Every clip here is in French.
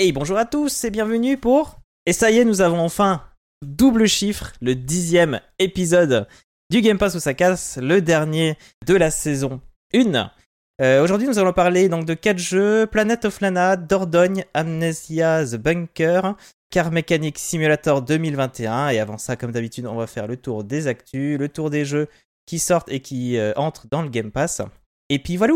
Et bonjour à tous et bienvenue pour... Et ça y est, nous avons enfin double chiffre, le dixième épisode du Game Pass où ça casse, le dernier de la saison 1. Euh, Aujourd'hui, nous allons parler donc de 4 jeux Planet of Lana, Dordogne, Amnesia The Bunker, Car Mechanic Simulator 2021. Et avant ça, comme d'habitude, on va faire le tour des actus, le tour des jeux qui sortent et qui euh, entrent dans le Game Pass. Et puis voilà.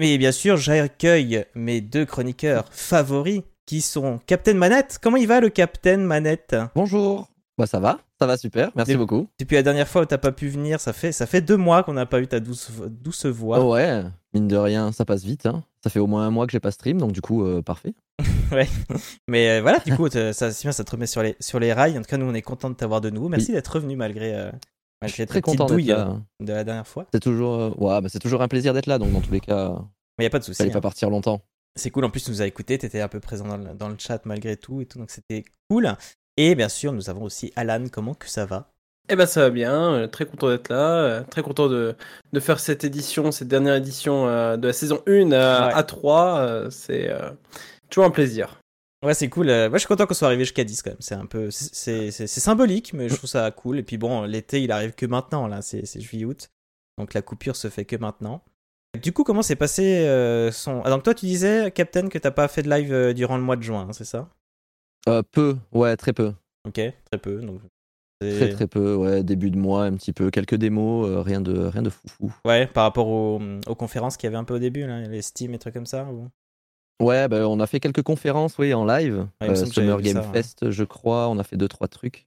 Mais bien sûr, j'accueille mes deux chroniqueurs favoris qui sont Captain Manette. Comment il va le Captain Manette? Bonjour. Bah ça va, ça va super, merci beaucoup. Depuis la dernière fois où t'as pas pu venir, ça fait, ça fait deux mois qu'on n'a pas eu ta douce, douce voix. Oh ouais, mine de rien, ça passe vite. Hein. Ça fait au moins un mois que j'ai pas stream, donc du coup, euh, parfait. Mais euh, voilà, du coup, ça, c'est bien, ça te remet sur les, sur les rails. En tout cas, nous, on est content de t'avoir de nouveau. Merci d'être revenu malgré, euh, Je suis très content douille là. euh, de la dernière fois. C'est toujours, ouais, bah, c'est toujours un plaisir d'être là, donc dans tous les cas, Mais y a pas de souci. fallait hein. pas partir longtemps. C'est cool. En plus, tu nous as écouté. T'étais un peu présent dans le, dans le chat malgré tout et tout. Donc, c'était cool. Et bien sûr, nous avons aussi Alan. Comment que ça va? Eh ben ça va bien, euh, très content d'être là, euh, très content de, de faire cette édition, cette dernière édition euh, de la saison 1 à, Ouais. à 3, euh, c'est toujours un plaisir. Ouais, c'est cool. Moi, je suis content qu'on soit arrivé jusqu'à 10 quand même. C'est un peu, c'est- symbolique, mais je trouve ça cool. Et puis bon, l'été, il arrive que maintenant. Là, c'est c'est juillet-août, donc la coupure se fait que maintenant. Du coup, comment s'est passé euh, son ah, Donc toi, tu disais, Captain, que t'as pas fait de live euh, durant le mois de juin, hein, c'est ça? Euh, peu, ouais, très peu. Ok, très peu. Donc Très très peu, ouais, début de mois, un petit peu, quelques démos, rien de rien de foufou. Ouais, par rapport aux, aux conférences qu'il y avait un peu au début, là, les Steam et trucs comme ça. ou- Ouais, bah, on a fait quelques conférences, oui, en live. Ouais, Summer Game ça, ouais. Fest, je crois, on a fait deux trois trucs.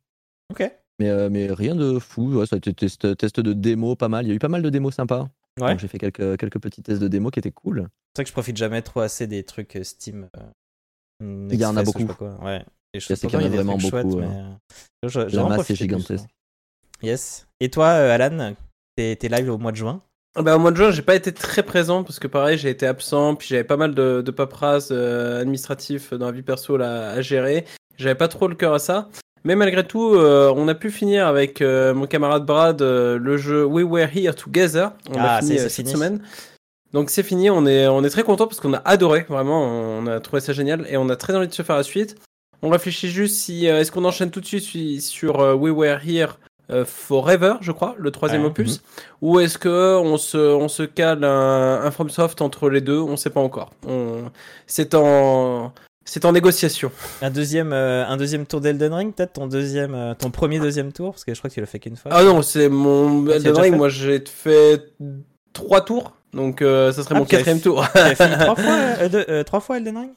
Ok. Mais, mais rien de fou, ouais, ça a été test, test de démo, pas mal. Il y a eu pas mal de démos sympas. Ouais. Donc j'ai fait quelques, quelques petits tests de démo qui étaient cool. C'est vrai que je profite jamais trop assez des trucs euh, Steam. euh, Il y en a beaucoup. Ouais. Et je sais qu'il y en a vraiment beaucoup, mais, euh, La masse est gigantesque. Yes. Et toi, Alan, t'es t'es live au mois de juin? Ah bah, au mois de juin, j'ai pas été très présent parce que pareil, j'ai été absent, puis j'avais pas mal de, de paperasse euh, administratif dans la vie perso là, à gérer. J'avais pas trop le cœur à ça. Mais malgré tout, euh, on a pu finir avec euh, mon camarade Brad euh, le jeu We Were Here Together. On Ah, l'a fini cette fini. semaine. Donc c'est fini, on est, on est très content parce qu'on a adoré, vraiment, on a trouvé ça génial et on a très envie de se faire la suite. On réfléchit juste si est-ce qu'on enchaîne tout de suite sur, We Were Here Forever, je crois, le troisième opus, ou est-ce que on se, on se cale un, un FromSoft entre les deux? On sait pas encore. On, c'est en, c'est en négociation. un deuxième, euh, un deuxième tour d'Elden Ring, peut-être ton deuxième, euh, ton premier deuxième tour, parce que je crois que tu l'as fait qu'une fois. Ah non, c'est mon Ah, Elden Ring. Moi, j'ai fait trois tours, donc euh, ça serait Ah, mon quatrième tour. Tu as fini trois fois, deux- trois fois Elden Ring?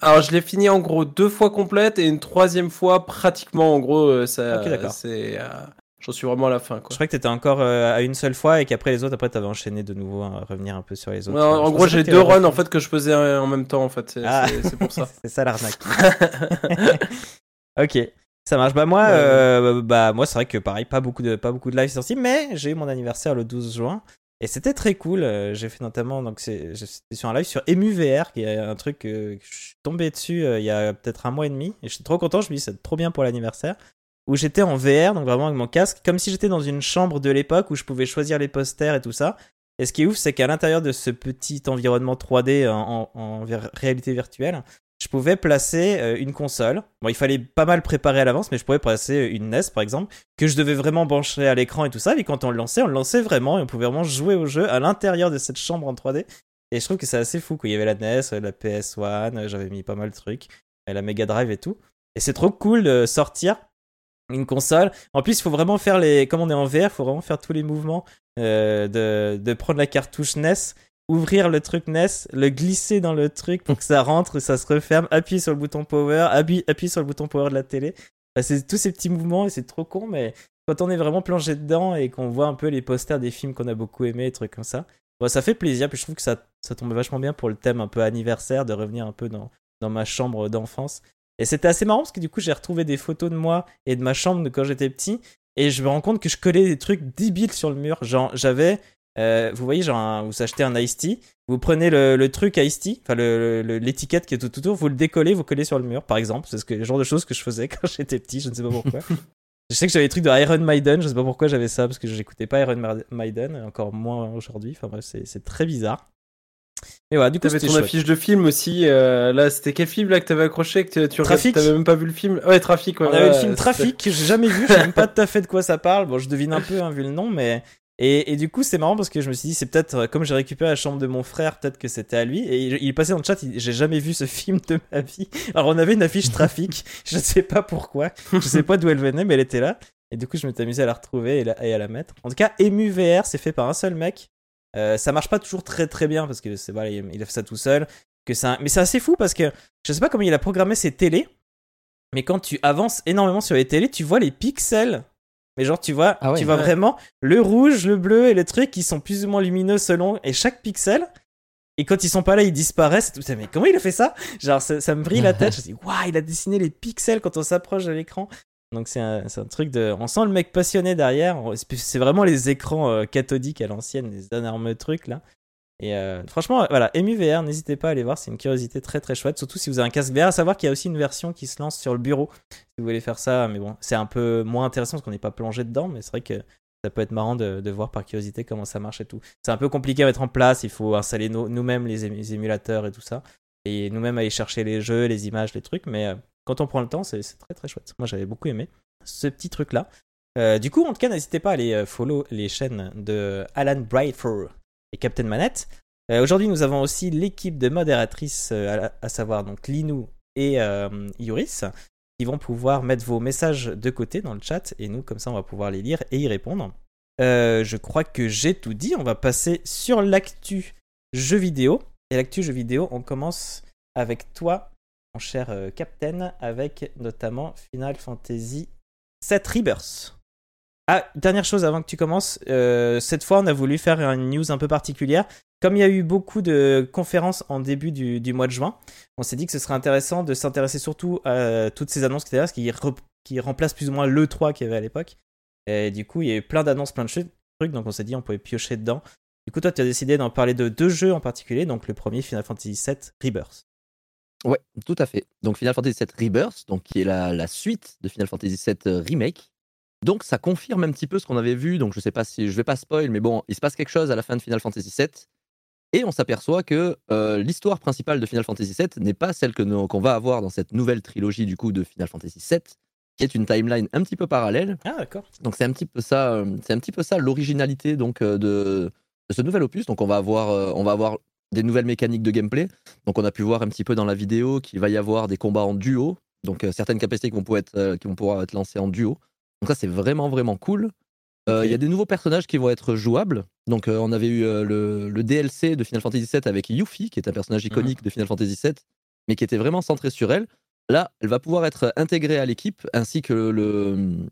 Alors, je l'ai fini en gros deux fois complète et une troisième fois pratiquement. En gros, ça, Ok, d'accord. c'est, j'en suis vraiment à la fin. Je Quoi. crois que t'étais encore euh, à une seule fois et qu'après les autres, après t'avais enchaîné de nouveau à revenir un peu sur les autres. Ouais, en Je en gros, j'ai deux runs en fait que je faisais en même temps en fait. C'est, Ah. pour ça. c'est ça l'arnaque. ok, ça marche. Bah moi, Ouais. euh, bah moi c'est vrai que pareil, pas beaucoup de pas beaucoup de live sortis, mais j'ai eu mon anniversaire le 12 juin et c'était très cool. Euh, J'ai fait notamment donc c'est j'étais sur un live sur EmuVR qui est un truc que je suis tombé dessus il y a peut-être un mois et demi et j'étais trop content. Je me dis c'est trop bien pour l'anniversaire. Où j'étais en VR, donc vraiment avec mon casque, comme si j'étais dans une chambre de l'époque où je pouvais choisir les posters et tout ça. Et ce qui est ouf, c'est qu'à l'intérieur de ce petit environnement 3D en, en- réalité virtuelle, je pouvais placer euh, une console. Bon, il fallait pas mal préparer à l'avance, mais je pouvais placer une NES par exemple, que je devais vraiment brancher à l'écran et tout ça. Et quand on le lançait, on le lançait vraiment et on pouvait vraiment jouer au jeu à l'intérieur de cette chambre en 3D. Et je trouve que c'est assez fou. Quoi. Il y avait la NES, euh, la PS1, euh, j'avais mis pas mal de trucs, la Mega Drive et tout. Et c'est trop cool de sortir une console. En plus, il faut vraiment faire les. Comme on est en VR, il faut vraiment faire tous les mouvements euh, de, de prendre la cartouche NES, ouvrir le truc NES, le glisser dans le truc pour que ça rentre, ça se referme, appuyer sur le bouton power, appuyer, appuyer sur le bouton power de la télé. C'est tous ces petits mouvements et c'est trop con, mais quand on est vraiment plongé dedans et qu'on voit un peu les posters des films qu'on a beaucoup aimés, et trucs comme ça, ça fait plaisir. Puis je trouve que ça, ça tombe vachement bien pour le thème un peu anniversaire, de revenir un peu dans, dans ma chambre d'enfance. Et c'était assez marrant parce que du coup, j'ai retrouvé des photos de moi et de ma chambre de quand j'étais petit. Et je me rends compte que je collais des trucs débiles sur le mur. Genre, j'avais. euh, vous voyez, genre, vous achetez un Ice Tea, vous prenez le, le truc Ice Tea, enfin l'étiquette qui est tout autour, vous le décollez, vous collez sur le mur, par exemple. C'est ce que, le genre de choses que je faisais quand j'étais petit, je ne sais pas pourquoi. je sais que j'avais des trucs de Iron Maiden, je sais pas pourquoi j'avais ça, parce que j'écoutais pas Iron Maiden, encore moins aujourd'hui. Enfin bref, c'est très bizarre. Mais voilà, du coup, T'avais ton chouette. affiche de film aussi. euh, là, c'était quel film là que t'avais accroché que tu- Trafic. T'avais même pas vu le film? Ouais, Trafic. Ouais, On avait voilà, le film Trafic que j'ai jamais vu, je sais même pas tout à fait de quoi ça parle. Bon, je devine un peu hein, vu le nom, mais et, et du coup c'est marrant parce que je me suis dit c'est peut-être euh, comme j'ai récupéré la chambre de mon frère, peut-être que c'était à lui. Et il, il est passé dans le chat, j'ai jamais vu ce film de ma vie. Alors on avait une affiche Trafic, je sais pas pourquoi, je sais pas d'où elle venait, mais elle était là. Et du coup je m'étais amusé à la retrouver et, la- et à la mettre. En tout cas, Emu VR, c'est fait par un seul mec. Euh, ça marche pas toujours très très bien parce que c'est voilà, il a fait ça tout seul. Que un- Mais c'est assez fou parce que je sais pas comment il a programmé ses télés. Mais quand tu avances énormément sur les télés, tu vois les pixels. Mais genre, tu vois, Ah ouais, tu vois ouais. vraiment le rouge, le bleu et le truc qui sont plus ou moins lumineux selon. Et chaque pixel. Et quand ils sont pas là, ils disparaissent. Mais comment il a fait ça? Genre, ça, ça me brille la tête. Je me dis, waouh, il a dessiné les pixels quand on s'approche de l'écran. Donc, c'est un, truc de. On sent le mec passionné derrière. C'est vraiment les écrans euh, cathodiques à l'ancienne, les énormes trucs là. Et euh, franchement, voilà, EmuVR, n'hésitez pas à aller voir, c'est une curiosité très très chouette, surtout si vous avez un casque VR. À savoir qu'il y a aussi une version qui se lance sur le bureau, si vous voulez faire ça, mais bon, c'est un peu moins intéressant parce qu'on n'est pas plongé dedans, mais c'est vrai que ça peut être marrant de, voir par curiosité comment ça marche et tout. C'est un peu compliqué à mettre en place, il faut installer no- nous-mêmes les émulateurs et tout ça, et nous-mêmes aller chercher les jeux, les images, les trucs, mais euh, quand on prend le temps, c'est très très chouette. Moi j'avais beaucoup aimé ce petit truc-là. Euh, du coup, en tout cas, n'hésitez pas à aller euh, follow les chaînes de Alan Brightford et Captain Manette. Euh, Aujourd'hui, nous avons aussi l'équipe de modératrices, à, savoir donc Linou et Yuris, qui vont pouvoir mettre vos messages de côté dans le chat et nous, comme ça, on va pouvoir les lire et y répondre. Je crois que j'ai tout dit. On va passer sur l'actu jeux vidéo. Et l'actu jeux vidéo, on commence avec toi, cher euh, Captain, avec notamment Final Fantasy 7 Rebirth. Ah, dernière chose avant que tu commences, euh, cette fois on a voulu faire une news un peu particulière. Comme il y a eu beaucoup de conférences en début du, mois de juin, on s'est dit que ce serait intéressant de s'intéresser surtout à toutes ces annonces qui, qui remplacent plus ou moins l'E3 qu'il y avait à l'époque. Et du coup, il y a eu plein d'annonces, plein de trucs, donc on s'est dit on pouvait piocher dedans. Du coup, toi, tu as décidé d'en parler de deux jeux en particulier, donc le premier Final Fantasy VII Rebirth. Ouais, tout à fait. Donc Final Fantasy VII Rebirth, donc qui est la, la suite de Final Fantasy VII euh, Remake. Donc ça confirme un petit peu ce qu'on avait vu. Donc je sais pas si je vais pas spoil, mais bon, il se passe quelque chose à la fin de Final Fantasy VII. Et on s'aperçoit que euh, l'histoire principale de Final Fantasy VII n'est pas celle que nous- qu'on va avoir dans cette nouvelle trilogie du coup de Final Fantasy VII, qui est une timeline un petit peu parallèle. Ah, d'accord. Donc c'est un petit peu ça, euh, c'est un petit peu ça l'originalité donc de, de ce nouvel opus. Donc on va avoir, on va avoir des nouvelles mécaniques de gameplay. Donc on a pu voir un petit peu dans la vidéo qu'il va y avoir des combats en duo. Donc euh, certaines capacités qui vont pouvoir être, euh, qui vont pouvoir être lancées en duo. Donc ça c'est vraiment vraiment cool. Euh, Il y a des nouveaux personnages qui vont être jouables. Donc on avait eu le, le DLC de Final Fantasy VII avec Yuffie, qui est un personnage iconique de Final Fantasy VII, mais qui était vraiment centré sur elle. Là, elle va pouvoir être intégrée à l'équipe, ainsi que le-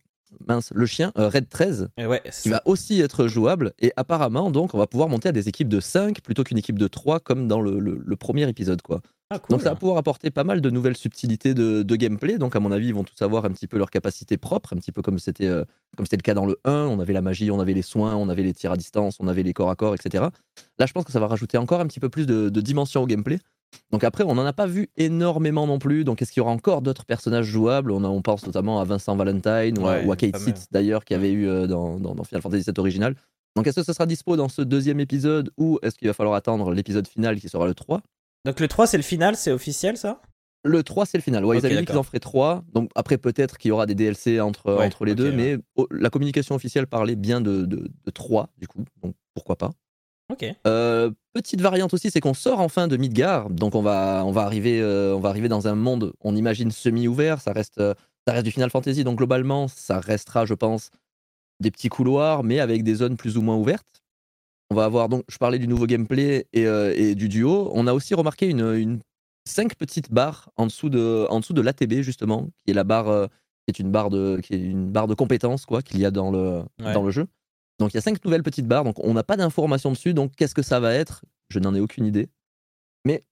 mince, le chien euh, Red 13, Et ouais, qui c'est va aussi être jouable. Et apparemment, donc, on va pouvoir monter à des équipes de 5 plutôt qu'une équipe de 3, comme dans le, le- le premier épisode. quoi. ah, cool. Donc ça va pouvoir apporter pas mal de nouvelles subtilités de, de gameplay. Donc à mon avis, ils vont tous avoir un petit peu leur capacité propre, un petit peu comme c'était euh, comme c'était le cas dans le 1. On avait la magie, on avait les soins, on avait les tirs à distance, on avait les corps à corps, etc. Là, je pense que ça va rajouter encore un petit peu plus de, de dimension au gameplay. Donc après, on n'en a pas vu énormément non plus. Donc est-ce qu'il y aura encore d'autres personnages jouables? On, a- on pense notamment à Vincent Valentine ou, à- Ouais, ou à Kate d'ailleurs, qui avait eu euh, dans, dans- dans Final Fantasy VII original. Donc est-ce que ça sera dispo dans ce deuxième épisode ou est-ce qu'il va falloir attendre l'épisode final qui sera le 3 Donc le 3, c'est le final, c'est officiel ça? Le 3, c'est le final. Ouais, Ok, ils avaient dit qu'ils en feraient 3. Donc après, peut-être qu'il y aura des DLC entre, Ouais, entre les deux. ouais. Mais oh, la communication officielle parlait bien de, de, de 3, du coup. Donc pourquoi pas. Ok. Euh, petite variante aussi, c'est qu'on sort enfin de Midgar. Donc on va, on va, arriver, euh, on va arriver dans un monde, on imagine, semi-ouvert. Ça reste, euh, ça reste du Final Fantasy. Donc globalement, ça restera, je pense, des petits couloirs, mais avec des zones plus ou moins ouvertes. On va avoir donc, je parlais du nouveau gameplay et, euh, et du duo. On a aussi remarqué une, une cinq petites barres en dessous de, en dessous de l'ATB justement, qui est la barre, qui est une barre de, qui est une barre de compétences quoi, qu'il y a dans le, Ouais. dans le jeu. Donc il y a cinq nouvelles petites barres. Donc on n'a pas d'informations dessus. Donc qu'est-ce que ça va être? Je n'en ai aucune idée. Mais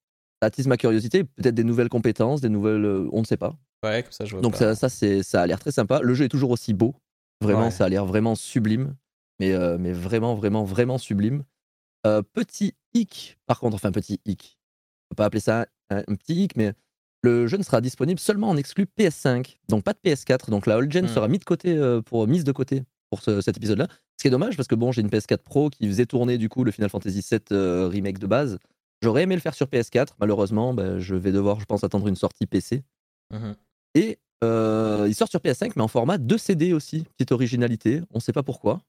ça attise ma curiosité. Peut-être des nouvelles compétences, des nouvelles, euh, on ne sait pas. Ouais, comme ça je vois Donc pas. ça, ça, ça a l'air très sympa. Le jeu est toujours aussi beau. Vraiment, Ouais. ça a l'air vraiment sublime. Mais, euh, mais vraiment, vraiment, vraiment sublime. Euh, petit hic, par contre, enfin petit hic. On peut pas appeler ça un, un petit hic, mais le jeu ne sera disponible seulement en exclu PS5. Donc pas de PS4. Donc la old gen Hmm. sera mise de côté euh, pour, mise de côté pour ce- cet épisode-là. Ce qui est dommage parce que bon, j'ai une PS4 Pro qui faisait tourner du coup le Final Fantasy VII euh, remake de base. J'aurais aimé le faire sur PS4, malheureusement, bah, je vais devoir, je pense, attendre une sortie PC. Mhm. Et euh, il sort sur PS5, mais en format 2 CD aussi. Petite originalité, on sait pas pourquoi.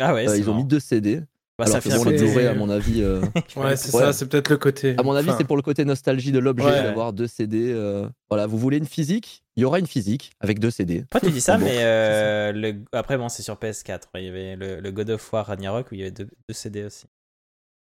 Ah ouais, Euh, ils ont mis marrant. 2 CD. Bah, alors ça que fait bon, un les peu- Blu-ray, à mon avis, euh, Ouais, c'est Ouais. ça, c'est peut-être le côté. à mon avis, Enfin, c'est pour le côté nostalgie de l'objet Ouais. d'avoir 2 CD. euh, voilà, vous voulez une physique Il y aura une physique avec 2 CD. Après, tu dis ça, Bon, mais euh, le... après, bon, c'est sur PS4. Il y avait le, le God of War Ragnarok où il y avait deux, deux CD aussi.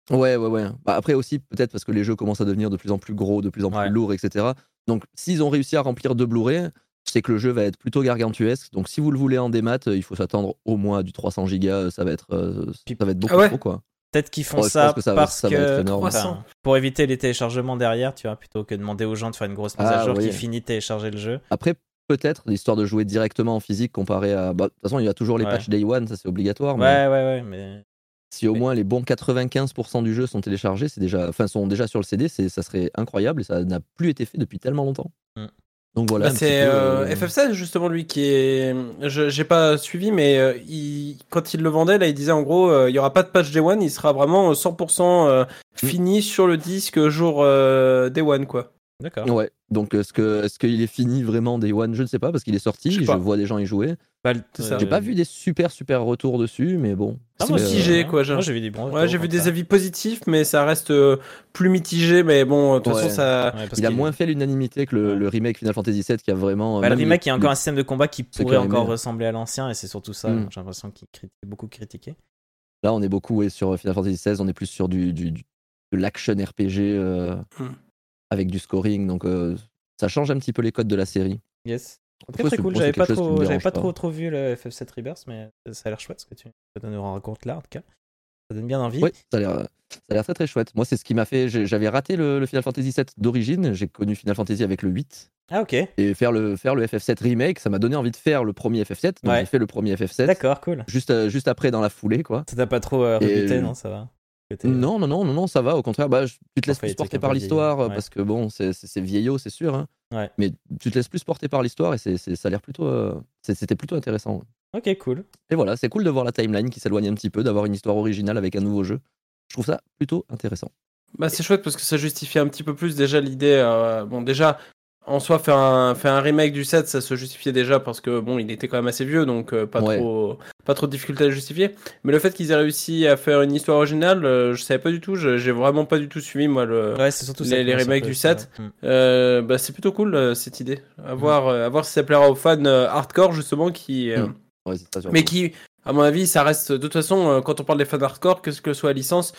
Ouais, ouais, ouais. Bah, après aussi, peut-être parce que les jeux commencent à devenir de plus en plus gros, de plus en plus Ouais. lourds, etc. Donc, s'ils ont réussi à remplir deux Blu-ray, c'est que le jeu va être plutôt gargantuesque. Donc, si vous le voulez en démat, euh, il faut s'attendre au moins à du 300 gigas. Ça va être, euh, ça va être beaucoup Ah ouais trop, quoi. Peut-être qu'ils font ça, que ça va- parce ça va être que énorme. enfin, 300. pour éviter les téléchargements derrière, tu vois, plutôt que de demander aux gens de faire une grosse mise Ah, à jour oui. qui finit de télécharger le jeu. Après, peut-être, l'histoire de jouer directement en physique comparé à. bah, De toute façon, il y a toujours les Ouais. patchs Day One, ça c'est obligatoire. mais Ouais, ouais, ouais, mais si au moins les bons 95% du jeu sont téléchargés, c'est déjà, enfin, sont déjà sur le CD, ça serait incroyable et ça n'a plus été fait depuis tellement longtemps. Mm. Donc voilà. Bah, c'est euh, euh, FF16 justement lui qui est. Je j'ai pas suivi, mais euh, il... quand il le vendait là, il disait en gros, euh, il y aura pas de patch Day One, il sera vraiment euh, 100% euh, Mm. fini sur le disque jour euh, Day One quoi. d'accord. Ouais, donc est-ce que est-ce qu'il est fini vraiment Day One? Je ne sais pas parce qu'il est sorti, Je vois des gens y jouer. Bah. J'ai pas vu des super super retours dessus, mais bon. Ah, C'est moi Euh, aussi, j'ai quoi, j'ai vu des bons. Ouais, retours, j'ai vu des avis positifs, mais ça reste euh, plus mitigé. Mais bon, de toute Ouais. façon, ça. Ouais, parce Il a moins fait l'unanimité que le, Ouais. le remake Final Fantasy VII qui a vraiment. Bah, le remake, il y a encore un système de combat qui pourrait encore aimé. ressembler à l'ancien, et c'est surtout ça. Mm. J'ai l'impression qu'il est beaucoup critiqué. Là, on est beaucoup ouais, sur Final Fantasy XVI, on est plus sur du, du- du- de l'action RPG euh, Hmm. avec du scoring, donc euh, ça change un petit peu les codes de la série. Yes. Après, très c'est- cool. J'avais pas trop, j'avais pas pas. trop, trop vu le FF7 Rebirth, mais ça a l'air chouette ce que tu, nous racontes là, en tout cas. Ça donne bien envie. Oui, ça a l'air ça a l'air très très chouette. Moi, c'est ce qui m'a fait. J'avais raté le, le Final Fantasy VII d'origine, j'ai connu Final Fantasy avec le 8, Ah, ok. et faire le, faire le FF7 remake, ça m'a donné envie de faire le premier FF7, donc Ouais. j'ai fait le premier FF7, D'accord, cool. juste, euh, juste après dans la foulée, quoi. Ça t'a pas trop euh, Et- non Ça va Non, non, non, non, non, ça va. Au contraire, bah, je- tu te laisses plus porter par l'histoire ouais. parce que bon, c'est- vieillot, c'est sûr. hein. Ouais. Mais tu te laisses plus porter par l'histoire et c'est c'est- ça a l'air plutôt. euh, C'était plutôt intéressant. Ok, cool. Et voilà, c'est cool de voir la timeline qui s'éloigne un petit peu, d'avoir une histoire originale avec un nouveau jeu. Je trouve ça plutôt intéressant. Bah, c'est chouette parce que ça justifie un petit peu plus déjà l'idée. euh, bon, déjà, en soi, faire un, faire un remake du 7, ça se justifiait déjà parce que bon, il était quand même assez vieux, donc euh, pas, Ouais. trop, pas trop de difficulté à justifier. Mais le fait qu'ils aient réussi à faire une histoire originale, euh, je savais pas du tout. je- J'ai vraiment pas du tout suivi, moi, le. Ouais, surtout les- les m'a remakes du ça. 7. Mm. Euh, bah, c'est plutôt cool euh, cette idée. À voir, à voir si ça plaira aux fans hardcore, justement, qui. Mm. Ouais, mais qui, à mon avis, ça reste. De toute façon, quand on parle des fans hardcore, que ce que soit la licence,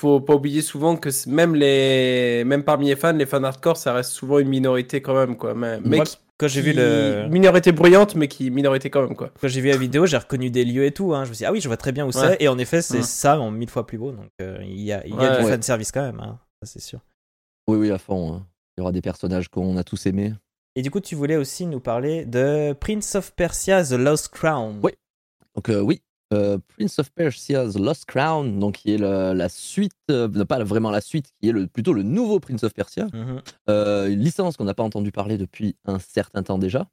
faut pas oublier souvent que même les, même parmi les fans, les fans hardcore, ça reste souvent une minorité quand même, quoi. Mais, mais Moi, qui- Quand j'ai vu le. minorité bruyante, mais qui minorité quand même, quoi. Quand j'ai vu la vidéo, j'ai reconnu des lieux et tout. Hein. Je me suis dit, ah oui, je vois très bien où c'est. Et en effet, c'est ça en mille fois plus beau. Donc euh, il y a, il y a Ouais. du Ouais. fan service quand même. hein. Ça, c'est sûr. Oui, oui, à fond. hein. Il y aura des personnages qu'on a tous aimés. Et du coup, tu voulais aussi nous parler de Prince of Persia The Lost Crown. Oui. Donc euh, oui, euh, Prince of Persia's Lost Crown, donc qui est la, la suite, euh, pas vraiment la suite, qui est le, plutôt le nouveau Prince of Persia. Mhm. Euh, une licence qu'on n'a pas entendu parler depuis un certain temps déjà.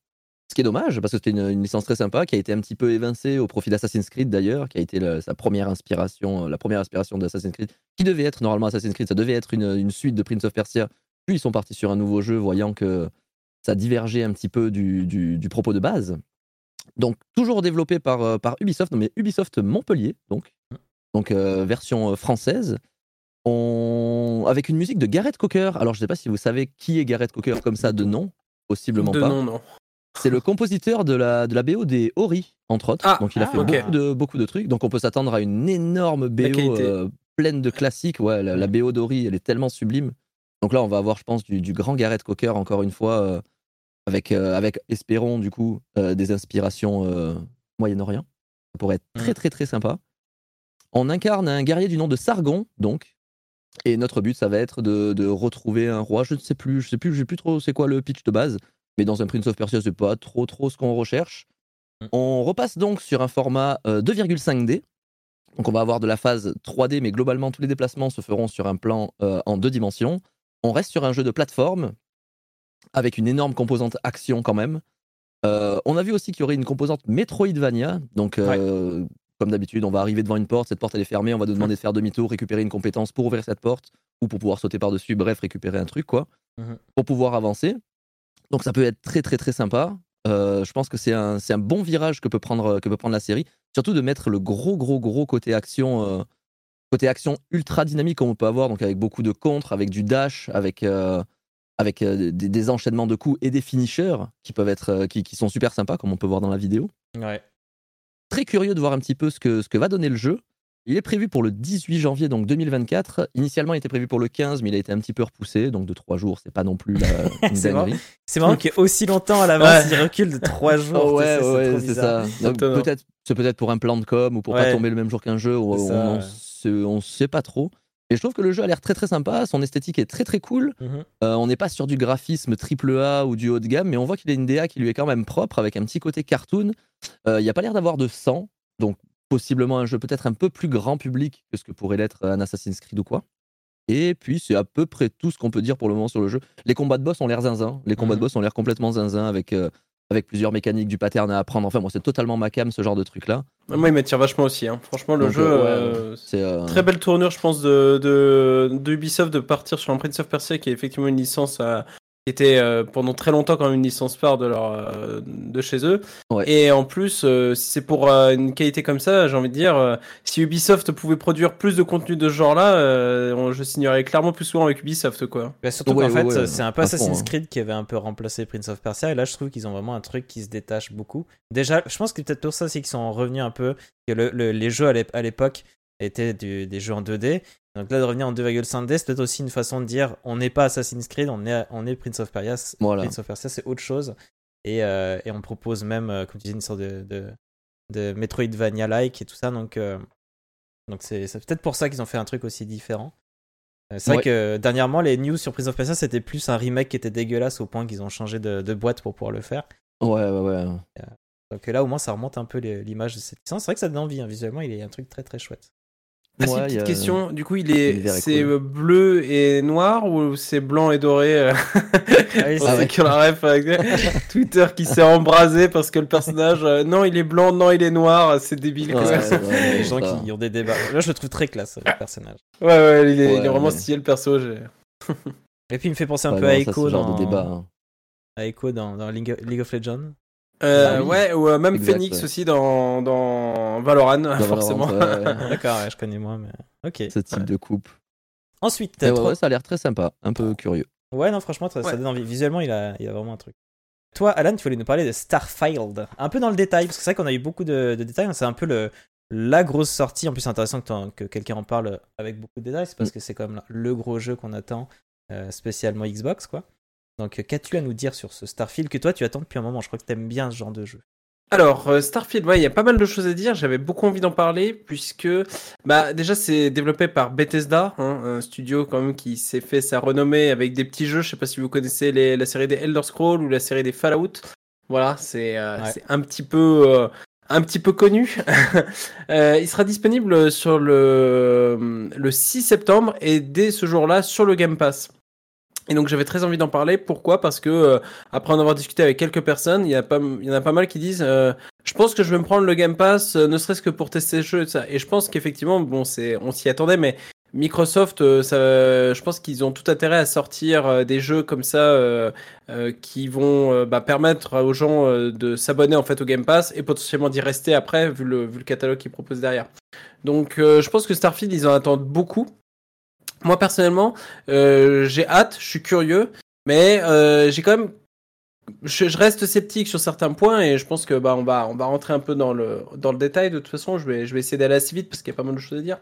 Ce qui est dommage, parce que c'était une, une licence très sympa, qui a été un petit peu évincée au profit d'Assassin's Creed d'ailleurs, qui a été sa première inspiration, la première inspiration d'Assassin's Creed, qui devait être normalement Assassin's Creed, ça devait être une, une suite de Prince of Persia. Puis ils sont partis sur un nouveau jeu, voyant que ça divergeait un petit peu du, du- du propos de base. Donc toujours développé par, euh, par Ubisoft, non, mais Ubisoft Montpellier, donc, donc euh, version euh, française. On... Avec une musique de Gareth Cocker. Alors, je ne sais pas si vous savez qui est Gareth Cocker comme ça de nom. Possiblement de pas. nom, non. C'est le compositeur de la, de la BO des Ori, entre autres. Ah, Donc, il a ah, fait beaucoup, de, beaucoup de trucs. Donc, on peut s'attendre à une énorme BO euh, pleine de classiques. Ouais, la, la BO d'Ori, elle est tellement sublime. Donc là, on va avoir, je pense, du, du grand Gareth Cocker, encore une fois, euh, avec, euh, avec, espérons, du coup, euh, des inspirations euh, Moyen-Orient. Ça pourrait être très, Mm. très, très sympa. On incarne un guerrier du nom de Sargon, donc. Et notre but, ça va être de, de retrouver un roi. Je ne sais plus, je sais plus, je sais plus trop c'est quoi le pitch de base. Mais dans un Prince of Persia, c'est pas trop trop ce qu'on recherche. Mm. On repasse donc sur un format euh, 2,5D. Donc on va avoir de la phase 3D, mais globalement tous les déplacements se feront sur un plan euh, en deux dimensions. On reste sur un jeu de plateforme avec une énorme composante action quand même. Euh, on a vu aussi qu'il y aurait une composante Metroidvania, donc euh, comme d'habitude, on va arriver devant une porte, cette porte elle est fermée, on va nous demander de faire demi-tour, récupérer une compétence pour ouvrir cette porte ou pour pouvoir sauter par-dessus, bref, récupérer un truc quoi, Mhm. pour pouvoir avancer. Donc ça peut être très très très sympa. Euh, je pense que c'est un, c'est un bon virage que peut, prendre, que peut prendre la série, surtout de mettre le gros gros gros côté action, côté action ultra dynamique comme on peut avoir, donc avec beaucoup de contres, avec du dash, avec, avec euh, des, des enchaînements de coups et des finishers qui peuvent être, euh, qui, qui sont super sympas comme on peut voir dans la vidéo Ouais. très curieux de voir un petit peu ce que, ce que va donner le jeu. Il est prévu pour le 18 janvier donc 2024. Initialement, il était prévu pour le 15, mais il a été un petit peu repoussé. Donc de 3 jours, c'est pas non plus la, C'est marrant. marrant qu'il y ait aussi longtemps à l'avance, Ouais. il recule de 3 jours. Oh, ouais, ouais, c'est ça. Peut-être, c'est peut-être pour un plan de com ou pour Ouais. pas tomber le même jour qu'un jeu. On, on sait pas trop. Et je trouve que le jeu a l'air très très sympa. Son esthétique est très très cool. Mhm. Euh, on n'est pas sur du graphisme triple A ou du haut de gamme, mais on voit qu'il a une DA qui lui est quand même propre avec un petit côté cartoon. Euh, Il n'y a pas l'air d'avoir de sang, donc possiblement un jeu peut-être un peu plus grand public que ce que pourrait l'être un Assassin's Creed ou quoi. Et puis c'est à peu près tout ce qu'on peut dire pour le moment sur le jeu. Les combats de boss ont l'air zinzin. Les combats Mhm. de boss ont l'air complètement zinzin avec, euh, avec plusieurs mécaniques du pattern à apprendre. Enfin, moi, c'est totalement ma cam ce genre de truc là. Moi, il m'attire vachement aussi. hein. Franchement, le Donc, jeu. euh, ouais, euh, C'est euh, Très belle tournure, je pense, de, de, de Ubisoft de partir sur un Prince of Persia qui est effectivement une licence euh, qui était euh, pendant très longtemps quand même une licence phare de, leur, euh, de chez eux. Ouais. Et en plus, euh, si c'est pour euh, une qualité comme ça, j'ai envie de dire, euh, si Ubisoft pouvait produire plus de contenu de ce genre-là, euh, on- je signerais clairement plus souvent avec Ubisoft, quoi. Bah, surtout Ouais, qu'en ouais, fait, ouais, c'est un peu Assassin's hein. Creed qui avait un peu remplacé Prince of Persia. Et là, je trouve qu'ils ont vraiment un truc qui se détache beaucoup. Déjà, je pense que peut-être pour ça, c'est qu'ils sont revenus un peu. Que le- le- les jeux à l'époque étaient du- des jeux en 2D. Donc là, de revenir en 2,5D, c'est peut-être aussi une façon de dire on n'est pas Assassin's Creed, on est, on est Prince of Persia. Voilà. Prince of Persia, c'est autre chose. Et, euh, et on propose même, euh, comme tu disais, une sorte de, de, de Metroidvania-like et tout ça. Donc, euh, donc c'est peut-être pour ça qu'ils ont fait un truc aussi différent. C'est vrai Ouais. que dernièrement, les news sur Prince of Persia, c'était plus un remake qui était dégueulasse au point qu'ils ont changé de, de boîte pour pouvoir le faire. Ouais, ouais, ouais. Donc là, au moins, ça remonte un peu l'image de cette licence. C'est vrai que ça donne envie, hein. visuellement, il est un truc très très chouette. Ah, Ouais, petite a- question. Du coup, il est, est c'est cool. euh, bleu et noir ou c'est blanc et doré euh? Oui, Pour c'est ont la ref avec Twitter qui s'est embrasé parce que le personnage, euh, non, il est blanc, non, il est noir, c'est débile. quoi. Ouais, Ouais, ouais, ouais, les gens ça. qui ont des débats. Là, je le trouve très classe, le personnage. ouais, il est, il est Ouais, vraiment ouais. stylé le perso. Et puis, il me fait penser un Ouais, peu non, à ça, Echo ce genre dans, de débat. hein. à Echo dans, dans League of Legends. Euh, Ah oui. Ouais, ou euh, même Exact, Phoenix ouais. aussi dans, dans Valorant, Dans forcément. Ouais. D'accord, ouais, je connais moins, mais ok. Ce type de coupe. Ensuite, Mais ouais, trop- ouais, ça a l'air très sympa, un peu curieux. Ouais, non, franchement, ça, donne envie. Visuellement, il a, il a vraiment un truc. Toi, Alan, tu voulais nous parler de Starfield. Un peu dans le détail, parce que c'est vrai qu'on a eu beaucoup de, de détails. C'est un peu le, la grosse sortie. En plus, c'est intéressant que, que quelqu'un en parle avec beaucoup de détails. C'est parce que c'est quand même le gros jeu qu'on attend, euh, spécialement Xbox, quoi. Donc, euh, qu'as-tu à nous dire sur ce Starfield que toi, tu attends depuis un moment? Je crois que t'aimes bien ce genre de jeu. Alors, euh, Starfield, ouais, il y a pas mal de choses à dire. J'avais beaucoup envie d'en parler puisque, bah, déjà, c'est développé par Bethesda, hein, un studio quand même qui s'est fait sa renommée avec des petits jeux. Je sais pas si vous connaissez les- la série des Elder Scrolls ou la série des Fallout. Voilà, c'est euh, Ouais. un petit peu. euh, un petit peu connu. Il sera disponible sur le, le 6 septembre et dès ce jour-là sur le Game Pass. Et donc j'avais très envie d'en parler. Pourquoi? Parce que euh, après en avoir discuté avec quelques personnes, il y, en a pas mal qui disent euh, je pense que je vais me prendre le Game Pass, euh, ne serait-ce que pour tester le jeu et ça. Et je pense qu'effectivement, bon, c'est, on s'y attendait, mais Microsoft, euh, ça, je pense qu'ils ont tout intérêt à sortir euh, des jeux comme ça qui vont bah, permettre aux gens de s'abonner en fait au Game Pass et potentiellement d'y rester après, vu le, vu le catalogue qu'ils proposent derrière. Donc, je pense que Starfield, ils en attendent beaucoup. Moi personnellement, euh, j'ai hâte, je suis curieux, mais euh, j'ai quand même je, je reste sceptique sur certains points et je pense que bah on va on va rentrer un peu dans le dans le détail de toute façon je vais je vais essayer d'aller assez vite parce qu'il y a pas mal de choses à dire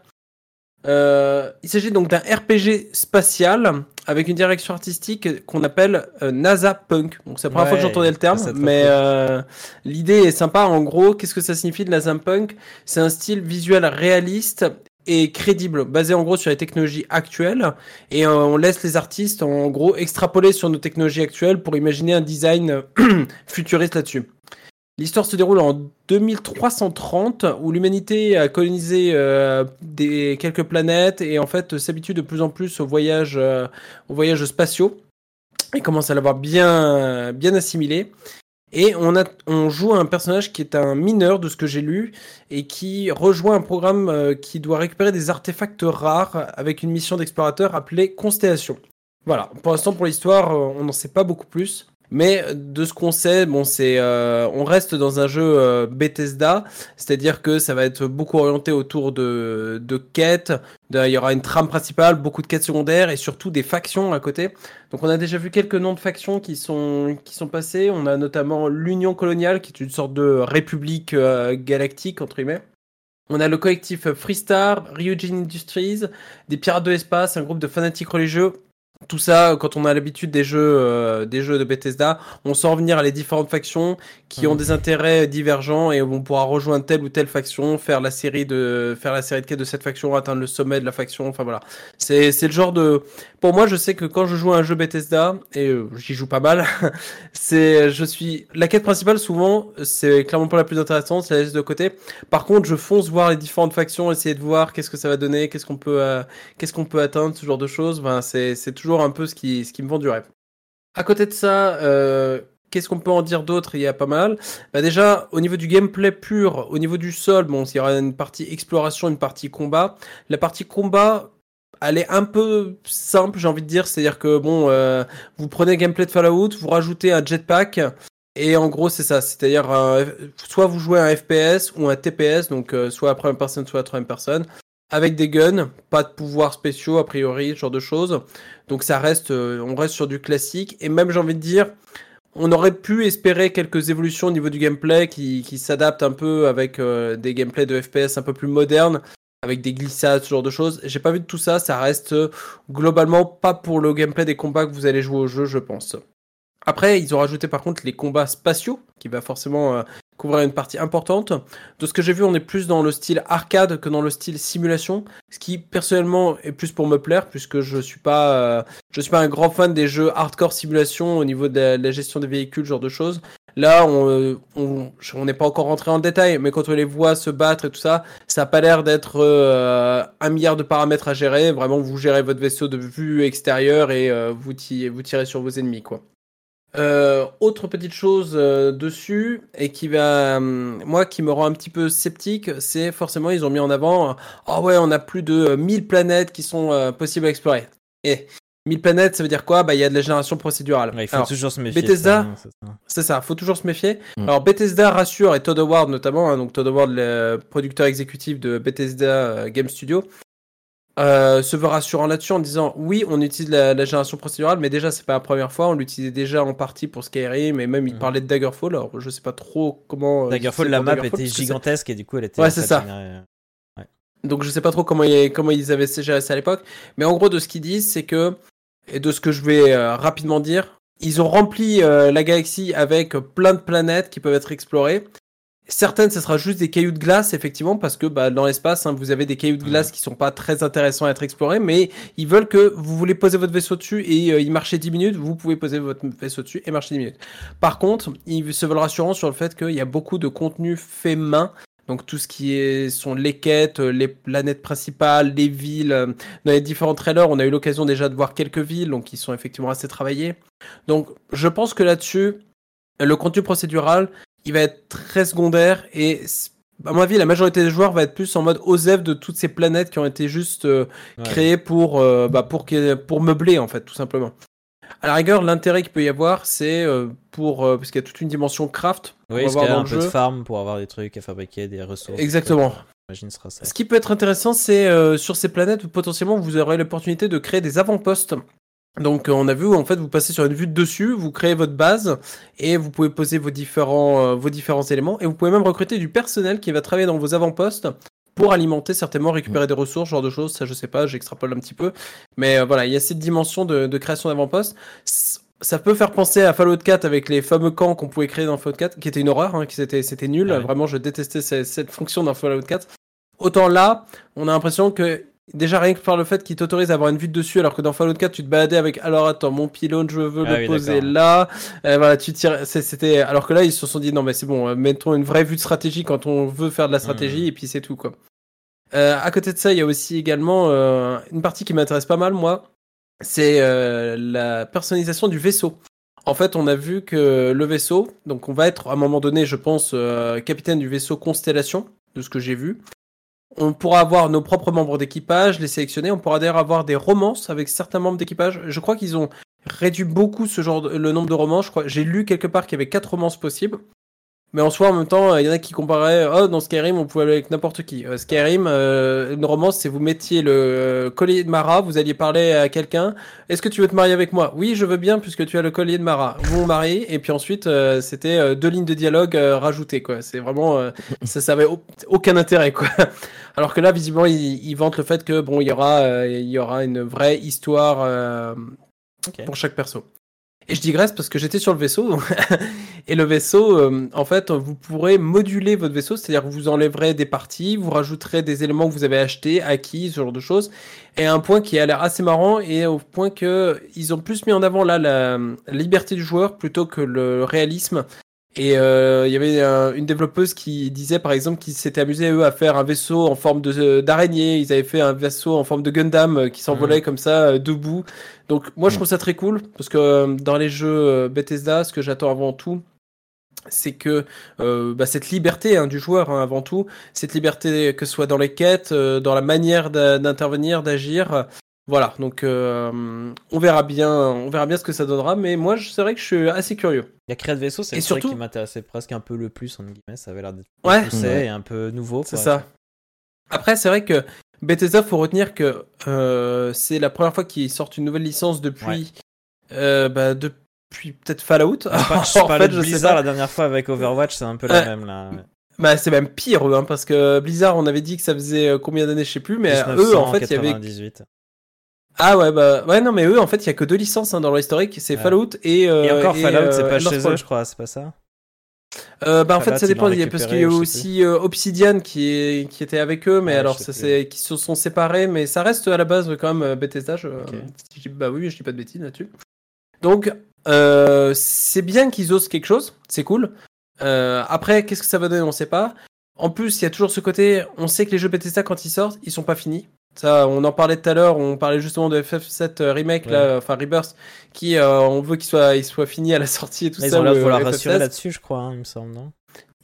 Euh, il s'agit donc d'un RPG spatial avec une direction artistique qu'on appelle euh, NASA Punk. Donc c'est la première fois que Ouais, j'entendais le terme, mais euh, l'idée est sympa. En gros, qu'est-ce que ça signifie de NASA Punk? C'est un style visuel réaliste et crédible, basé en gros sur les technologies actuelles, et euh, on laisse les artistes en gros extrapoler sur nos technologies actuelles pour imaginer un design futuriste là-dessus. L'histoire se déroule en 2330 où l'humanité a colonisé euh, des quelques planètes et en fait s'habitue de plus en plus aux voyages, euh, aux voyages spatiaux et commence à l'avoir bien bien assimilé. Et on, a, on joue un personnage qui est un mineur de ce que j'ai lu et qui rejoint un programme euh, qui doit récupérer des artefacts rares avec une mission d'explorateur appelée Constellation. Voilà, pour l'instant pour l'histoire, euh, on n'en sait pas beaucoup plus. Mais de ce qu'on sait, bon, c'est, euh, on reste dans un jeu euh, Bethesda, c'est-à-dire que ça va être beaucoup orienté autour de, de quêtes. il y aura une trame principale, beaucoup de quêtes secondaires et surtout des factions à côté. Donc, on a déjà vu quelques noms de factions qui sont qui sont passés. On a notamment l'Union coloniale, qui est une sorte de république euh, galactique entre guillemets. On a le collectif Freestar, Ryujin Industries, des pirates de l'espace, un groupe de fanatiques religieux tout ça, quand on a l'habitude des jeux, euh, des jeux de Bethesda, on sent revenir à les différentes factions qui ont des intérêts divergents et on pourra rejoindre telle ou telle faction, faire la série de, faire la série de quêtes de cette faction, atteindre le sommet de la faction. Enfin voilà, c'est c'est le genre de. Pour moi, je sais que quand je joue à un jeu Bethesda et euh, j'y joue pas mal, c'est je suis la quête principale souvent, c'est clairement pas la plus intéressante, c'est la laisse de côté. Par contre, je fonce voir les différentes factions, essayer de voir qu'est-ce que ça va donner, qu'est-ce qu'on peut, euh, qu'est-ce qu'on peut atteindre, ce genre de choses. Ben c'est c'est toujours un peu ce qui, me vend du rêve. À côté de ça, euh, qu'est-ce qu'on peut en dire d'autre? Il y a pas mal. Bah déjà, au niveau du gameplay pur, au niveau du sol, bon, il y aura une partie exploration, une partie combat. La partie combat, elle est un peu simple, j'ai envie de dire. C'est-à-dire que, bon, euh, vous prenez le gameplay de Fallout, vous rajoutez un jetpack. Et en gros, c'est ça. C'est-à-dire, soit vous jouez un FPS ou un TPS, donc euh, soit à première personne, soit à troisième personne avec des guns, pas de pouvoirs spéciaux a priori, ce genre de choses. Donc ça reste, euh, on reste sur du classique. Et même j'ai envie de dire, on aurait pu espérer quelques évolutions au niveau du gameplay qui, s'adaptent un peu avec euh, des gameplays de FPS un peu plus modernes, avec des glissades, ce genre de choses. J'ai pas vu de tout ça, ça reste euh, globalement pas pour le gameplay des combats que vous allez jouer au jeu, je pense. Après, ils ont rajouté par contre les combats spatiaux, qui va forcément couvrir une partie importante. De ce que j'ai vu, on est plus dans le style arcade que dans le style simulation, ce qui personnellement est plus pour me plaire puisque je suis pas euh, je suis pas un grand fan des jeux hardcore simulation au niveau de la, gestion des véhicules, ce genre de choses. Là, on on n'est pas encore rentré en détail, mais quand on les voit se battre et tout ça, ça a pas l'air d'être euh, un milliard de paramètres à gérer. Vraiment, vous gérez votre vaisseau de vue extérieure et euh, vous tirez sur vos ennemis, quoi. Euh, autre petite chose euh, dessus et qui va, hum, moi, qui me rend un petit peu sceptique, c'est forcément ils ont mis en avant, ah ouais, on a plus de 1000 planètes qui sont euh, possibles à explorer. Et 1000 planètes, ça veut dire quoi? Bah, il y a de la génération procédurale. il faut toujours se méfier. Bethesda, c'est ça. faut toujours se méfier. Mm. Alors, Bethesda rassure, et Todd Howard notamment, hein, donc Todd Howard, le producteur exécutif de Bethesda Game Studio, euh, se veut rassurant là-dessus en disant oui, on utilise la, génération procédurale, mais déjà c'est pas la première fois, on l'utilisait déjà en partie pour Skyrim et même il mhm. parlait de Daggerfall. Alors je sais pas trop comment. Euh, Daggerfall, la map était gigantesque et du coup elle était. Ouais, c'est ça. Donc je sais pas trop comment ils, comment ils avaient géré ça à l'époque, mais en gros de ce qu'ils disent, c'est que et de ce que je vais euh, rapidement dire, ils ont rempli la galaxie avec plein de planètes qui peuvent être explorées Certaines, ce sera juste des cailloux de glace, effectivement, parce que bah, dans l'espace, hein, vous avez des cailloux de glace qui sont pas très intéressants à être explorés, mais ils veulent que vous voulez poser votre vaisseau dessus et euh, y marcher 10 minutes, vous pouvez poser votre vaisseau dessus et marcher 10 minutes. Par contre, ils se veulent rassurants sur le fait qu'il y a beaucoup de contenu fait main, donc tout ce qui est, sont les quêtes, les planètes principales, les villes. Euh, dans les différents trailers, on a eu l'occasion déjà de voir quelques villes, donc qui sont effectivement assez travaillées. Donc je pense que là-dessus, le contenu procédural, il va être très secondaire et à mon avis, la majorité des joueurs va être plus en mode OZEF de toutes ces planètes qui ont été juste euh, créées pour, euh, bah, pour, pour meubler, en fait, tout simplement. À la rigueur, l'intérêt qu'il peut y avoir, c'est euh, pour. parce qu'il y a toute une dimension craft. Oui, parce qu'il y a un peu de farm pour avoir des trucs à fabriquer, des ressources. Exactement. Ce, sera ça. ce qui peut être intéressant, c'est sur ces planètes, potentiellement, vous aurez l'opportunité de créer des avant-postes donc euh, on a vu en fait vous passez sur une vue de dessus, vous créez votre base et vous pouvez poser vos différents euh, vos différents éléments et vous pouvez même recruter du personnel qui va travailler dans vos avant-postes pour alimenter certainement récupérer des ressources, genre de choses, ça je sais pas, j'extrapole un petit peu, mais euh, voilà il y a cette dimension de, de création d'avant-postes. Ça peut faire penser à Fallout 4 avec les fameux camps qu'on pouvait créer dans Fallout 4, qui était une horreur, hein, qui c'était c'était nul. Vraiment, je détestais cette, cette fonction dans Fallout 4. Autant là, on a l'impression que Déjà rien que par le fait qu'il t'autorise à avoir une vue de dessus, alors que dans Fallout 4 tu te baladais avec alors attends mon pylône je veux ah le poser là, euh, voilà tu tires, c'était alors que là ils se sont dit non mais c'est bon, euh, mettons une vraie vue de stratégie quand on veut faire de la stratégie hmm. et puis c'est tout quoi. Euh, à côté de ça il y a aussi également une partie qui m'intéresse pas mal moi, c'est la personnalisation du vaisseau. en fait, on a vu que le vaisseau, donc on va être à un moment donné, je pense, capitaine du vaisseau Constellation, de ce que j'ai vu. On pourra avoir nos propres membres d'équipage, les sélectionner. On pourra d'ailleurs avoir des romances avec certains membres d'équipage. Je crois qu'ils ont réduit beaucoup ce genre de- le nombre de romans. Je crois, j'ai lu quelque part qu'il y avait quatre romances possibles. Mais en soi, en même temps, il y en a qui comparaient, oh, dans Skyrim, on pouvait aller avec n'importe qui. Euh, Skyrim, euh, une romance, c'est vous mettiez le euh, collier de Mara, vous alliez parler à quelqu'un. Est-ce que tu veux te marier avec moi? Oui, je veux bien, puisque tu as le collier de Mara. Vous vous mariez, et puis ensuite, euh, c'était euh, deux lignes de dialogue euh, rajoutées, quoi. C'est vraiment, euh, ça, ça avait au- aucun intérêt, quoi. Alors que là, visiblement, ils, ils vantent le fait que, bon, il y aura, euh, il y aura une vraie histoire euh, pour chaque perso. Et je digresse parce que j'étais sur le vaisseau. et le vaisseau, euh, en fait, vous pourrez moduler votre vaisseau, c'est-à-dire que vous enlèverez des parties, vous rajouterez des éléments que vous avez achetés, acquis, ce genre de choses. Et un point qui a l'air assez marrant, et au point que ils ont plus mis en avant là la, la liberté du joueur plutôt que le réalisme. Et euh, il y avait euh, une développeuse qui disait par exemple qu'ils s'étaient amusés eux à faire un vaisseau en forme de d'araignée. Ils avaient fait un vaisseau en forme de Gundam euh, qui s'envolait comme ça euh, debout. Donc moi je trouve ça très cool parce que euh, dans les jeux euh, Bethesda, ce que j'attends avant tout, c'est que euh, bah, cette liberté hein, du joueur hein, avant tout, cette liberté que ce soit dans les quêtes, euh, dans la manière d'intervenir, d'agir. Voilà, donc euh, on verra bien, on verra bien ce que ça donnera. Mais moi, je- c'est vrai que je suis assez curieux. Il y a créé de vaisseau, c'est le surtout- qui m'intéressait presque un peu le plus, entre guillemets. Ça avait l'air d'être Ouais. Ouais. et un peu nouveau. C'est ça. Après, c'est vrai que Bethesda, faut retenir que euh, c'est la première fois qu'ils sortent une nouvelle licence depuis, euh, bah, depuis peut-être Fallout. Je En fait, de je sais Blizzard pas. la dernière fois avec Overwatch, c'est un peu la même là. Bah, c'est même pire, hein, parce que Blizzard, on avait dit que ça faisait combien d'années, je sais plus, mais eux, en fait, il y avait. 1998. Ah ouais, bah, ouais, non, mais eux, en fait, il y a que deux licences hein, dans leur historique, c'est Ouais. Fallout et. euh, Et encore Fallout, c'est euh, pas chez eux, je crois, c'est pas ça? Euh, bah en fait ça dépend il y a- parce récupéré, qu'il y a aussi euh, Obsidian qui est qui était avec eux mais Ouais, alors ça c'est qui se sont séparés mais ça reste à la base quand même euh, Bethesda je, Ok. si je dis- bah oui je dis pas de bêtises là-dessus donc euh, c'est bien qu'ils osent quelque chose c'est cool après qu'est-ce que ça va donner on sait pas en plus il y a toujours ce côté on sait que les jeux Bethesda quand ils sortent ils sont pas finis ça on en parlait tout à l'heure on parlait justement de FF7 remake là enfin Rebirth qui euh, on veut qu'il soit il soit fini à la sortie et tout Ils ça ont l'air de le vouloir FF16. rassurer là-dessus, je crois, hein, il me semble, non?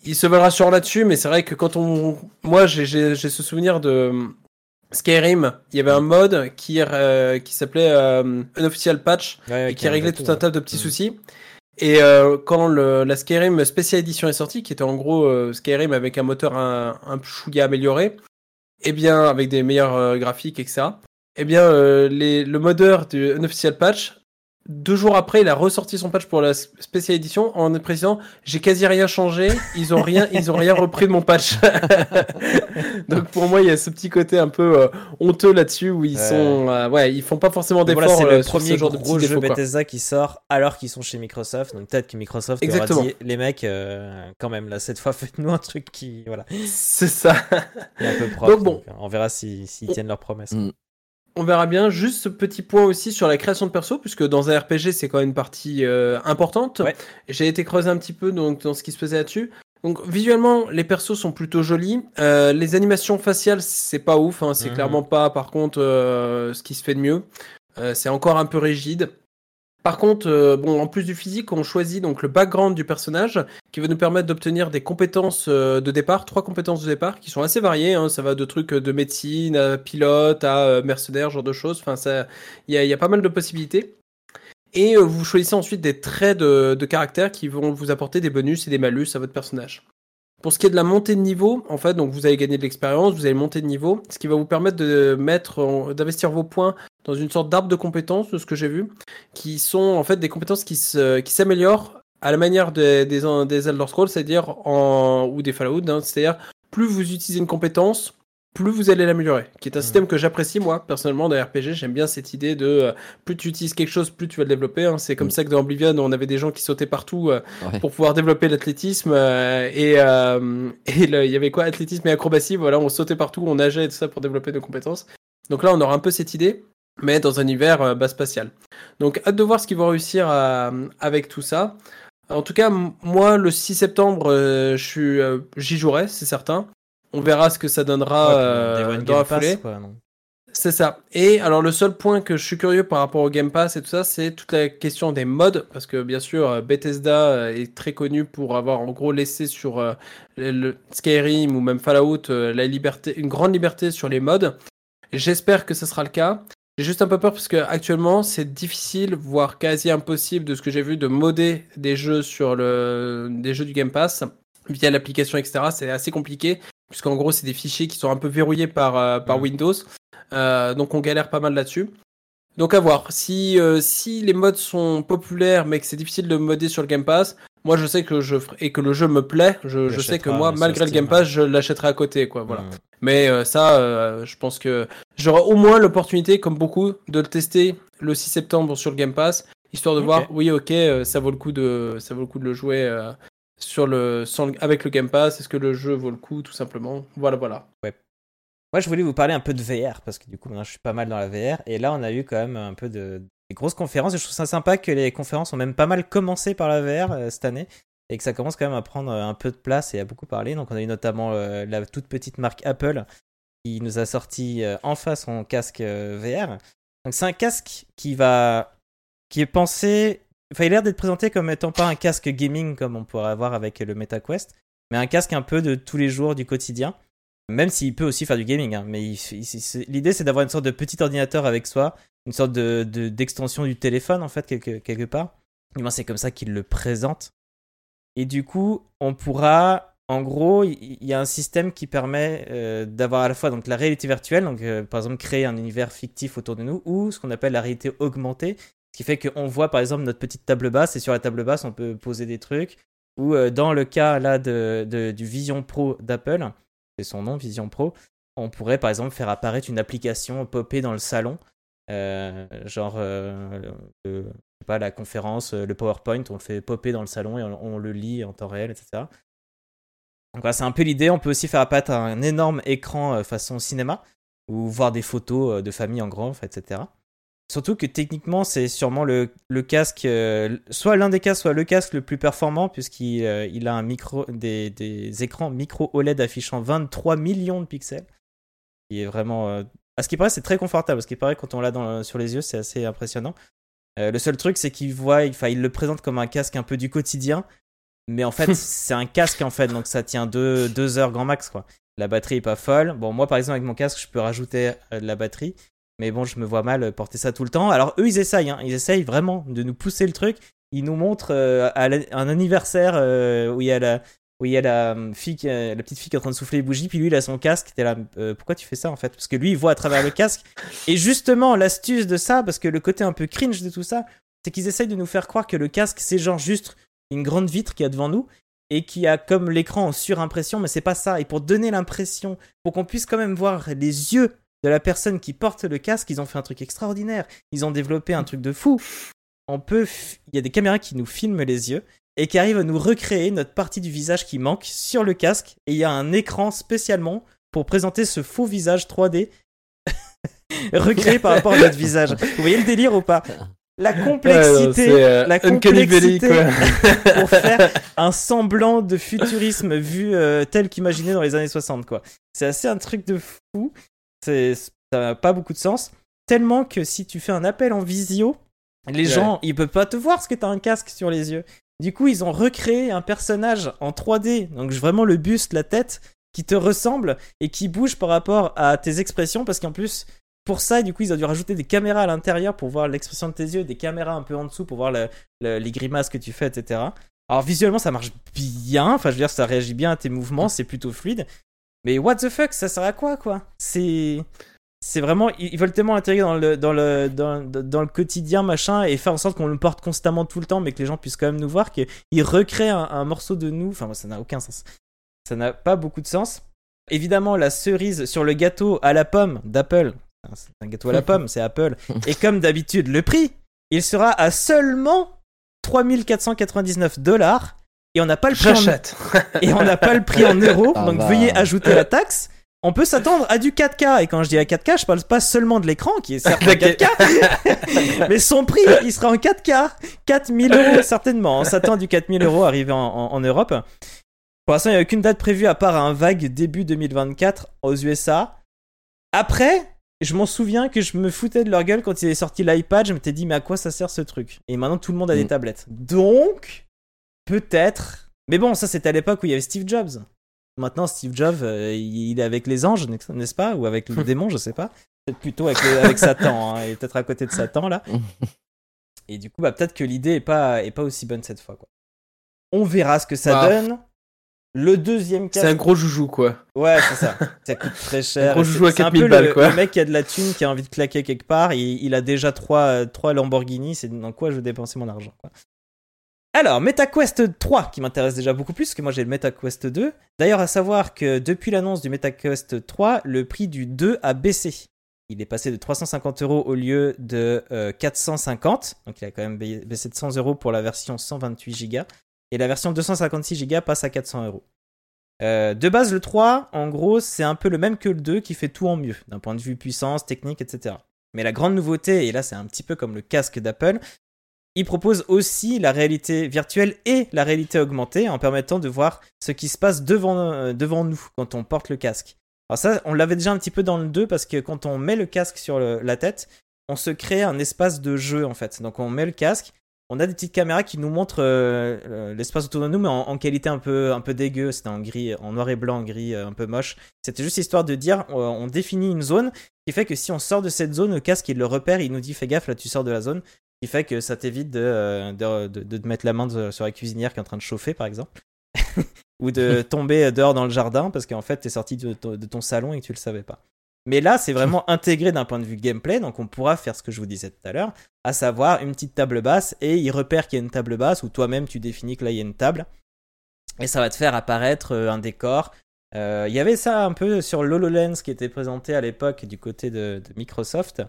Ils se veulent rassurer là-dessus, mais c'est vrai que quand on, moi j'ai ce souvenir de Skyrim, il y avait un mode qui euh, qui s'appelait euh, Unofficial Patch Ouais, et qui réglait tout un tas de petits Mm. soucis. Et euh, quand le, la Skyrim Special Edition est sortie, qui était en gros euh, Skyrim avec un moteur un, un chouïa amélioré, et bien avec des meilleurs euh, graphiques, etc. Eh bien, euh, les, le modeur du Unofficial Patch, deux jours après, il a ressorti son patch pour la s- Special Edition en précisant j'ai quasi rien changé, ils ont rien, ils ont rien repris de mon patch. Donc pour moi, il y a ce petit côté un peu euh, honteux là-dessus où ils Ouais. sont, euh, ouais, ils font pas forcément d'efforts Voilà, c'est euh, le sur premier ce genre de gros jeu défauts. Bethesda qui sort alors qu'ils sont chez Microsoft. Donc peut-être que Microsoft aura Exactement. dit les mecs, euh, quand même, là, cette fois, faites-nous un truc qui voilà, C'est ça. est un peu propre. Donc bon. donc, euh, on verra s'ils s'ils tiennent leurs promesses. Mm. On verra bien. Juste ce petit point aussi sur la création de perso, puisque dans un RPG, c'est quand même une partie euh, importante. Ouais. J'ai été creusé un petit peu donc, dans ce qui se faisait là-dessus. Donc visuellement, les persos sont plutôt jolis. Euh, les animations faciales, c'est pas ouf. Hein, c'est Mhm. clairement pas, par contre, euh, ce qui se fait de mieux. Euh, c'est encore un peu rigide. Par contre, euh, bon, en plus du physique, on choisit donc le background du personnage qui va nous permettre d'obtenir des compétences euh, de départ, trois compétences de départ qui sont assez variées. hein. Ça va de trucs de médecine à pilote à euh, mercenaire, ce genre de choses. Enfin, il y a, pas mal de possibilités. Et euh, vous choisissez ensuite des traits de caractère qui vont vous apporter des bonus et des malus à votre personnage. Pour ce qui est de la montée de niveau, en fait, donc vous allez gagner de l'expérience, vous allez monter de niveau, ce qui va vous permettre de mettre, d'investir vos points dans une sorte d'arbre de compétences, de ce que j'ai vu, qui sont en fait des compétences qui s'améliorent à la manière des, des, des Elder Scrolls, c'est-à-dire en, ou des Fallout, hein, c'est-à-dire plus vous utilisez une compétence, plus vous allez l'améliorer. Qui est un Mhm. système que j'apprécie moi personnellement dans RPG. J'aime bien cette idée de euh, plus tu utilises quelque chose, plus tu vas le développer. hein. C'est comme Mhm. ça que dans Oblivion, on avait des gens qui sautaient partout euh, Ouais. pour pouvoir développer l'athlétisme euh, et il y avait quoi athlétisme et acrobatie. Voilà, on sautait partout, on nageait et tout ça pour développer nos compétences. Donc là, on aura un peu cette idée, mais dans un univers bas spatial. Donc hâte de voir ce qu'ils vont réussir à- avec tout ça. En tout cas, moi, le 6 septembre, j'y jouerai, c'est certain. On verra ce que ça donnera euh, dans la foulée. C'est ça. Et alors le seul point que je suis curieux par rapport au Game Pass et tout ça, c'est toute la question des modes, parce que bien sûr euh, Bethesda euh, est très connu pour avoir en gros laissé sur euh, le Skyrim ou même Fallout la liberté, une grande liberté sur les modes. J'espère que ce sera le cas. J'ai juste un peu peur parce que actuellement c'est difficile, voire quasi impossible de ce que j'ai vu de modder des jeux sur le des jeux du Game Pass via l'application etc. C'est assez compliqué puisqu'en gros c'est des fichiers qui sont un peu verrouillés par par Windows. Euh, donc on galère pas mal là-dessus. Donc à voir. Si, euh, si les modes sont populaires mais que c'est difficile de modder sur le Game Pass, moi je sais que je et que le jeu me plaît, je, je sais que moi malgré le Game Pass, je l'achèterai à côté quoi, voilà. Mais euh, ça je pense que j'aurai au moins l'opportunité comme beaucoup de le tester le 6 septembre sur le Game Pass histoire de voir oui OK, ça vaut le coup de ça vaut le coup de le jouer sur le avec le Game Pass, est-ce que le jeu vaut le coup tout simplement? Voilà voilà. Ouais. Moi, je voulais vous parler un peu de VR, parce que du coup, maintenant, je suis pas mal dans la VR. Et là, on a eu quand même un peu de grosses conférences. Et je trouve ça sympa que les conférences ont même pas mal commencé par la VR euh, cette année. Et que ça commence quand même à prendre euh, un peu de place et à beaucoup parler. Donc, on a eu notamment euh, la toute petite marque Apple qui nous a sorti enfin son casque VR. Donc, c'est un casque qui va. qui est pensé. Il a l'air d'être présenté comme étant pas un casque gaming comme on pourrait avoir avec le MetaQuest, mais un casque un peu de tous les jours du quotidien. Même s'il peut aussi faire du gaming, hein, mais l'idée c'est d'avoir une sorte de petit ordinateur avec soi, une sorte de d'extension du téléphone en fait quelque, quelque part. Du moins c'est comme ça qu'il le présente. Et du coup, on pourra, en gros, il y, a un système qui permet euh, d'avoir à la fois donc la réalité virtuelle, donc euh, par exemple créer un univers fictif autour de nous, ou ce qu'on appelle la réalité augmentée, ce qui fait qu'on voit par exemple notre petite table basse et sur la table basse on peut poser des trucs. Ou euh, dans le cas là de, du Vision Pro d'Apple, c'est son nom, Vision Pro, on pourrait par exemple faire apparaître une application popée dans le salon, euh, genre, euh, pas, la conférence, le PowerPoint, on le fait popper dans le salon et on, le lit en temps réel, etc. Donc voilà, c'est un peu l'idée. On peut aussi faire apparaître un énorme écran façon cinéma, ou voir des photos de famille en grand, etc. Surtout que techniquement, c'est sûrement le, casque, euh, soit l'un des casques, soit le casque le plus performant, puisqu'il euh, il a un micro, des, écrans micro OLED affichant 23 millions de pixels. Qui est vraiment. Euh, à ce qui paraît, c'est très confortable. À ce qui paraît, quand on l'a sur les yeux, c'est assez impressionnant. le seul truc, c'est qu'il voit, enfin, il le présente comme un casque un peu du quotidien, mais en fait, c'est un casque en fait, donc ça tient 2 deux, heures grand max, quoi. La batterie est pas folle. Bon, moi, par exemple, avec mon casque, je peux rajouter de la batterie. Mais bon, je me vois mal porter ça tout le temps. Alors eux, ils essayent, hein. ils essayent vraiment de nous pousser le truc. Ils nous montrent euh, un anniversaire euh, où il y a la, où il y a la hum, fille, la petite fille qui est en train de souffler les bougies, puis lui il a son casque. T'es là, euh, pourquoi tu fais ça en fait? Parce que lui il voit à travers le casque. Et justement, l'astuce de ça, parce que le côté un peu cringe de tout ça, c'est qu'ils essayent de nous faire croire que le casque c'est genre juste une grande vitre qui a devant nous et qui a comme l'écran en surimpression, mais c'est pas ça. Et pour donner l'impression, pour qu'on puisse quand même voir les yeux de la personne qui porte le casque, ils ont fait un truc extraordinaire. Ils ont développé un truc de fou. On peut, il y a des caméras qui nous filment les yeux et qui arrivent à nous recréer notre partie du visage qui manque sur le casque. Et il y a un écran spécialement pour présenter ce faux visage 3D recréé par rapport à notre visage. Vous voyez le délire ou pas? La complexité, euh, la complexité pour faire un semblant de futurisme vu euh, tel qu'imaginé dans les années 60 quoi. C'est assez un truc de fou ça n'a pas beaucoup de sens. Tellement que si tu fais un appel en visio, les gens, ils peuvent pas te voir parce que tu as un casque sur les yeux. Du coup, ils ont recréé un personnage en 3D, donc vraiment le buste, la tête, qui te ressemble et qui bouge par rapport à tes expressions parce qu'en plus, pour ça, du coup, ils ont dû rajouter des caméras à l'intérieur pour voir l'expression de tes yeux, des caméras un peu en dessous pour voir les grimaces que tu fais, etc. Alors visuellement, ça marche bien. Enfin, je veux dire, ça réagit bien à tes mouvements, c'est plutôt fluide. Mais what the fuck, ça sert à quoi, quoi? C'est. C'est vraiment. Ils veulent tellement l'intégrer dans le, dans, le, dans, dans, le quotidien, machin, et faire en sorte qu'on le porte constamment tout le temps, mais que les gens puissent quand même nous voir, qu'ils recréent un, morceau de nous. Enfin, moi, ça n'a aucun sens. Ça n'a pas beaucoup de sens. Évidemment, la cerise sur le gâteau à la pomme d'Apple. C'est un gâteau à la pomme, c'est Apple. Et comme d'habitude, le prix, il sera à seulement 3499 dollars et on n'a pas le prix en... et on n'a pas le prix en euros, donc veuillez ajouter la taxe. On peut s'attendre à du 4K et quand je dis à 4K, je parle pas seulement de l'écran qui est certes en 4K, mais son prix il sera en 4K, 4000 euros certainement. On s'attend à du 4000 euros arrivé en, Europe. Pour l'instant, il n'y a aucune date prévue à part un vague début 2024 aux USA. Après, je m'en souviens que je me foutais de leur gueule quand il est sorti l'iPad. Je m'étais dit, mais à quoi ça sert ce truc? Et maintenant, tout le monde a des Mm. tablettes. Donc, peut-être. Mais bon, ça, c'était à l'époque où il y avait Steve Jobs. Maintenant, Steve Jobs, euh, il est avec les anges, n'est-ce pas Ou avec le démon, je sais pas. Peut-être plutôt avec, le- avec Satan. hein. Il est peut-être à côté de Satan, là. Et du coup, bah, peut-être que l'idée est pas, est pas aussi bonne cette fois. Quoi. On verra ce que ça Bah. donne. Le deuxième C'est casque. un gros joujou, quoi. Ouais, c'est ça. Ça coûte très cher. gros C'est- joujou à c'est un 4000 peu le- balles, quoi. Le mec qui a de la thune, qui a envie de claquer quelque part. Il, il a déjà trois, trois Lamborghini. C'est dans quoi je vais dépenser mon argent. Quoi. Alors, MetaQuest 3, qui m'intéresse déjà beaucoup plus, parce que moi j'ai le MetaQuest 2. D'ailleurs, à savoir que depuis l'annonce du MetaQuest 3, le prix du 2 a baissé. Il est passé de 350 euros au lieu de euh, 450. Donc il a quand même ba- baissé de 100 euros pour la version 128 Go. Et la version 256 Go passe à 400 euros. Euh, de base, le 3, en gros, c'est un peu le même que le 2 qui fait tout en mieux, d'un point de vue puissance, technique, etc. Mais la grande nouveauté, et là c'est un petit peu comme le casque d'Apple, il propose aussi la réalité virtuelle et la réalité augmentée en permettant de voir ce qui se passe devant, euh, nous quand on porte le casque. Alors ça, on l'avait déjà un petit peu dans le 2 parce que quand on met le casque sur la tête, on se crée un espace de jeu en fait. Donc on met le casque, on a des petites caméras qui nous montrent euh, euh, l'espace autour de nous, mais en, qualité un peu, un peu dégueu. C'était en gris, en noir et blanc, en gris un peu moche. C'était juste histoire de dire, euh, on définit une zone qui fait que si on sort de cette zone, le casque il le repère, il nous dit fais gaffe là, tu sors de la zone, qui fait que ça t'évite de, euh, de, de, de te mettre la main de- sur la cuisinière qui est en train de chauffer par exemple. Ou de tomber dehors dans le jardin parce qu'en fait t'es sorti de, ton- de ton salon et que tu le savais pas. Mais là, c'est vraiment intégré d'un point de vue gameplay, donc on pourra faire ce que je vous disais tout à l'heure, à savoir une petite table basse et il repère qu'il y a une table basse ou toi-même tu définis que là il y a une table et ça va te faire apparaître euh, un décor. Euh, Il y avait ça un peu sur l'HoloLens qui était présenté à l'époque du côté de, de Microsoft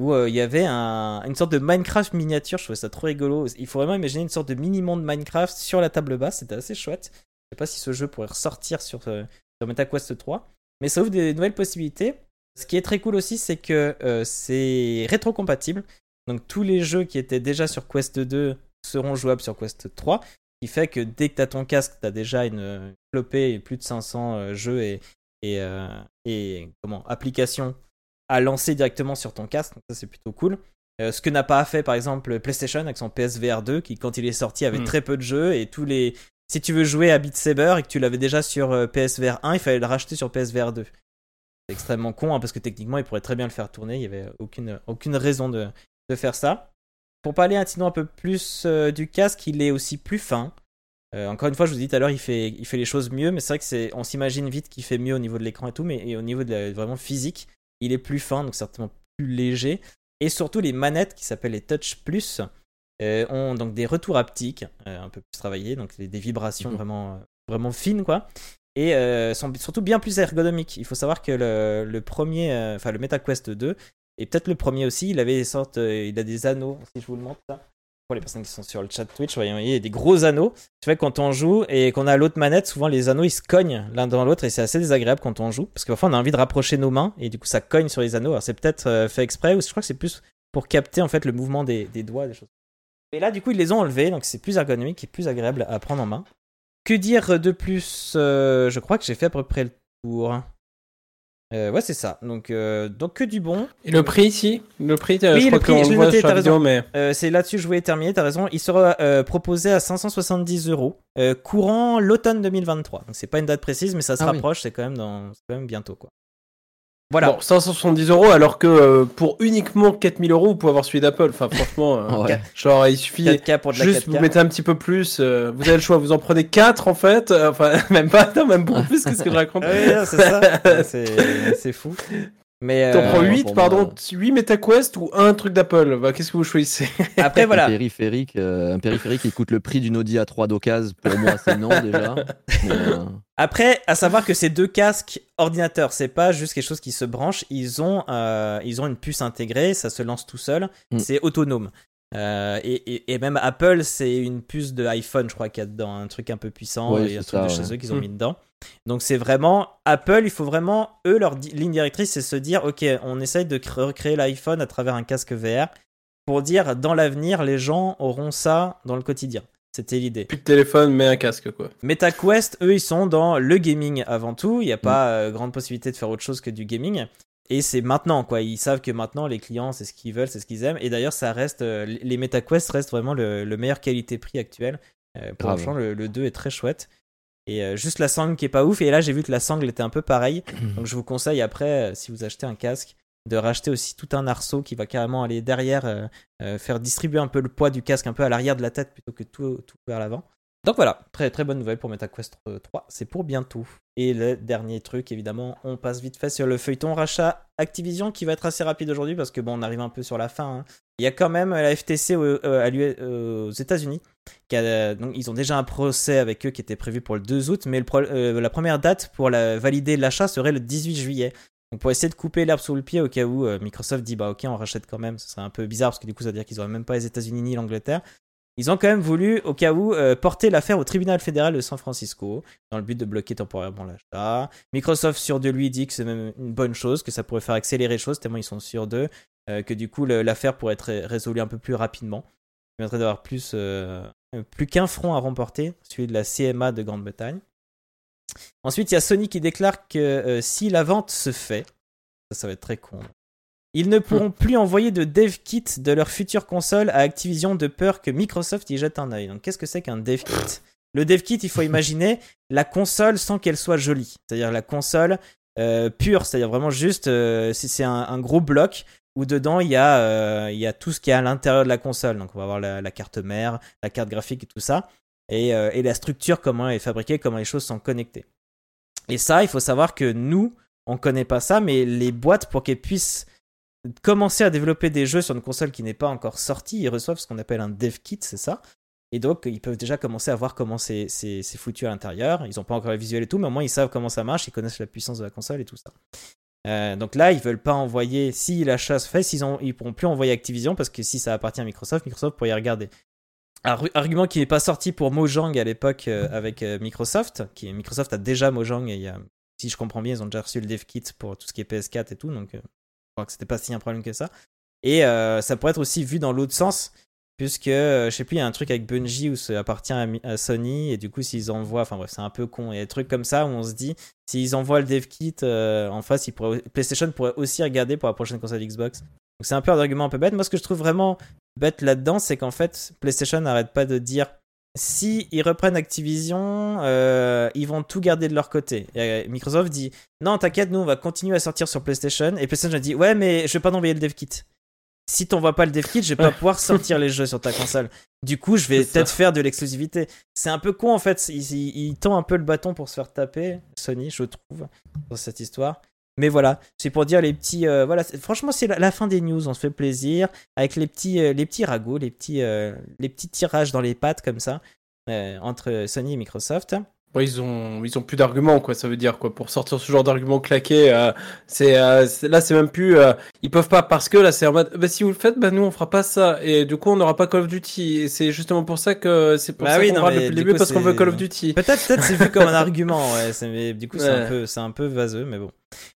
où euh, il y avait un- une sorte de Minecraft miniature, je trouvais ça trop rigolo. Il faut vraiment imaginer une sorte de mini-monde Minecraft sur la table basse, c'était assez chouette. Je sais pas si ce jeu pourrait ressortir sur, euh, sur MetaQuest 3, mais ça ouvre des nouvelles possibilités. Ce qui est très cool aussi, c'est que euh, c'est rétro-compatible. Donc tous les jeux qui étaient déjà sur Quest 2 seront jouables sur Quest 3. Ce qui fait que dès que tu as ton casque, tu as déjà une flopée plus de 500 euh, jeux et, et, et comment, applications à lancer directement sur ton casque. Donc ça, c'est plutôt cool. Euh, ce que n'a pas fait par exemple PlayStation avec son PSVR 2 qui quand il est sorti avait Mm. très peu de jeux et tous les si tu veux jouer à Beat Saber et que tu l'avais déjà sur euh, PSVR 1 il fallait le racheter sur PSVR 2 c'est extrêmement con hein, parce que techniquement il pourrait très bien le faire tourner il y avait aucune, aucune raison de, de faire ça pour parler un petit un peu plus euh, du casque il est aussi plus fin encore une fois je vous dis tout à l'heure il fait, il fait les choses mieux mais c'est vrai que c'est on s'imagine vite qu'il fait mieux au niveau de l'écran et tout mais et au niveau de la, vraiment physique il est plus fin donc certainement plus léger et surtout les manettes qui s'appellent les Touch Plus euh, ont donc des retours haptiques euh, un peu plus travaillés donc des, des vibrations Mhm. vraiment, vraiment fines quoi et euh, sont surtout bien plus ergonomiques. Il faut savoir que le, le premier, enfin le MetaQuest 2, et peut-être le premier aussi, il avait des sortes, il a des anneaux, si je vous le montre ça. Les personnes qui sont sur le chat Twitch, voyez, il y a des gros anneaux. Tu vois, quand on joue et qu'on a l'autre manette, souvent les anneaux ils se cognent l'un dans l'autre et c'est assez désagréable quand on joue parce que parfois on a envie de rapprocher nos mains et du coup ça cogne sur les anneaux. Alors c'est peut-être euh, fait exprès ou je crois que c'est plus pour capter en fait le mouvement des, des doigts, des choses. Et là, du coup, ils les ont enlevés, donc c'est plus ergonomique et plus agréable à prendre en main. Que dire de plus? Euh, Je crois que j'ai fait à peu près le tour. Euh, ouais, c'est ça. Donc, euh, donc que du bon. Et le prix ici Le prix, euh, Oui, je le crois prix, noté, vidéo, raison. mais c'est là-dessus que je voulais terminer, t'as raison. Il sera euh, proposé à 570 euros, courant l'automne 2023. Donc c'est pas une date précise, mais ça se Ah oui. rapproche, c'est quand, même dans... c'est quand même bientôt. quoi. Voilà. bon, 570 euros, alors que euh, pour uniquement 4000 euros, vous pouvez avoir celui d'Apple. Enfin, franchement, euh, Ouais. genre, il suffit 4K pour de la juste 4K. vous mettez un petit peu plus. euh, vous avez le choix, vous en prenez 4 en fait. euh, enfin, même pas, non, même beaucoup plus que ce que je raconte. C'est ça. c'est c'est fou. Mais T'en euh, prends ouais, 8, pour pardon, moi. 8 MetaQuest ou un truc d'Apple? Bah, Qu'est-ce que vous choisissez? Après, Un voilà. périphérique, euh, un périphérique qui coûte le prix d'une Audi A3 d'occasion, pour moi, c'est non déjà. Mais, euh, Après, à savoir que ces deux casques ordinateurs, c'est pas juste quelque chose qui se branche. Ils ont, euh, ils ont une puce intégrée, ça se lance tout seul. Mm. C'est autonome. Euh, et, et- et même Apple, c'est une puce de iPhone, je crois qu'il y a dedans un truc un peu puissant Ouais, et un truc de chez ouais. eux qu'ils ont Mm. mis dedans. Donc c'est vraiment Apple. Il faut vraiment eux leur di- ligne directrice, c'est se dire, ok, on essaye de recréer l'iPhone à travers un casque VR pour dire dans l'avenir les gens auront ça dans le quotidien. C'était l'idée. Plus de téléphone, mais un casque quoi. MetaQuest, eux, ils sont dans le gaming avant tout. Il n'y a pas euh, grande possibilité de faire autre chose que du gaming. Et c'est maintenant, quoi. Ils savent que maintenant, les clients, c'est ce qu'ils veulent, c'est ce qu'ils aiment. Et d'ailleurs, ça reste. euh, les MetaQuest restent vraiment le, le meilleur qualité-prix actuel. Euh, pour Grave. l'instant, le, le 2 est très chouette. Et euh, juste la sangle qui est pas ouf. Et là, j'ai vu que la sangle était un peu pareille. Donc, je vous conseille après, euh, si vous achetez un casque, de racheter aussi tout un arceau qui va carrément aller derrière, faire distribuer un peu le poids du casque un peu à l'arrière de la tête plutôt que tout, tout vers l'avant. Donc voilà, très très bonne nouvelle pour MetaQuest euh, 3, c'est pour bientôt. Et le dernier truc, évidemment, on passe vite fait sur le feuilleton rachat Activision qui va être assez rapide aujourd'hui parce que bon, on arrive un peu sur la fin. hein. Il y a quand même la FTC euh, euh, aux États-Unis. ils ont déjà un procès avec eux qui était prévu pour le 2 août, mais euh, la première date pour valider l'achat serait le 18 juillet. Donc pour essayer de couper l'herbe sous le pied au cas où euh, Microsoft dit bah ok on rachète quand même, ce serait un peu bizarre parce que du coup ça veut dire qu'ils auraient même pas les États-Unis ni l'Angleterre. Ils ont quand même voulu au cas où euh, porter l'affaire au tribunal fédéral de San Francisco dans le but de bloquer temporairement l'achat. Microsoft sûr de lui dit que c'est même une bonne chose, que ça pourrait faire accélérer les choses tellement ils sont sûrs d'eux, euh, que du coup l'affaire pourrait être ré- résolue un peu plus rapidement. Ça permettrait d'avoir plus euh, plus qu'un front à remporter, celui de la CMA de Grande-Bretagne. Ensuite, il y a Sony qui déclare que si la vente se fait, ça va être très con. Ils ne pourront plus envoyer de dev kit de leur future console à Activision de peur que Microsoft y jette un œil. Donc, qu'est-ce que c'est qu'un dev kit? Le dev kit, il faut imaginer la console sans qu'elle soit jolie. C'est-à-dire la console euh, pure, c'est-à-dire vraiment juste, euh, si c'est un, un gros bloc où dedans il y, a, euh, il y a tout ce qui est à l'intérieur de la console. Donc, on va avoir la, la carte mère, la carte graphique et tout ça. Et, euh, et la structure, comment elle est fabriquée, comment les choses sont connectées. Et ça, il faut savoir que nous, on connaît pas ça, mais les boîtes, pour qu'elles puissent commencer à développer des jeux sur une console qui n'est pas encore sortie, ils reçoivent ce qu'on appelle un dev kit, c'est ça. Et donc, ils peuvent déjà commencer à voir comment c'est c'est- c'est foutu à l'intérieur. Ils n'ont pas encore le visuel et tout, mais au moins ils savent comment ça marche, ils connaissent la puissance de la console et tout ça. Euh, donc là, ils veulent pas envoyer, si l'achat se fait, s'ils ont, ils pourront plus envoyer Activision parce que si ça appartient à Microsoft, Microsoft pourrait y regarder. Argu- Argument qui n'est pas sorti pour Mojang à l'époque euh, avec euh, Microsoft, qui Microsoft a déjà Mojang et il y a, si je comprends bien, ils ont déjà reçu le dev kit pour tout ce qui est PS4 et tout, donc que c'était pas si un problème que ça. Et euh, ça pourrait être aussi vu dans l'autre sens, puisque euh, je sais plus, il y a un truc avec Bungie où ça appartient à Sony, et du coup, s'ils envoient, enfin bref, c'est un peu con. Il y a des trucs comme ça où on se dit, s'ils envoient le dev kit euh, en face, ils pourraient, PlayStation pourrait aussi regarder pour la prochaine console Xbox. Donc c'est un peu un argument un peu bête. Moi, ce que je trouve vraiment bête là-dedans, c'est qu'en fait, PlayStation n'arrête pas de dire si ils reprennent Activision, euh, ils vont tout garder de leur côté. Et, euh, Microsoft dit non, t'inquiète, nous on va continuer à sortir sur PlayStation. Et PlayStation a dit ouais, mais je vais pas t'envoyer le dev kit. Si t'envoies pas le dev kit, je vais pas pouvoir sortir les jeux sur ta console. Du coup, je vais peut-être faire de l'exclusivité. C'est un peu con en fait. Il, il- il tend un peu le bâton pour se faire taper, Sony, je trouve, dans cette histoire. Mais voilà, c'est pour dire les petits. euh, voilà, franchement, c'est la, la fin des news. On se fait plaisir avec les petits, euh, les petits ragots, les petits, euh, les petits tirages dans les pattes comme ça entre Sony et Microsoft. Bon, ils ont, ils ont plus d'arguments, quoi. Ça veut dire quoi pour sortir ce genre d'arguments claqués. euh, c'est, euh, là, c'est même plus. euh, ils peuvent pas parce que là, c'est en mode. Bah, si vous le faites, bah nous, on fera pas ça. Et du coup, on n'aura pas Call of Duty. Et c'est justement pour ça que c'est pour Bah ça oui, qu'on mais depuis le du début coup, parce qu'on veut Call of Duty. Peut-être, peut-être c'est vu comme un argument, ouais. Mais du coup, c'est un peu, c'est un peu vaseux, mais bon.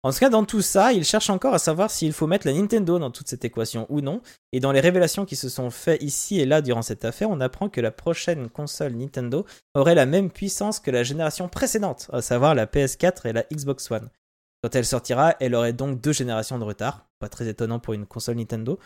En tout cas, dans tout ça, ils cherchent encore à savoir s'il faut mettre la Nintendo dans toute cette équation ou non. Et dans les révélations qui se sont faites ici et là durant cette affaire, on apprend que la prochaine console Nintendo aurait la même puissance que la génération précédente, à savoir la PS4 et la Xbox One. Quand elle sortira, elle aurait donc deux générations de retard. Pas très étonnant pour une console Nintendo.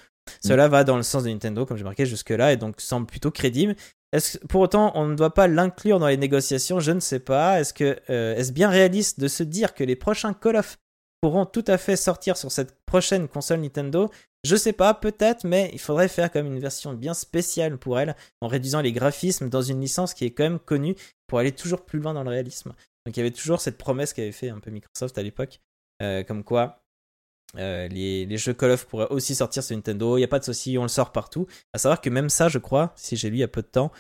Cela va dans le sens de Nintendo, comme j'ai marqué jusque-là, et donc semble plutôt crédible. Est-ce pour autant, on ne doit pas l'inclure dans les négociations? Je ne sais pas. Euh, est-ce bien réaliste de se dire que les prochains Call of pourront tout à fait sortir sur cette prochaine console Nintendo? Je sais pas, peut-être, mais il faudrait faire comme une version bien spéciale pour elle, en réduisant les graphismes dans une licence qui est quand même connue pour aller toujours plus loin dans le réalisme. Donc il y avait toujours cette promesse qu'avait fait un peu Microsoft à l'époque, euh, comme quoi euh, les, les jeux Call of pourraient aussi sortir sur Nintendo. Il n'y a pas de souci, on le sort partout. À savoir que même ça, je crois, si j'ai lu il y a peu de temps,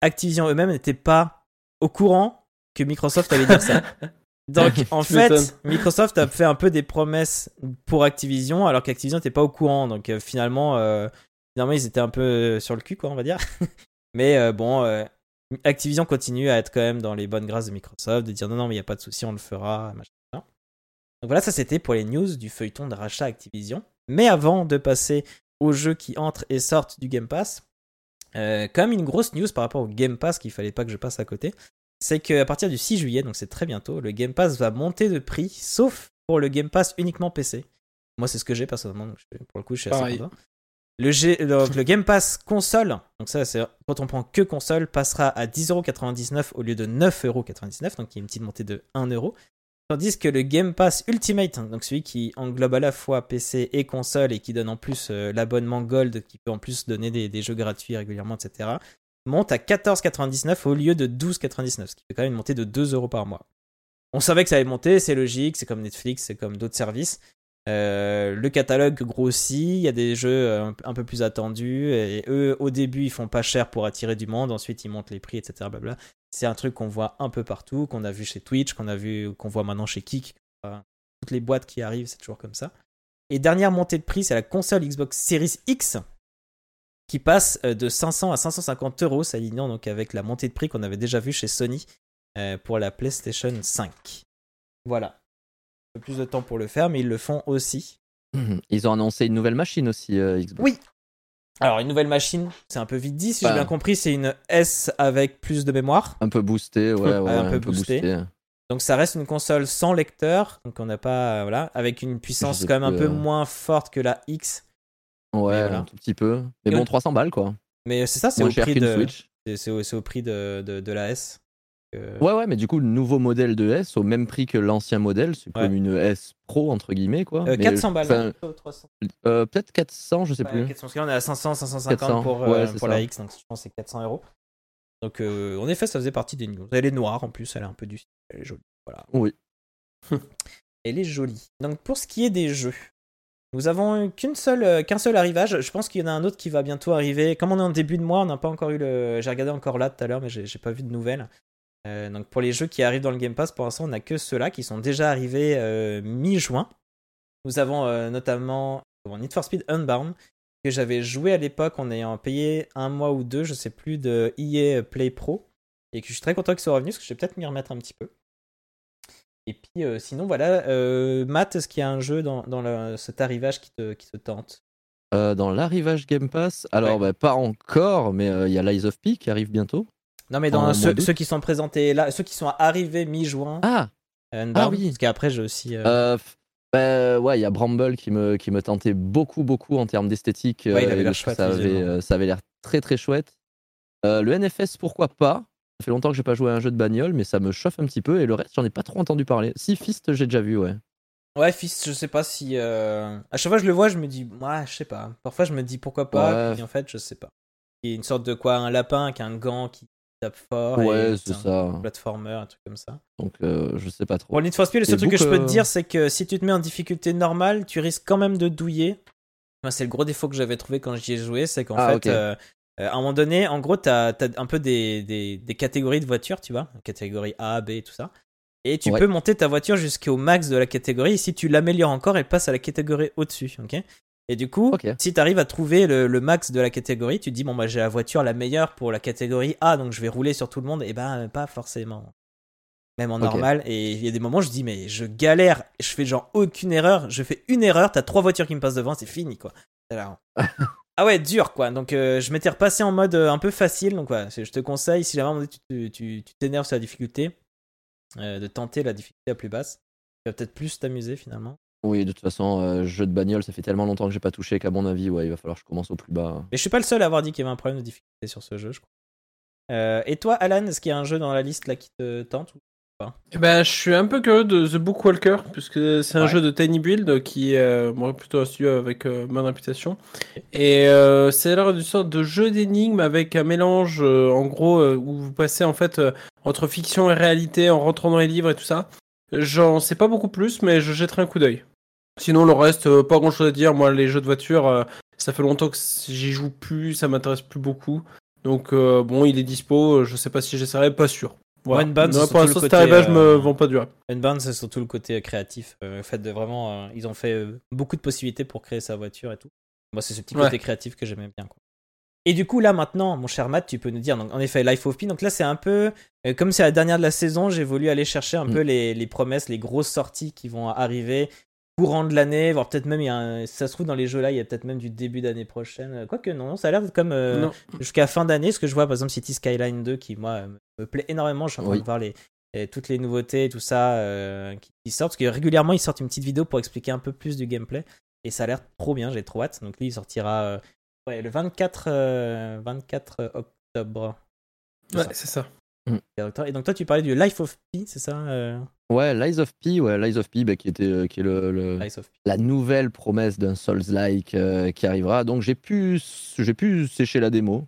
Activision eux-mêmes n'étaient pas au courant que Microsoft allait dire ça. Donc en fait, Microsoft a fait un peu des promesses pour Activision alors qu'Activision n'était pas au courant. Donc euh, finalement, euh, finalement, ils étaient un peu euh, sur le cul, quoi, on va dire. Mais bon, Activision continue à être quand même dans les bonnes grâces de Microsoft, de dire non, non, mais il n'y a pas de souci, on le fera. machin. Donc voilà, ça c'était pour les news du feuilleton de rachat Activision. Mais avant de passer aux jeux qui entrent et sortent du Game Pass, euh, quand même une grosse news par rapport au Game Pass qu'il fallait pas que je passe à côté, c'est qu'à partir du 6 juillet, donc c'est très bientôt, le Game Pass va monter de prix, sauf pour le Game Pass uniquement PC. Moi, c'est ce que j'ai personnellement. Donc je- pour le coup, je suis assez content. Le, G- le Game Pass console, donc ça, c'est quand on prend que console, passera à 10,99€ au lieu de 9,99€, donc il y a une petite montée de 1€. Tandis que le Game Pass Ultimate, hein, donc celui qui englobe à la fois PC et console et qui donne en plus euh, l'abonnement Gold, qui peut en plus donner des, jeux gratuits régulièrement, etc., monte à 14,99€ au lieu de 12,99€, ce qui fait quand même une montée de 2€ par mois. On savait que ça allait monter, c'est logique, c'est comme Netflix, c'est comme d'autres services. Euh, le catalogue grossit, il y a des jeux euh, un, un peu plus attendus, et eux, au début, ils font pas cher pour attirer du monde, ensuite ils montent les prix, etc. blabla. C'est un truc qu'on voit un peu partout, qu'on a vu chez Twitch, qu'on a vu, qu'on voit maintenant chez Kik. Enfin, toutes les boîtes qui arrivent, c'est toujours comme ça. Et dernière montée de prix, c'est la console Xbox Series X qui passe euh, de 500 à 550 euros, s'alignant donc avec la montée de prix qu'on avait déjà vue chez Sony euh, pour la PlayStation 5. Voilà. Un peu plus de temps pour le faire, mais ils le font aussi. Ils ont annoncé une nouvelle machine aussi, euh, Xbox. Oui. Alors, une nouvelle machine, c'est un peu vite dit, si j'ai Bah. bien compris, c'est une S avec plus de mémoire. Un peu boosté, ouais, ouais, un peu boosté. Donc ça reste une console sans lecteur, donc on n'a pas voilà, avec une puissance quand même un peu euh. moins forte que la X. Ouais, voilà. un tout petit peu. Mais Et bon, on- 300 balles quoi. Mais c'est ça, c'est au prix de Switch. c'est- c'est au, au prix de la S. Euh, Ouais, ouais, mais du coup, le nouveau modèle de S, au même prix que l'ancien modèle, c'est Ouais. comme une S Pro, entre guillemets, quoi. euh, Mais, 400 balles. enfin, 300. euh, Peut-être 400, je sais Ouais, plus. 400, parce que là, on est à 500, 550 400, pour, ouais, euh, pour la X, donc je pense que c'est 400 euros. Donc en effet, ça faisait partie des news. Elle est noire en plus, elle est un peu du style, elle est jolie. Voilà. Oui. Elle est jolie. Donc pour ce qui est des jeux, nous avons qu'une seule, qu'un seul arrivage. Je pense qu'il y en a un autre qui va bientôt arriver. Comme on est en début de mois, on n'a pas encore eu le. J'ai regardé encore là tout à l'heure, mais j'ai pas vu de nouvelles. Euh, donc pour les jeux qui arrivent dans le Game Pass, pour l'instant, on n'a que ceux-là qui sont déjà arrivés euh, mi-juin. Nous avons euh, notamment Need for Speed Unbound que j'avais joué à l'époque en ayant payé un mois ou deux, je sais plus, de EA Play Pro et que je suis très content qu'il soit revenu parce que je vais peut-être m'y remettre un petit peu. Et puis sinon voilà, Matt, est-ce qu'il y a un jeu dans, dans le- cet arrivage qui te, qui te tente? Dans l'arrivage Game Pass, alors Ouais. bah, pas encore, mais il y a Lies of P qui arrive bientôt. Non mais dans ceux, qui sont présentés là, ceux qui sont arrivés mi-juin, Ah, Unbound, oui. parce qu'après j'ai aussi... euh, euh, bah, ouais, il y a Bramble qui me, qui me tentait beaucoup, beaucoup en termes d'esthétique. Ouais, il euh, avait et l'air le- chouette, Ça avait, euh, ça avait l'air très, très chouette. Euh, le NFS, pourquoi pas? Ça fait longtemps que j'ai pas joué à un jeu de bagnole, mais ça me chauffe un petit peu. Et le reste, j'en ai pas trop entendu parler. Si, Fist, j'ai déjà vu, ouais. Ouais, Fist, je sais pas si. euh, À chaque fois que je le vois, je me dis, ouais, je sais pas. Parfois, je me dis pourquoi pas. Ouais. puis en fait, je sais pas. Il y a une sorte de quoi Un lapin avec un gant qui tape fort. Ouais, c'est un ça. platformer, un truc comme ça. Donc, euh, je sais pas trop. Pour le Need for Speed, le seul truc que je peux te euh, dire, c'est que si tu te mets en difficulté normale, tu risques quand même de douiller. Moi, c'est le gros défaut que j'avais trouvé quand j'y ai joué, c'est qu'en Ah, fait, euh, euh, à un moment donné, en gros, t'as as un peu des, des, des catégories de voitures, tu vois, catégorie A, B, tout ça. Et tu Ouais. peux monter ta voiture jusqu'au max de la catégorie. Et si tu l'améliores encore, elle passe à la catégorie au-dessus, ok? Et du coup, si tu arrives à trouver le, le max de la catégorie, tu te dis bon bah j'ai la voiture la meilleure pour la catégorie A, donc je vais rouler sur tout le monde. Et ben pas forcément même en normal. Et il y a des moments, je dis, mais je galère, je fais genre aucune erreur, je fais une erreur, t'as trois voitures qui me passent devant, c'est fini quoi. Alors- ah ouais, dur quoi. Donc euh, je m'étais repassé en mode euh, un peu facile. Donc voilà, je te conseille, si jamais tu t'énerves sur la difficulté, euh, de tenter la difficulté la plus basse. Tu vas peut-être plus t'amuser finalement. Oui, de toute façon, euh, jeu de bagnole, ça fait tellement longtemps que j'ai pas touché qu'à mon avis, ouais, il va falloir que je commence au plus bas. Mais je suis pas le seul à avoir dit qu'il y avait un problème de difficulté sur ce jeu, je crois. Euh, et toi, Alan, est-ce qu'il y a un jeu dans la liste là qui te tente ou- Eh ben, je suis un peu curieux de The Bookwalker, puisque c'est un Ouais. jeu de Tiny Build qui est euh, moi, plutôt un studio avec euh, bonne réputation. Et euh, c'est l'air d'une sorte de jeu d'énigmes avec un mélange, euh, en gros, euh, où vous passez en fait euh, entre fiction et réalité en rentrant dans les livres et tout ça. J'en sais pas beaucoup plus, mais je jetterai un coup d'œil. Sinon, le reste, euh, pas grand chose à dire. Moi, les jeux de voiture, euh, ça fait longtemps que j'y joue plus, ça m'intéresse plus beaucoup. Donc, euh, bon, il est dispo, je sais pas si j'essaierai, pas sûr. Voilà. Non, pour l'instant, cet arrivage me pas du rêve. Unbound, c'est surtout le côté créatif. euh, fait de vraiment. euh, ils ont fait beaucoup de possibilités pour créer sa voiture et tout. Moi, c'est ce petit Ouais. côté créatif que j'aimais bien. Quoi. Et du coup, là, maintenant, mon cher Matt, tu peux nous dire, donc, en effet, Life of Pi. Donc là, c'est un peu. euh, comme c'est la dernière de la saison, j'ai voulu aller chercher un Mm. peu les, les promesses, les grosses sorties qui vont arriver courant de l'année, voire peut-être même, il y a un- si ça se trouve, dans les jeux là, il y a peut-être même du début d'année prochaine. Quoique, non, ça a l'air comme. euh, jusqu'à fin d'année, ce que je vois par exemple City Skyline 2 qui moi me- plaît énormément, je suis en train Oui. de voir les, les- toutes les nouveautés, tout ça euh, qui, qui sortent, parce que régulièrement ils sortent une petite vidéo pour expliquer un peu plus du gameplay. Et ça a l'air trop bien, j'ai trop hâte. Donc lui, il sortira euh, ouais, le 24, euh, 24 octobre. Ouais, c'est ça. Et donc toi, tu parlais du Life of Pi, c'est ça euh, Ouais, Lies of P, ouais, Lies of P, bah, qui était, euh, qui est le, la nouvelle promesse d'un Souls-like euh, qui arrivera. Donc j'ai pu, j'ai pu sécher la démo.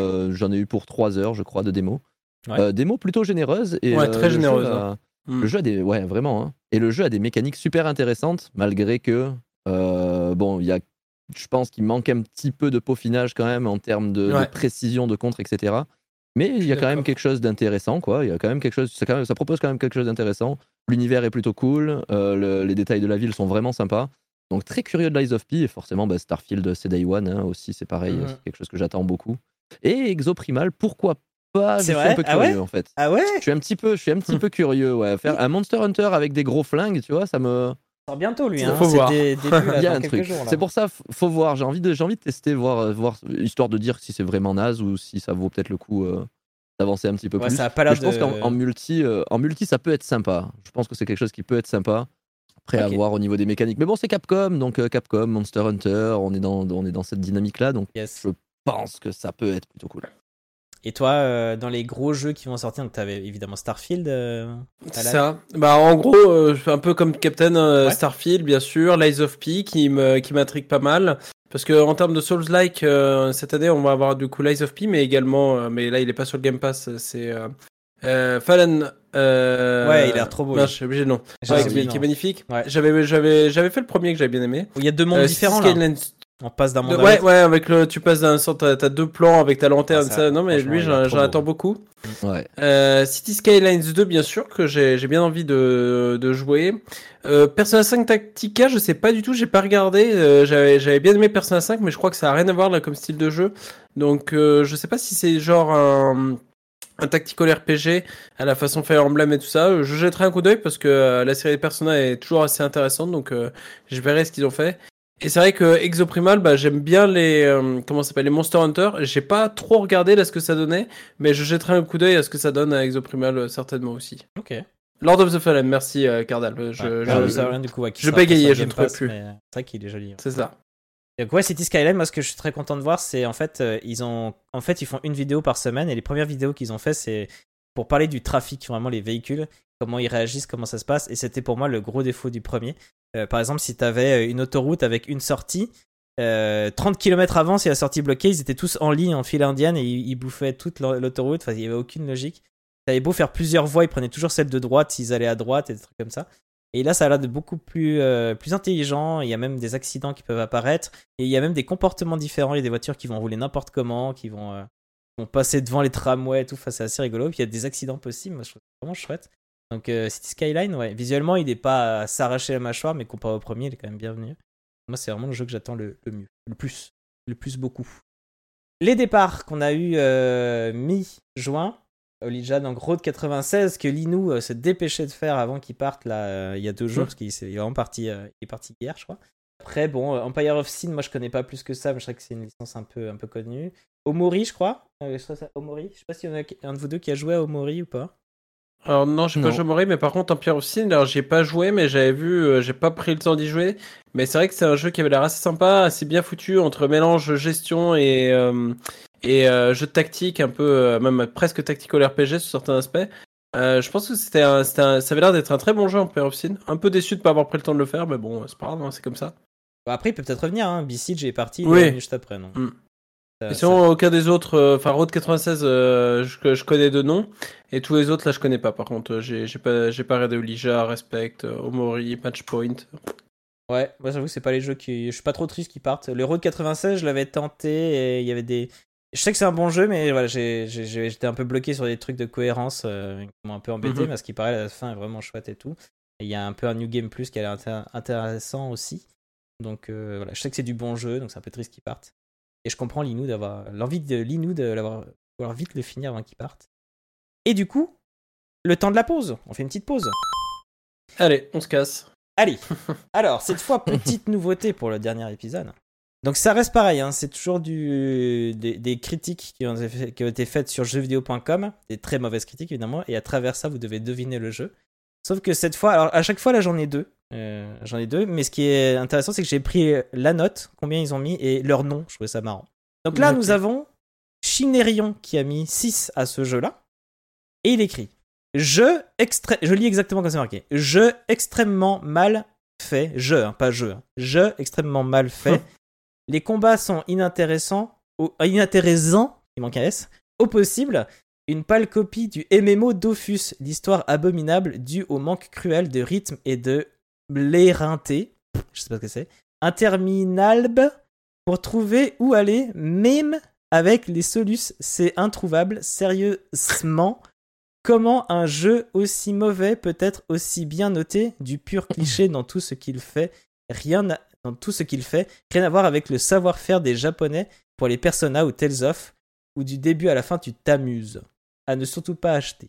Euh, J'en ai eu pour 3 heures, je crois, de démo. Ouais. Euh, démo plutôt généreuse. Et, Ouais, euh, très le jeu généreuse, a- Mm. Le jeu a des, ouais, vraiment. hein. Et le jeu a des mécaniques super intéressantes, malgré que, euh, bon, il y a, je pense qu'il manque un petit peu de peaufinage quand même en termes de, précision de contre, etc. Mais il y a quand même quelque chose d'intéressant, quoi. Il y a quand même quelque chose, ça, quand même- ça propose quand même quelque chose d'intéressant. L'univers est plutôt cool, euh, le- les détails de la ville sont vraiment sympas. Donc très curieux de Lies of P, et forcément bah, Starfield c'est Day One hein, aussi, c'est pareil, Mhm. c'est quelque chose que j'attends beaucoup. Et Exoprimal, pourquoi pas Je suis un peu Ah ouais? curieux en fait. Ah ouais? Je suis un petit peu, je suis un petit peu curieux, ouais. Faire un Monster Hunter avec des gros flingues, tu vois, ça me. Sort bientôt lui. Faut Hein. voir. Début, là, Il y a un truc. là. C'est pour ça, faut voir. J'ai envie de, j'ai envie de tester, voir, euh, voir, histoire de dire si c'est vraiment naze ou si ça vaut peut-être le coup euh, d'avancer un petit peu Ouais, plus. ça a pas Mais l'air je pense qu'en multi, euh, en multi, ça peut être sympa. Je pense que c'est quelque chose qui peut être sympa. Après à voir au niveau des mécaniques. Mais bon, c'est Capcom, donc euh, Capcom, Monster Hunter, on est dans, on est dans cette dynamique-là, donc Yes. je pense que ça peut être plutôt cool. Et toi, euh, dans les gros jeux qui vont sortir, donc t'avais évidemment Starfield. euh, C'est ça. Bah en gros, euh, je un peu comme Captain euh, Ouais. Starfield, bien sûr, Lies of P qui me qui m'intrigue pas mal. Parce que en termes de Souls-like, euh, cette année, on va avoir du coup Lies of P, mais également, euh, mais là, il est pas sur le Game Pass, c'est Fallen. euh, Ouais, il a l'air trop beau, Non, oublié le nom. J'ai Ouais, qui, le qui est magnifique. Ouais. J'avais j'avais j'avais fait le premier que j'avais bien aimé. Il y a deux mondes différents là. On passe d'un monde à ouais, l'autre. ouais, avec le, tu passes d'un sort, t'as t'as deux plans avec ta lanterne, Ah, ça, ça, Non, mais franchement, lui, il j'en trop j'en beau. attends beaucoup. Ouais. Euh, City Skylines 2, bien sûr, que j'ai j'ai bien envie de, de jouer. Euh, Persona 5 Tactica, je sais pas du tout, j'ai pas regardé. Euh, J'avais j'avais bien aimé Persona 5, mais je crois que ça a rien à voir là comme style de jeu. Donc, euh, je sais pas si c'est genre un, un tactical RPG à la façon Fire Emblem et tout ça. Je jetterai un coup d'œil parce que euh, la série Persona est toujours assez intéressante, donc euh, je verrai ce qu'ils ont fait. Et c'est vrai que Exoprimal, bah, j'aime bien les euh, comment ça s'appelle les Monster Hunter. J'ai pas trop regardé là ce que ça donnait, mais je jetterai un coup d'œil à ce que ça donne à Exoprimal euh, certainement aussi. Ok. Lord of the Fallen, merci euh, Cardal. Je, Ouais. je- Ah, ça, rien, du coup, ouais, je bégayais, je ne trouvais plus. C'est vrai qu'il est joli. ouais. C'est ça. Donc ouais, City Skyline, moi ce que je suis très content de voir, c'est en fait ils ont en fait ils font une vidéo par semaine et les premières vidéos qu'ils ont fait c'est pour parler du trafic, vraiment les véhicules, comment ils réagissent, comment ça se passe et c'était pour moi le gros défaut du premier. Euh, par exemple, si tu avais une autoroute avec une sortie euh, 30 km avant, si la sortie bloquée, ils étaient tous en ligne en file indienne et ils, bouffaient toute l'au- l'autoroute, enfin il y avait aucune logique. T'avais beau faire plusieurs voies, ils prenaient toujours celle de droite s'ils allaient à droite et des trucs comme ça. Et là, ça a l'air de beaucoup plus, euh, plus intelligent. Il y a même des accidents qui peuvent apparaître. Et il y a même des comportements différents. Il y a des voitures qui vont rouler n'importe comment, qui vont, euh, vont passer devant les tramways et tout. Enfin, c'est assez rigolo. Puis il y a des accidents possibles. Moi, je trouve ça vraiment chouette. Donc, euh, City Skyline, ouais. Visuellement, il n'est pas à s'arracher la mâchoire, mais comparé au premier, il est quand même bienvenu. Moi, c'est vraiment le jeu que j'attends le, le mieux. Le plus. Le plus beaucoup. Les départs qu'on a eu euh, mi-juin. Olija, donc Road 96, que Linou euh, se dépêchait de faire avant qu'il parte là, euh, il y a deux jours, Mm. parce qu'il est vraiment parti, il est parti hier, je crois. Après, bon, Empire of Sin, moi je connais pas plus que ça, mais je sais que c'est une licence un peu, un peu connue. Omori, je crois. Euh, je crois c'est Omori. Je sais pas s'il y en a un de vous deux qui a joué à Omori ou pas. Alors non, j'ai pas joué Mori, mais par contre Empire of Sin, alors j'y ai pas joué, mais j'avais vu, euh, j'ai pas pris le temps d'y jouer. Mais c'est vrai que c'est un jeu qui avait l'air assez sympa, assez bien foutu entre mélange gestion et euh, et euh, jeu de tactique, un peu euh, même presque tactical RPG sur certains aspects. Je pense que c'était, un, un- ça avait l'air d'être un très bon jeu Empire of Sin. Un peu déçu de pas avoir pris le temps de le faire, mais bon, c'est pas grave, hein, c'est comme ça. Bon, après, il peut peut-être revenir. Hein. Besiege est parti, Oui. juste après. Non Mm. Et sinon, aucun des autres, euh, enfin Road 96, euh, je, je connais de nom, et tous les autres là, je connais pas. Par contre, Euh, j'ai, pas, j'ai pas regardé Olija, Respect, Omori, Matchpoint. Ouais, moi j'avoue que c'est pas les jeux qui. Je suis pas trop triste qu'ils partent. Le Road 96, je l'avais tenté et il y avait des. Je sais que c'est un bon jeu, mais voilà, j'étais un peu bloqué sur des trucs de cohérence euh, qui m'ont un peu embêté, Mhm. mais à ce qui paraît, la fin est vraiment chouette et tout. Et il y a un peu un New Game Plus qui a l'air intér- intéressant aussi. Donc euh, voilà, je sais que c'est du bon jeu, donc c'est un peu triste qu'ils partent. Et je comprends Linou d'avoir. L'envie de Linou de l'avoir. vouloir vite le finir avant qu'il parte. Et du coup, le temps de la pause. On fait une petite pause. Allez, on se casse. Allez, alors cette fois, petite nouveauté pour le dernier épisode. Donc ça reste pareil, hein, c'est toujours du, des, des critiques qui ont, qui ont été faites sur jeuxvideo.com, des très mauvaises critiques évidemment, et à travers ça, vous devez deviner le jeu. Sauf que cette fois, alors à chaque fois, là j'en ai deux. Euh, J'en ai deux. Mais ce qui est intéressant, c'est que j'ai pris la note, combien ils ont mis, et leur nom. Je trouvais ça marrant. Donc là, nous avons Chinérion qui a mis 6 à ce jeu-là. Et il écrit Jeu extré... Je lis exactement comme c'est marqué. Jeu extrêmement mal fait. Jeu, hein, pas jeu. hein. Jeu extrêmement mal fait. Les combats sont inintéressants. Au... euh, Inintéressants. Il manque un S. Au possible. Une pâle copie du MMO Dofus, l'histoire abominable due au manque cruel de rythme et de l'éreinté. Je sais pas ce que c'est. Interminable pour trouver où aller, même avec les solus, c'est introuvable. Sérieusement, comment un jeu aussi mauvais peut être aussi bien noté? Du pur cliché dans tout ce qu'il fait, rien dans tout ce qu'il fait, rien à voir avec le savoir-faire des Japonais pour les Persona ou Tales of, où du début à la fin tu t'amuses. À ne surtout pas acheter.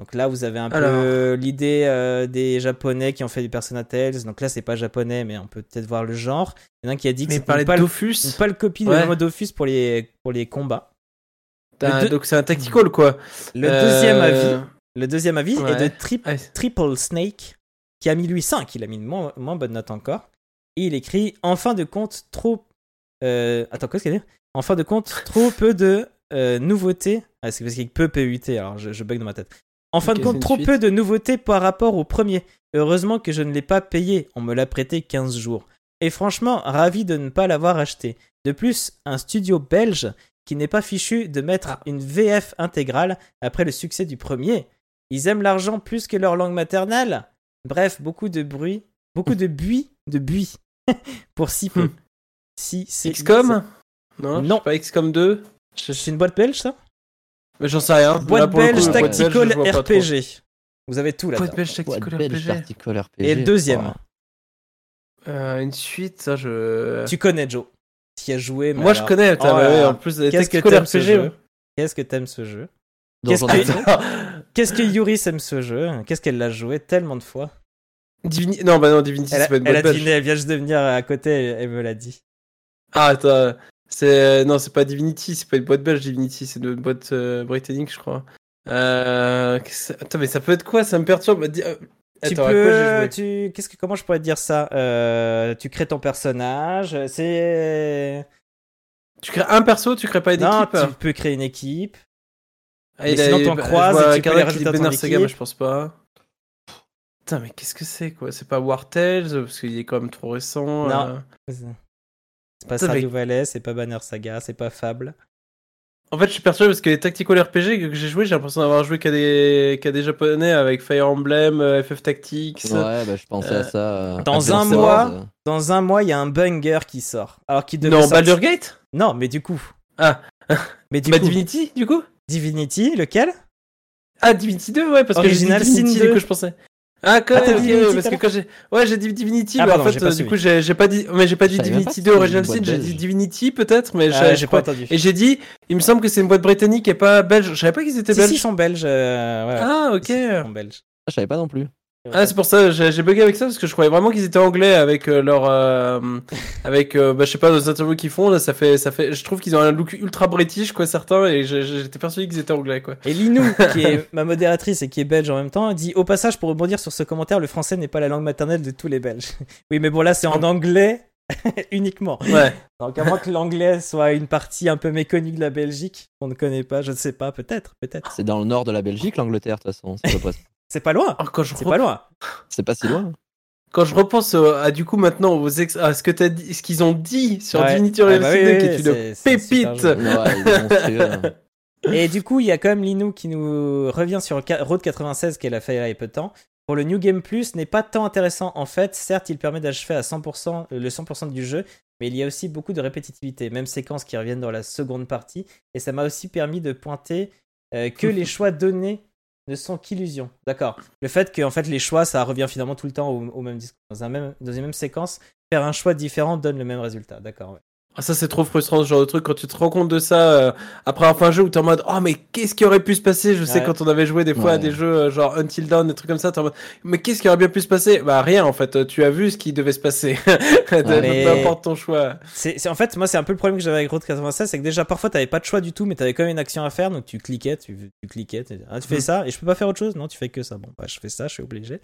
Donc là, vous avez un peu l'idée euh, des Japonais qui ont fait du Persona Tales. Donc là, c'est pas japonais, mais on peut peut-être voir le genre. Il y en a un qui a dit que c'était de une pâle copie de Ouais. mode Dofus pour les, pour les combats. le deux- donc c'est un tactical quoi. Le Euh, deuxième avis, le deuxième avis est de Trip- Triple Snake, qui a mis lui 5. Il a mis une moins, moins bonne note encore. Et il écrit En fin de compte, trop. euh, Attends, qu'est-ce qu'il dit En fin de compte, trop peu de euh, nouveautés. Ah, c'est parce qu'il y a peu PUT, alors je, je bug dans ma tête. En fin de compte, trop suite. peu de nouveautés par rapport au premier. Heureusement que je ne l'ai pas payé, on me l'a prêté 15 jours. Et franchement, ravi de ne pas l'avoir acheté. De plus, un studio belge qui n'est pas fichu de mettre Ah. une VF intégrale après le succès du premier. Ils aiment l'argent plus que leur langue maternelle. Bref, beaucoup de bruit, beaucoup de buis, de buis pour si peu. Hmm. Si c'est XCOM Non, Non. pas XCOM 2 c'est une boîte belge ça? Mais j'en sais rien. Boîte belge boîte tactical. RPG. Vous avez tout là. Boîte belge tactical RPG. tactical RPG. Et le deuxième. Euh, une suite, ça je. tu connais Joe. Tu y as joué. Moi je connais, oh en plus Qu'est-ce que t'aimes ce RPG. jeu. Qu'est-ce que t'aimes ce jeu Qu'est-ce que- Yuri aime ce jeu Qu'est-ce qu'elle l'a joué tellement de fois Divini- Non, bah non, Divinity, Elle a, c'est pas une elle a boîte belge. deviné, elle vient juste de venir à côté, elle, elle me l'a dit. Ah, attends. C'est... Non, c'est pas Divinity, c'est pas une boîte belge, Divinity, c'est une boîte euh, britannique, je crois. Euh... Attends, mais ça peut être quoi? Ça me perturbe. Dis- euh, tu Attends, peux, tu, qu'est-ce que, comment je pourrais te dire ça? Euh, Tu crées ton personnage, c'est. Tu crées un perso, tu crées pas une non, équipe? tu peux créer une équipe. Ah, mais sinon, t'en croises et tu peux les rajouter à ton Saga, équipe. mais je pense pas. Putain, mais qu'est-ce que c'est quoi? C'est pas War Tales parce qu'il est quand même trop récent. Non. euh. C'est pas Stardew Valley, c'est pas Banner Saga, c'est pas Fable. En fait, je suis perturbé parce que les tactical RPG que j'ai joué, j'ai l'impression d'avoir joué qu'à des... qu'à des japonais avec Fire Emblem, euh, FF Tactics. Ouais, bah, je pensais Euh, à ça. euh, dans à un mois, euh. Dans un mois, il y a un banger qui sort. Alors qu'il devait Non, sortir- Baldur's Gate? Non, mais du coup. Ah. Mais du Bah, coup, Divinity, du coup? Divinity, lequel? Ah, Divinity 2, ouais, parce Original que Divinity, Sin du 2. coup, je pensais. Ah, quand Ah, même, Divinity parce que quand j'ai. Ouais, j'ai dit Divinity, Ah, mais pardon, en fait, pas euh, du suivi. coup, j'ai j'ai pas dit. Mais j'ai pas dit pas Divinity que 2 c'était Original Sin, j'ai dit Divinity peut-être, mais Ah, je- j'ai pas entendu. Et j'ai dit, il me semble que c'est une boîte britannique et pas belge. Je savais pas qu'ils étaient Si, belges. si, ils sont belges. euh, ouais. Ah, ok. Ils sont belges. Ah, je savais pas non plus. Ah, c'est pour ça, j'ai j'ai bugué avec ça parce que je croyais vraiment qu'ils étaient anglais avec euh, leur, euh, avec, euh, bah, je sais pas, nos interviews qu'ils font là, ça fait, ça fait, je trouve qu'ils ont un look ultra british quoi certains et j'étais persuadé qu'ils étaient anglais quoi. Et Linou, qui est ma modératrice et qui est belge en même temps, dit au passage pour rebondir sur ce commentaire, le français n'est pas la langue maternelle de tous les Belges. Oui, mais bon là c'est en anglais uniquement. Ouais. Donc à moins que l'anglais soit une partie un peu méconnue de la Belgique, qu'on ne connaît pas, je ne sais pas, peut-être, peut-être. C'est dans le nord de la Belgique, l'Angleterre, de toute façon. C'est pas, C'est pas loin. Quand je C'est pas loin. c'est pas si loin. quand je repense euh, à du coup maintenant aux ex- à ce que t'as dit, ce qu'ils ont dit sur Ouais. Divinity Ah bah Original oui, Sin 2, oui, qui est une pépite. Ouais, monstrueux. Et du coup, il y a quand même Linou qui nous revient sur Road 96 qu'elle a fait il y a peu de temps. Pour le New Game Plus, n'est pas tant intéressant en fait. Certes, il permet d'achever à 100% le 100% du jeu, mais il y a aussi beaucoup de répétitivité, même séquences qui reviennent dans la seconde partie. Et ça m'a aussi permis de pointer euh, que les choix donnés ne sont qu'illusions. D'accord. Le fait que en fait les choix, ça revient finalement tout le temps au, même discours. Dans, un même, dans une même séquence, faire un choix différent donne le même résultat. D'accord. ouais. Ah, ça c'est trop frustrant ce genre de truc. Quand tu te rends compte de ça euh, après avoir fait un jeu où t'es en mode oh mais qu'est-ce qui aurait pu se passer? Je sais quand on avait joué des fois à des jeux euh, genre Until Dawn des trucs comme ça t'es en mode mais qu'est-ce qui aurait bien pu se passer? Bah rien en fait. Tu as vu ce qui devait se passer. Peu importe ton choix. C'est, c'est- en fait, moi, c'est un peu le problème que j'avais avec Road 96, c'est que déjà, parfois, t'avais pas de choix du tout, mais t'avais quand même une action à faire, donc tu cliquais, tu, tu cliquais, tu, ah, tu fais Mhm. ça, et je peux pas faire autre chose? Non, tu fais que ça. Bon, bah, je fais ça, je suis obligé.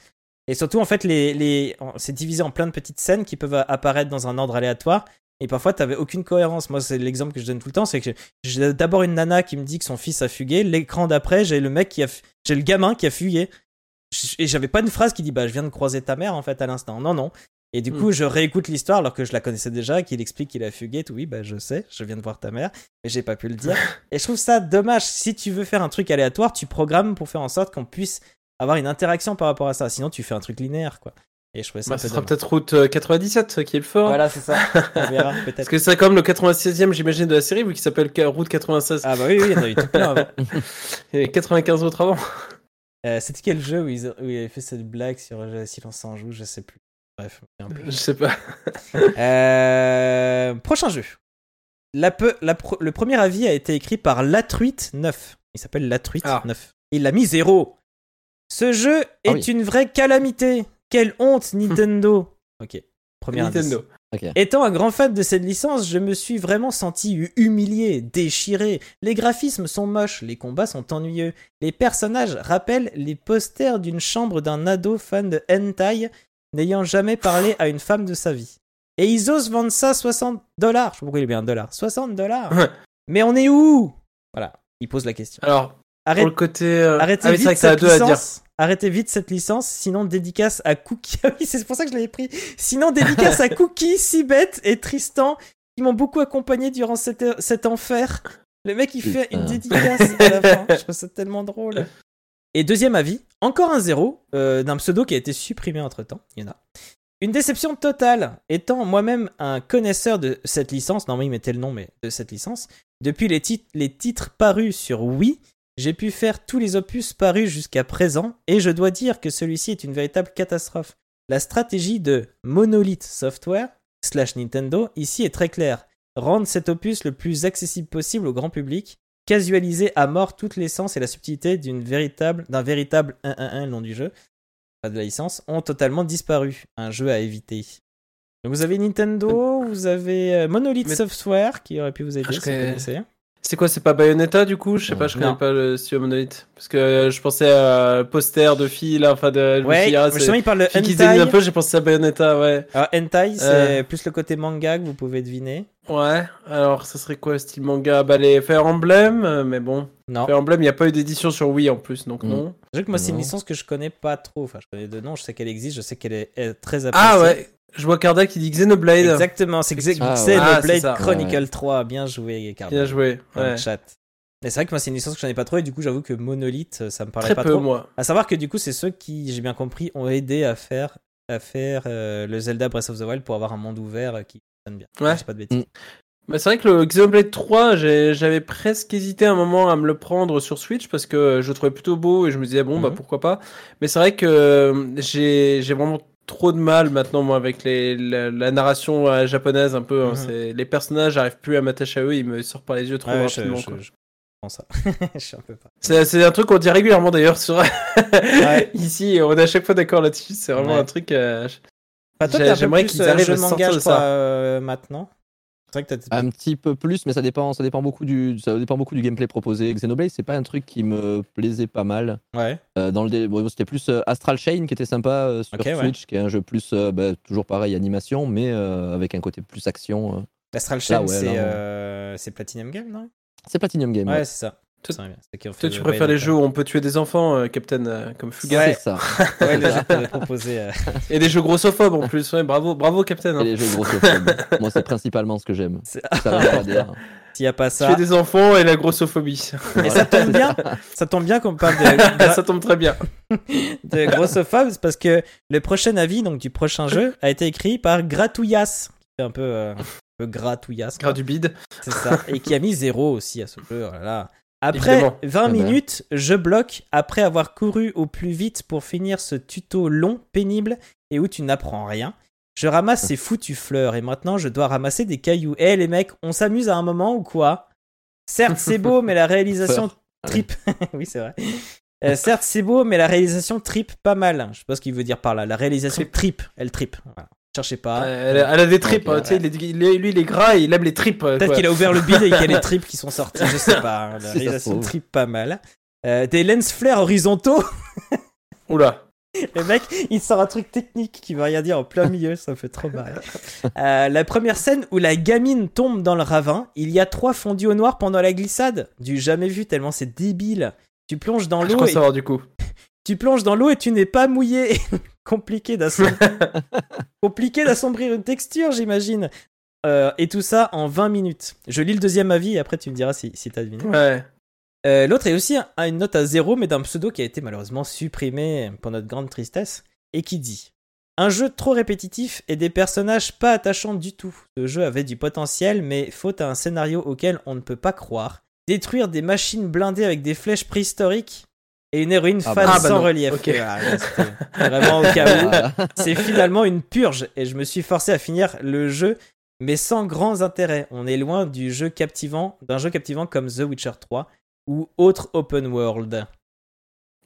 Et surtout, en fait, les, les... c'est divisé en plein de petites scènes qui peuvent apparaître dans un ordre aléatoire. Et parfois, t'avais aucune cohérence. Moi, c'est l'exemple que je donne tout le temps. C'est que j'ai d'abord une nana qui me dit que son fils a fugué. L'écran d'après, j'ai le mec qui a, j'ai le gamin qui a fugué. Et j'avais pas une phrase qui dit, bah, je viens de croiser ta mère, en fait, à l'instant. Non, non. Et du coup, hmm. je réécoute l'histoire alors que je la connaissais déjà, qu'il explique qu'il a fugué. Tout. Oui, bah, je sais, je viens de voir ta mère, mais j'ai pas pu le dire. et je trouve ça dommage. Si tu veux faire un truc aléatoire, tu programmes pour faire en sorte qu'on puisse avoir une interaction par rapport à ça. Sinon, tu fais un truc linéaire, quoi. Et je trouvais ça. Bah, ce sera peut-être route 97 euh, qui est le fort. Voilà, c'est ça. On verra peut-être. Parce que c'est comme le 96e, j'imagine, de la série, vu qu'il s'appelle route 96. Ah bah oui, oui, il y en a eu tout plein avant. Et 95 autres avant. Euh, C'était quel jeu où il, où il, avait fait cette blague sur euh, Silence en joue Je sais plus. Bref. Je sais pas. euh, prochain jeu. La pe la le premier avis a été écrit par Latruite 9. Il s'appelle Latruite ah. 9. Il l'a mis zéro. Ce jeu ah est une vraie calamité. Quelle honte, Nintendo. ok. Premier Nintendo. Étant un grand fan de cette licence, je me suis vraiment senti humilié, déchiré. Les graphismes sont moches, les combats sont ennuyeux, les personnages rappellent les posters d'une chambre d'un ado fan de hentai n'ayant jamais parlé à une femme de sa vie. Et ils osent vendre ça 60 dollars. Je sais pas pourquoi il est bien dollar. 60 dollars. Mais on est où? Voilà, il pose la question. Alors, Arrête, pour le côté. Euh, arrêtez, ah, vite cette licence, arrêtez vite cette licence, sinon dédicace à Cookie. Ah oui, c'est pour ça que je l'avais pris. Sinon dédicace à Cookie, Sibeth et Tristan qui m'ont beaucoup accompagné durant cet, cet enfer. Le mec il fait une dédicace à la fin. Je trouve ça tellement drôle. Et deuxième avis, encore un zéro euh, d'un pseudo qui a été supprimé entre temps. Il y en a. Une déception totale, étant moi-même un connaisseur de cette licence, non mais il mettait le nom, mais de cette licence, depuis les, les titres parus sur Wii, j'ai pu faire tous les opus parus jusqu'à présent, et je dois dire que celui-ci est une véritable catastrophe. La stratégie de Monolith Software, slash Nintendo, ici est très claire. Rendre cet opus le plus accessible possible au grand public, casualiser à mort toute l'essence et la subtilité d'une véritable, d'un véritable 1-1-1, le nom du jeu, pas de la licence, ont totalement disparu. Un jeu à éviter. Donc vous avez Nintendo, vous avez euh, Monolith Software qui aurait pu vous aider ah, si vous c'est quoi, c'est pas Bayonetta du coup? Je sais pas, je connais pas le studio Monolith. Parce que euh, je pensais à poster de filles là, enfin de. Ouais, ah, justement, il parle de hentai. un peu, j'ai pensé à Bayonetta, ouais. Alors, hentai, c'est euh. plus le côté manga que vous pouvez deviner. Ouais, alors ça serait quoi, style manga? Bah, les Fire Emblem, euh, mais bon. Non. Fire Emblem, il n'y a pas eu d'édition sur Wii en plus, donc mm. non. Je que moi, c'est une licence que je connais pas trop. Enfin, je connais de nom, je sais qu'elle existe, je sais qu'elle est, très appréciée. Ah ouais, je vois Carda qui dit Xenoblade. Exactement, c'est Xenoblade ah, Chronicle 3. Bien joué, Carda. Bien joué, ouais. chat. Mais c'est vrai que moi, c'est une licence que je connais pas trop, et du coup, j'avoue que Monolith, ça me parlait Très pas peu, trop. moi. À savoir que du coup, c'est ceux qui, j'ai bien compris, ont aidé à faire, à faire euh, le Zelda Breath of the Wild pour avoir un monde ouvert qui fonctionne bien. Ouais. pas de bêtises. Mm. Bah, c'est vrai que le Xenoblade 3, j'avais presque hésité un moment à me le prendre sur Switch parce que je le trouvais plutôt beau et je me disais bon bah mhm. pourquoi pas. Mais c'est vrai que euh, j'ai vraiment trop de mal maintenant moi avec les, la, narration euh, japonaise un peu. Hein. Mhm. les personnages, j'arrive plus à m'attacher à eux, ils me sortent par les yeux trop rapidement. Je, ça. C'est un truc qu'on dit régulièrement d'ailleurs sur ici. On est à chaque fois d'accord là-dessus. C'est vraiment un truc. Euh... J'aimerais qu'ils arrivent à sortir de ça euh, maintenant. Un petit peu plus, mais ça dépend, ça dépend beaucoup du, ça dépend beaucoup du gameplay proposé. Xenoblade, c'est pas un truc qui me plaisait pas mal. Ouais. Euh, dans le, bon, c'était plus euh, Astral Chain qui était sympa euh, sur Switch, qui est un jeu plus, bah, toujours pareil animation, mais avec un côté plus action. Astral Chain, c'est Platinum Game, non? C'est Platinum Game. Ouais, c'est ça. Toi, tu préfères les jeux où on peut tuer des enfants, euh, Captain, euh, comme Fuga C'est ça. ouais, proposé. Euh. Et des jeux grossophobes en plus. Ouais, bravo, bravo, Captain. Hein. Et les jeux grossophobes. Moi, c'est principalement ce que j'aime. S'il n'y a pas ça. Tuer des enfants et la grossophobie. Et ça tombe bien. Ça tombe bien qu'on parle de. ça tombe très bien. de grossophobes parce que le prochain avis donc du prochain jeu a été écrit par Gratouillas. C'est un peu. un peu gratouillas. Gras du bide. C'est ça. Et qui a mis zéro aussi à ce jeu. Voilà. Après 20 ah bah. minutes, je bloque après avoir couru au plus vite pour finir ce tuto long, pénible et où tu n'apprends rien. Je ramasse ces foutues fleurs et maintenant je dois ramasser des cailloux. Eh les mecs, on s'amuse à un moment ou quoi? Certes, c'est beau, mais la réalisation trip. oui, c'est vrai. Euh, certes, c'est beau, mais la réalisation trip pas mal. Je sais pas ce qu'il veut dire par là. La réalisation trip, elle trip. Voilà. Cherchez pas. elle, a des tripes, hein, tu sais, lui il est gras et il aime les tripes. Peut-être qu'il a ouvert le bide et qu'il y a les tripes qui sont sorties, je sais pas. La réalisation trip pas mal. Euh, des lens flares horizontaux. Oula. Le mec, il sort un truc technique qui veut rien dire en plein milieu, ça me fait trop marrer. Euh, la première scène où la gamine tombe dans le ravin, il y a trois fondus au noir pendant la glissade. Du jamais vu tellement c'est débile. Tu plonges dans Je l'eau crois et savoir du coup. tu plonges dans l'eau et tu n'es pas mouillé. Compliqué d'assombrir. Une texture, j'imagine. Euh, et tout ça en 20 minutes. Je lis le deuxième avis et après tu me diras si, si t'as deviné. Ouais. Euh, L'autre est aussi à une note à zéro, mais d'un pseudo qui a été malheureusement supprimé pour notre grande tristesse, et qui dit Un jeu trop répétitif et des personnages pas attachants du tout. Ce jeu avait du potentiel, mais faute à un scénario auquel on ne peut pas croire. Détruire des machines blindées avec des flèches préhistoriques et une héroïne Ah fan bah. Ah bah sans relief. Vraiment au cas où. Voilà. C'est finalement une purge et je me suis forcé à finir le jeu, mais sans grands intérêts. On est loin du jeu captivant, d'un jeu captivant comme The Witcher 3 ou autre open world.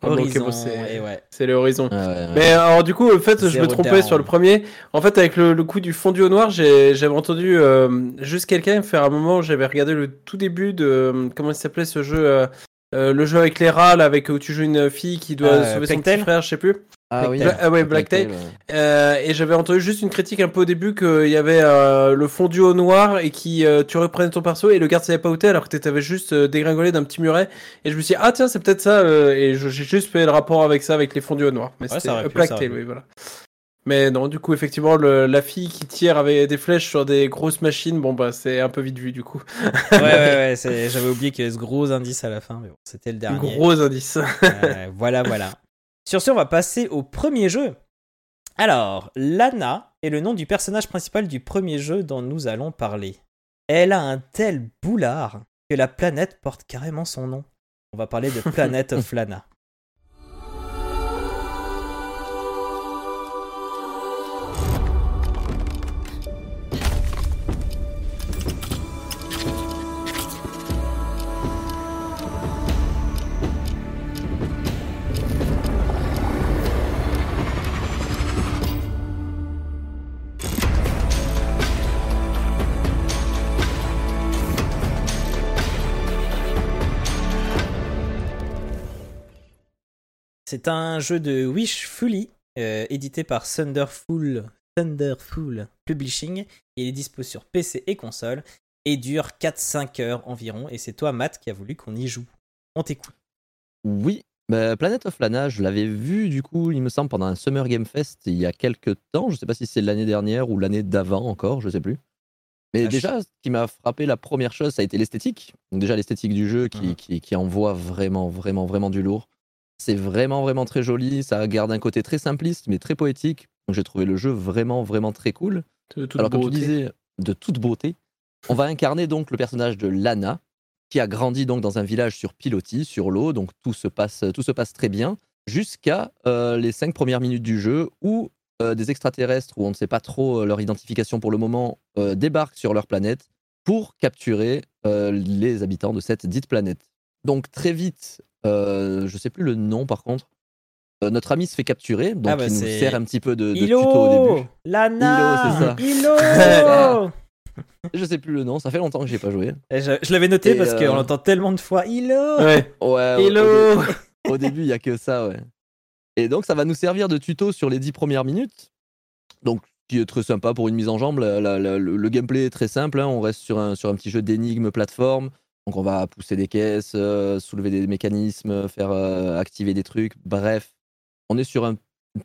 Ah, ok, Horizon, bon, c'est- ouais. Ouais. Mais alors du coup, en fait, je me trompais down. sur le premier. En fait, avec le, le coup du fondu au noir, j'ai- j'avais entendu euh, juste quelqu'un faire un moment. J'avais regardé le tout début de euh, comment il s'appelait ce jeu, euh, euh, le jeu avec les rats, là, avec où tu joues une fille qui doit Euh, sauver son petit Tale frère, je sais plus. Ah oui. Bla- ah ouais, Black Tail. ouais. Euh, et j'avais entendu juste une critique un peu au début qu'il y avait euh, le fondu au noir et qui euh, tu reprenais ton perso et le garde savait pas où t'es alors que t'avais juste euh, dégringolé d'un petit muret et je me suis dit ah tiens c'est peut-être ça euh, et j'ai juste fait le rapport avec ça avec les fondus au noir mais Ouais, c'était Black Tail, oui voilà mais non du coup effectivement le- la fille qui tire avec des flèches sur des grosses machines bon bah c'est un peu vite vu du coup Ouais, ouais, ouais, j'avais oublié qu'il y avait ce gros indice à la fin, mais bon, c'était le dernier. gros indice Euh, voilà, voilà. Sur ce, on va passer au premier jeu. Alors, Lana est le nom du personnage principal du premier jeu dont nous allons parler. Elle a un tel boulard que la planète porte carrément son nom. On va parler de Planet of Lana. C'est un jeu de Wishfully, euh, édité par Thunderful, Thunderful Publishing. Il est dispo sur PC et console et dure 4-5 heures environ. Et c'est toi, Matt, qui a voulu qu'on y joue. On t'écoute. Oui, bah, Planet of Lana, je l'avais vu du coup, il me semble, pendant un Summer Game Fest il y a quelques temps. Je sais pas si c'est l'année dernière ou l'année d'avant encore, je sais plus. Mais Ah, déjà, ce qui m'a frappé la première chose, ça a été l'esthétique. Déjà l'esthétique du jeu qui, Mhm. qui, qui envoie vraiment, vraiment, vraiment du lourd. C'est vraiment, vraiment très joli. Ça garde un côté très simpliste, mais très poétique. Donc j'ai trouvé le jeu vraiment, vraiment très cool. de toute Alors, comme tu beauté. disais, de toute beauté, on va incarner donc le personnage de Lana, qui a grandi donc dans un village sur pilotis, sur l'eau, donc tout se passe, tout se passe très bien, jusqu'à euh, les cinq premières minutes du jeu où euh, des extraterrestres, où on ne sait pas trop euh, leur identification pour le moment, débarquent sur leur planète pour capturer les habitants de cette dite planète. Donc très vite, euh, je sais plus le nom par contre, euh, notre ami se fait capturer, donc Ah bah, il nous sert un petit peu de, de tuto au début. Ilo Lana Ilo, ça. Ilo Je sais plus le nom, ça fait longtemps que j'ai pas joué. Et je je l'avais noté Et, parce euh, qu'on l'entend tellement de fois. Ilo ouais Ouais, au- hello Au, dé- au début, il y a que ça, ouais. Et donc, ça va nous servir de tuto sur les 10 premières minutes. Donc, qui est très sympa pour une mise en jambe. La- la- la- le, le gameplay est très simple. hein. On reste sur un, sur un petit jeu d'énigmes plateforme. Donc, on va pousser des caisses, euh, soulever des mécanismes, faire euh, activer des trucs. Bref, on est sur un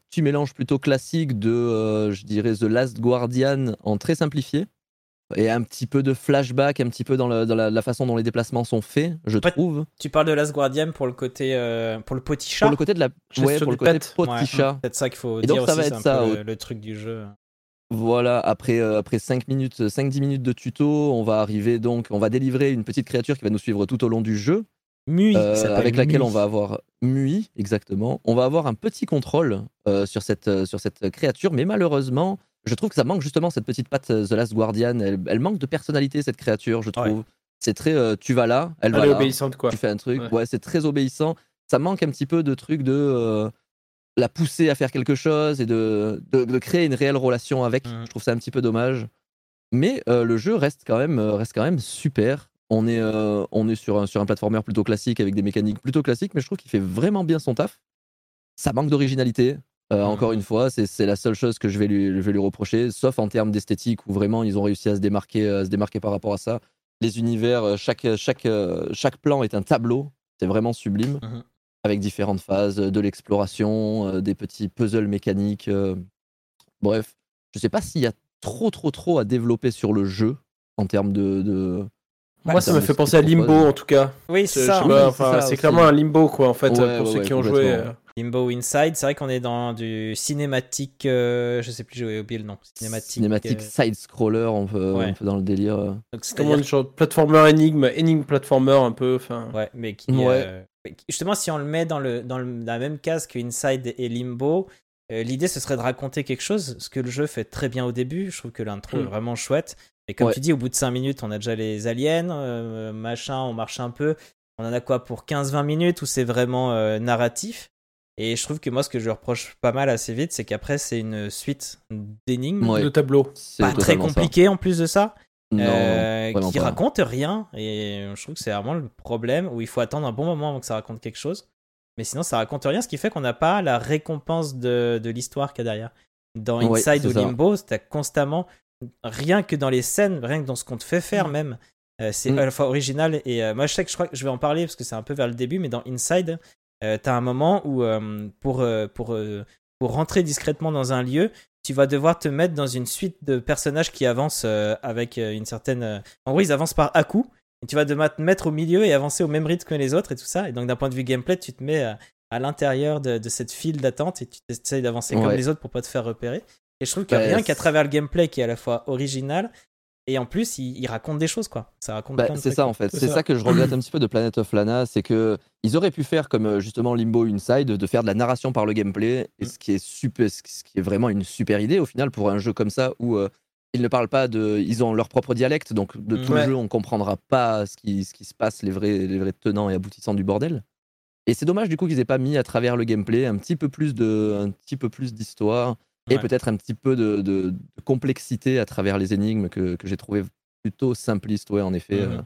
petit mélange plutôt classique de, euh, je dirais, The Last Guardian en très simplifié. Et un petit peu de flashback, un petit peu dans, le- dans la, la façon dont les déplacements sont faits, je trouve. Tu parles de Last Guardian pour le côté pour le petit chat. Pour le côté de la ouais, pour le côté pot Ouais, petit chat. C'est ça qu'il faut Et donc, dire ça aussi, va être un ça, le truc du jeu. Voilà, après, euh, après 5 minutes, 5-10 minutes de tuto, on va arriver donc, on va délivrer une petite créature qui va nous suivre tout au long du jeu, Mui, euh, avec laquelle Mui. on va avoir Mui, exactement. On va avoir un petit contrôle euh, sur, cette, euh, sur cette créature, mais malheureusement, je trouve que ça manque justement cette petite patte euh, The Last Guardian. Elle, elle manque de personnalité, cette créature, je trouve. C'est très, euh, tu vas là, elle, elle va est là. obéissante quoi tu fais un truc. Ouais. Ouais, c'est très obéissant. Ça manque un petit peu de truc de euh, la pousser à faire quelque chose et de, de, de créer une réelle relation avec. Mhm. Je trouve ça un petit peu dommage. Mais euh, le jeu reste quand même, euh, reste quand même super. On est, euh, on est sur, un, sur un platformer plutôt classique avec des mécaniques plutôt classiques, mais je trouve qu'il fait vraiment bien son taf. Ça manque d'originalité. Euh, encore une fois, c'est la seule chose que je vais, lui, je vais lui reprocher, sauf en termes d'esthétique où vraiment ils ont réussi à se démarquer, à se démarquer par rapport à ça. Les univers, chaque, chaque, chaque plan est un tableau, c'est vraiment sublime, Mhm. Avec différentes phases, de l'exploration, euh, des petits puzzles mécaniques. euh, Bref, je sais pas s'il y a trop, trop, trop à développer sur le jeu en termes de. de... Moi, ça me fait penser à Limbo propose. en tout cas. Oui, c'est ça. oui, c'est enfin, c'est clairement un Limbo quoi en fait Ouais, pour ouais, ceux ouais, qui ont joué. euh. Limbo Inside, c'est vrai qu'on est dans du cinématique. euh, je sais plus, j'ai oublié le nom. Cinématique. Cinématique euh, side-scroller, on peut, Ouais. on peut dans le délire. euh. donc, c'est-à-dire Comment une genre de platformer énigme, énigme platformer un peu. Enfin. Ouais, mais qui. Ouais. Justement, si on le met dans, le, dans le- la même case que Inside et Limbo, euh, l'idée ce serait de raconter quelque chose, ce que le jeu fait très bien au début. Je trouve que l'intro Mm. est vraiment chouette. Et comme Ouais. tu dis, au bout de 5 minutes, on a déjà les aliens, euh, machin, on marche un peu. On en a quoi pour 15-20 minutes où c'est vraiment euh, narratif? Et je trouve que moi, ce que je reproche pas mal assez vite, c'est qu'après, c'est une suite d'énigmes. Ouais. De tableau. C'est Pas très ça. compliqué en plus de ça. Non, Euh, qui pas. raconte rien. Et je trouve que c'est vraiment le problème où il faut attendre un bon moment avant que ça raconte quelque chose. Mais sinon, ça raconte rien, ce qui fait qu'on n'a pas la récompense de, de l'histoire qu'il y a derrière. Dans Ouais, Inside c'est ou ça. Limbo, t'as constamment, rien que dans les scènes, rien que dans ce qu'on te fait faire même, euh, c'est Mm. à la fois original. Et euh, moi, je sais que je crois que je vais en parler parce que c'est un peu vers le début, mais dans Inside, euh, t'as un moment où euh, pour, euh, pour, euh, pour rentrer discrètement dans un lieu, tu vas devoir te mettre dans une suite de personnages qui avancent euh, avec euh, une certaine. euh, En gros, ils avancent par à coup. Et tu vas te mettre au milieu et avancer au même rythme que les autres et tout ça. Et donc, d'un point de vue gameplay, tu te mets à l'intérieur de, de cette file d'attente et tu essayes d'avancer comme les autres pour pas te faire repérer. Et je trouve que Bah, rien qu'à travers le gameplay qui est à la fois original et en plus, il, il raconte des choses, quoi. Ça raconte Bah, c'est ça en fait, C'est ça. ça. que je regrette un petit peu de Planet of Lana, c'est que ils auraient pu faire comme euh, justement Limbo Inside, de faire de la narration par le gameplay, et Mm. ce qui est super, ce qui est vraiment une super idée au final pour un jeu comme ça où euh, ils ne parlent pas de, ils ont leur propre dialecte, donc de tout Ouais. le jeu on comprendra pas ce qui, ce qui se passe, les vrais, les vrais tenants et aboutissants du bordel. Et c'est dommage du coup qu'ils aient pas mis à travers le gameplay un petit peu plus de, un petit peu plus d'histoire et Ouais. peut-être un petit peu de, de- de complexité à travers les énigmes que, que j'ai trouvé plutôt simplistes, ouais en effet. Mhm. euh.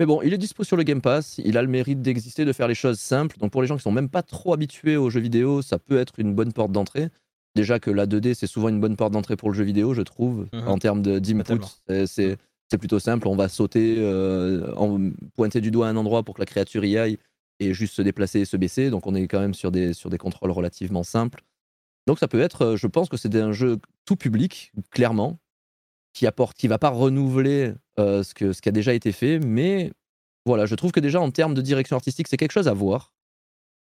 Mais bon, il est dispo sur le Game Pass, il a le mérite d'exister, de faire les choses simples. Donc pour les gens qui sont même pas trop habitués aux jeux vidéo, ça peut être une bonne porte d'entrée. Déjà que la 2D, c'est souvent une bonne porte d'entrée pour le jeu vidéo, je trouve, Mhm. en termes de- d'input. C'est- plutôt simple, on va sauter, euh, en, pointer du doigt à un endroit pour que la créature y aille et juste se déplacer et se baisser. Donc on est quand même sur des, sur des contrôles relativement simples. Donc ça peut être, euh, je pense que c'est un jeu tout public, clairement, qui apporte, qui va pas renouveler euh, ce, que, ce qui a déjà été fait, mais voilà, je trouve que déjà en termes de direction artistique, c'est quelque chose à voir.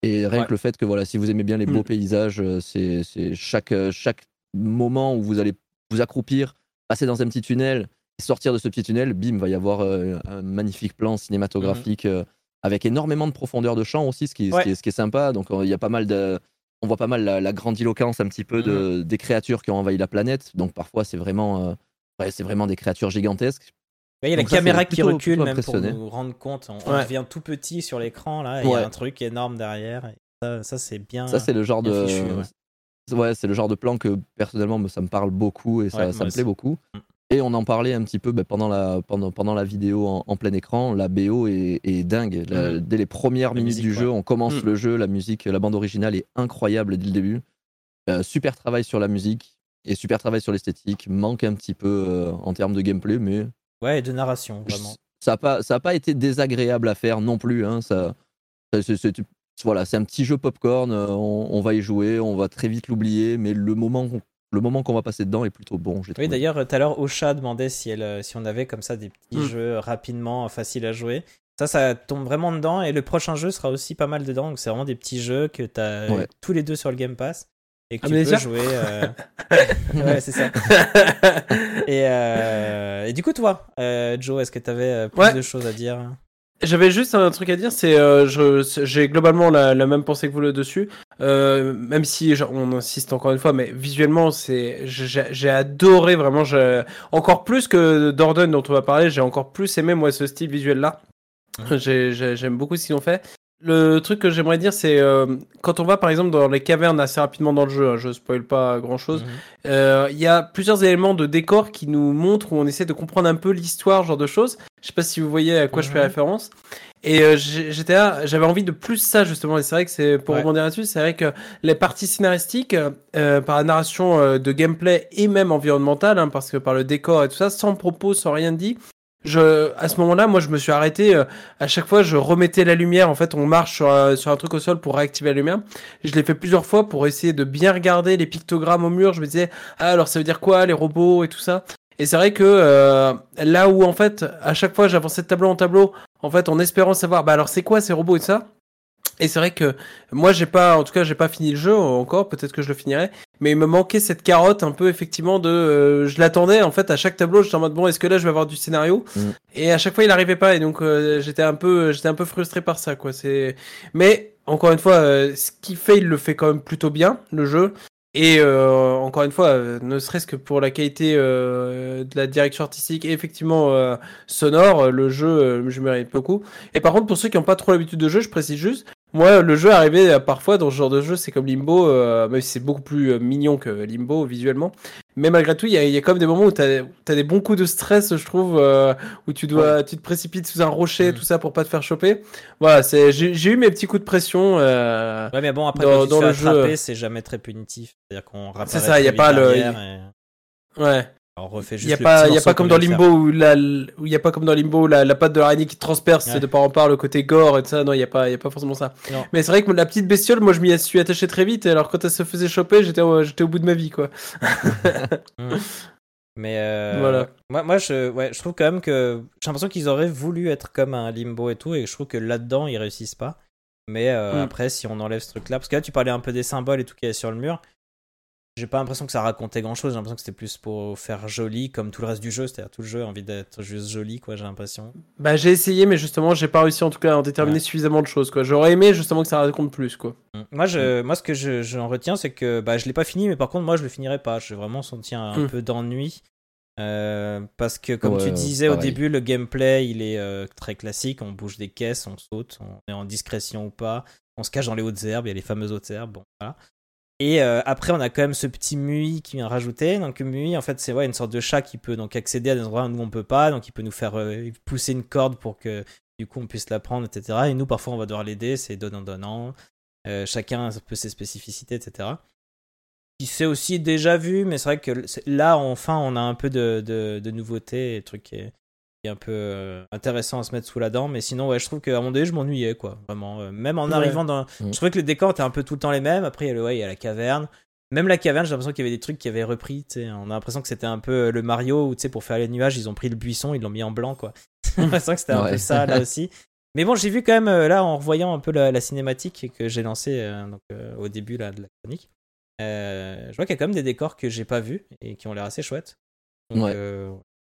Et rien Ouais. que le fait que voilà, si vous aimez bien les beaux Mm. paysages, euh, c'est c'est chaque, chaque moment où vous allez vous accroupir, passer dans un petit tunnel, sortir de ce petit tunnel, bim, va y avoir euh, un magnifique plan cinématographique euh, avec énormément de profondeur de champ aussi, ce qui, ce qui est, ce qui est sympa. Donc il y a pas mal de, on voit pas mal la, la grandiloquence un petit peu de, des créatures qui ont envahi la planète. Donc parfois c'est vraiment, euh, ouais, c'est vraiment des créatures gigantesques. Ouais, Il y a la ça, caméra qui plutôt- recule plutôt même pour nous rendre compte. On, on Ouais. devient tout petit sur l'écran là. et Il y a un truc énorme derrière. et ça, ça, c'est bien. Ça c'est le genre de, fichu, ouais. ouais, c'est le genre de plan que personnellement me- ça me parle beaucoup et ça, Ouais, ça me plaît beaucoup. Et on en parlait un petit peu bah, pendant, la, pendant, pendant la vidéo en, en plein écran. La BO est, est dingue. La- Mm. Dès les premières La minutes musique, du jeu, on commence Mm. le jeu. La musique, la bande originale est incroyable dès le début. Euh, super travail sur la musique et super travail sur l'esthétique. Manque un petit peu euh, en termes de gameplay, mais Ouais, et de narration, vraiment. ça n'a pas, ça a pas été désagréable à faire non plus. hein. Ça, voilà, c'est un petit jeu popcorn. euh, On, on va y jouer, on va très vite l'oublier, mais le moment, le moment qu'on va passer dedans est plutôt bon. j'ai Oui, d'ailleurs, tout à l'heure, Ocha demandait si, elle, euh, si on avait comme ça des petits Mm. jeux rapidement euh, faciles à jouer. Ça, ça tombe vraiment dedans. Et le prochain jeu sera aussi pas mal dedans. Donc, c'est vraiment des petits jeux que tu as Ouais. tous les deux sur le Game Pass. Et que tu Amnésia peux jouer. euh, ouais, c'est ça. Et, euh, et du coup, toi, euh, Joe, est-ce que tu avais plus Ouais. de choses à dire? J'avais juste un truc à dire, c'est euh, j'ai globalement la, la même pensée que vous là dessus, euh, même si on insiste encore une fois, mais visuellement c'est j'ai adoré vraiment, encore plus que Dorden dont on va parler, j'ai encore plus aimé moi ce style visuel là. J'ai- j'ai- J'aime beaucoup ce qu'ils ont fait. Le truc que j'aimerais dire, c'est euh, quand on va par exemple dans les cavernes assez rapidement dans le jeu, hein, je spoil pas grand chose, Mhm. euh, il y a plusieurs éléments de décor qui nous montrent où on essaie de comprendre un peu l'histoire, genre de choses. Je sais pas si vous voyez à quoi je fais Mhm. référence. Et euh, GTA, j'avais envie de plus ça justement. Et c'est vrai que c'est pour Ouais. rebondir là-dessus, c'est vrai que les parties scénaristiques, euh, par la narration euh, de gameplay et même environnementale, hein, parce que par le décor et tout ça, sans propos, sans rien dit. Je, à ce moment-là, moi, je me suis arrêté. euh, à chaque fois, je remettais la lumière. En fait, on marche sur, euh, sur un truc au sol pour réactiver la lumière. Je l'ai fait plusieurs fois pour essayer de bien regarder les pictogrammes au mur. Je me disais, ah, alors ça veut dire quoi, les robots et tout ça? Et c'est vrai que euh, là où en fait, à chaque fois, j'avançais de tableau en tableau, en fait, en espérant savoir, bah alors c'est quoi ces robots et tout ça? Et c'est vrai que moi, j'ai pas, en tout cas, j'ai pas fini le jeu encore. Peut-être que je le finirai, mais il me manquait cette carotte un peu effectivement de, euh, je l'attendais en fait à chaque tableau. J'étais en mode bon, est-ce que là, je vais avoir du scénario Mm. Et à chaque fois, il arrivait pas, et donc euh, j'étais un peu, j'étais un peu frustré par ça, quoi. C'est, mais encore une fois, euh, ce qu'il fait, il le fait quand même plutôt bien, le jeu. Et euh, encore une fois, euh, ne serait-ce que pour la qualité euh, de la direction artistique et effectivement euh, sonore, le jeu, je mérite beaucoup. Et par contre, pour ceux qui n'ont pas trop l'habitude de jeu, je précise juste, moi, le jeu arrivé euh, parfois dans ce genre de jeu, c'est comme Limbo, euh, même si c'est beaucoup plus euh, mignon que Limbo visuellement. Mais malgré tout, il y a, il y a quand même des moments où tu as, des bons coups de stress, je trouve, euh, où tu dois, tu te précipites sous un rocher, Mm. tout ça pour pas te faire choper. Voilà, j'ai eu mes petits coups de pression. euh, Ouais, mais bon, après, Dans- quand tu te fais attraper, c'est jamais très punitif. C'est-à-dire qu'on. C'est ça, y a pas le- ouais. On refait Il juste y a le pas, petit il y a pas comme dans Limbo où la, il y a pas comme dans Limbo la, la patte de l'araignée qui transperce, Ouais. de part en part le côté gore et tout ça. Non, il y a pas, il y a pas forcément ça. Non. Mais c'est vrai que la petite bestiole, moi je m'y suis attaché très vite. Et alors quand elle se faisait choper, j'étais, au- j'étais au bout de ma vie quoi. faire. Mm. Mais euh, Voilà. moi, moi je, ouais, je trouve quand même que j'ai l'impression qu'ils auraient voulu être comme un limbo et tout, et je trouve que là-dedans ils réussissent pas. Mais euh, Mm. après, si on enlève ce truc-là, parce que là tu parlais un peu des symboles et tout qu'il y a sur le mur, j'ai pas l'impression que ça racontait grand-chose. J'ai l'impression que c'était plus pour faire joli, comme tout le reste du jeu. C'est-à-dire tout le jeu a envie d'être juste joli, quoi. J'ai l'impression. Bah j'ai essayé, mais justement j'ai pas réussi en tout cas à en déterminer Ouais. suffisamment de choses quoi. J'aurais aimé justement que ça raconte plus quoi. Mm. Moi, je, moi, ce que je, j'en retiens, c'est que bah, je l'ai pas fini, mais par contre, moi, je le finirai pas. J'ai vraiment senti un, Mm. peu d'ennui. Euh, parce que, comme Ouais, tu disais au début, le gameplay, il est euh, très classique. On bouge des caisses, on saute, on est en discrétion ou pas. On se cache dans les hautes herbes, il y a les fameuses hautes herbes. Bon, voilà. Et euh, après, on a quand même ce petit Mui qui vient rajouter. Donc, Mui, en fait, c'est une sorte de chat qui peut donc accéder à des endroits où on peut pas. Donc, il peut nous faire euh, pousser une corde pour que du coup on puisse la prendre, etc. Et nous, parfois, on va devoir l'aider. C'est donnant-donnant. Euh, chacun a un peu ses spécificités, etc. Qui s'est aussi déjà vu, mais c'est vrai que là, enfin, on a un peu de, de, de nouveauté, et truc qui est, qui est un peu euh, intéressant à se mettre sous la dent. Mais sinon, ouais, je trouve qu'à moment donné, je m'ennuyais, quoi. Vraiment. Euh, même en Ouais. arrivant dans. Mm. Je trouvais que les décors étaient un peu tout le temps les mêmes. Après, il y a, le, ouais, il y a la caverne. Même la caverne, j'ai l'impression qu'il y avait des trucs qui avaient repris. tu sais. On a l'impression que c'était un peu euh, le Mario où, tu sais, pour faire les nuages, ils ont pris le buisson, ils l'ont mis en blanc, quoi. j'ai l'impression que c'était un peu ça, là aussi. Mais bon, j'ai vu quand même, là, en revoyant un peu la, la cinématique que j'ai lancée euh, donc, euh, au début là, de la chronique, euh, je vois qu'il y a quand même des décors que j'ai pas vus et qui ont l'air assez chouettes. Donc, Ouais.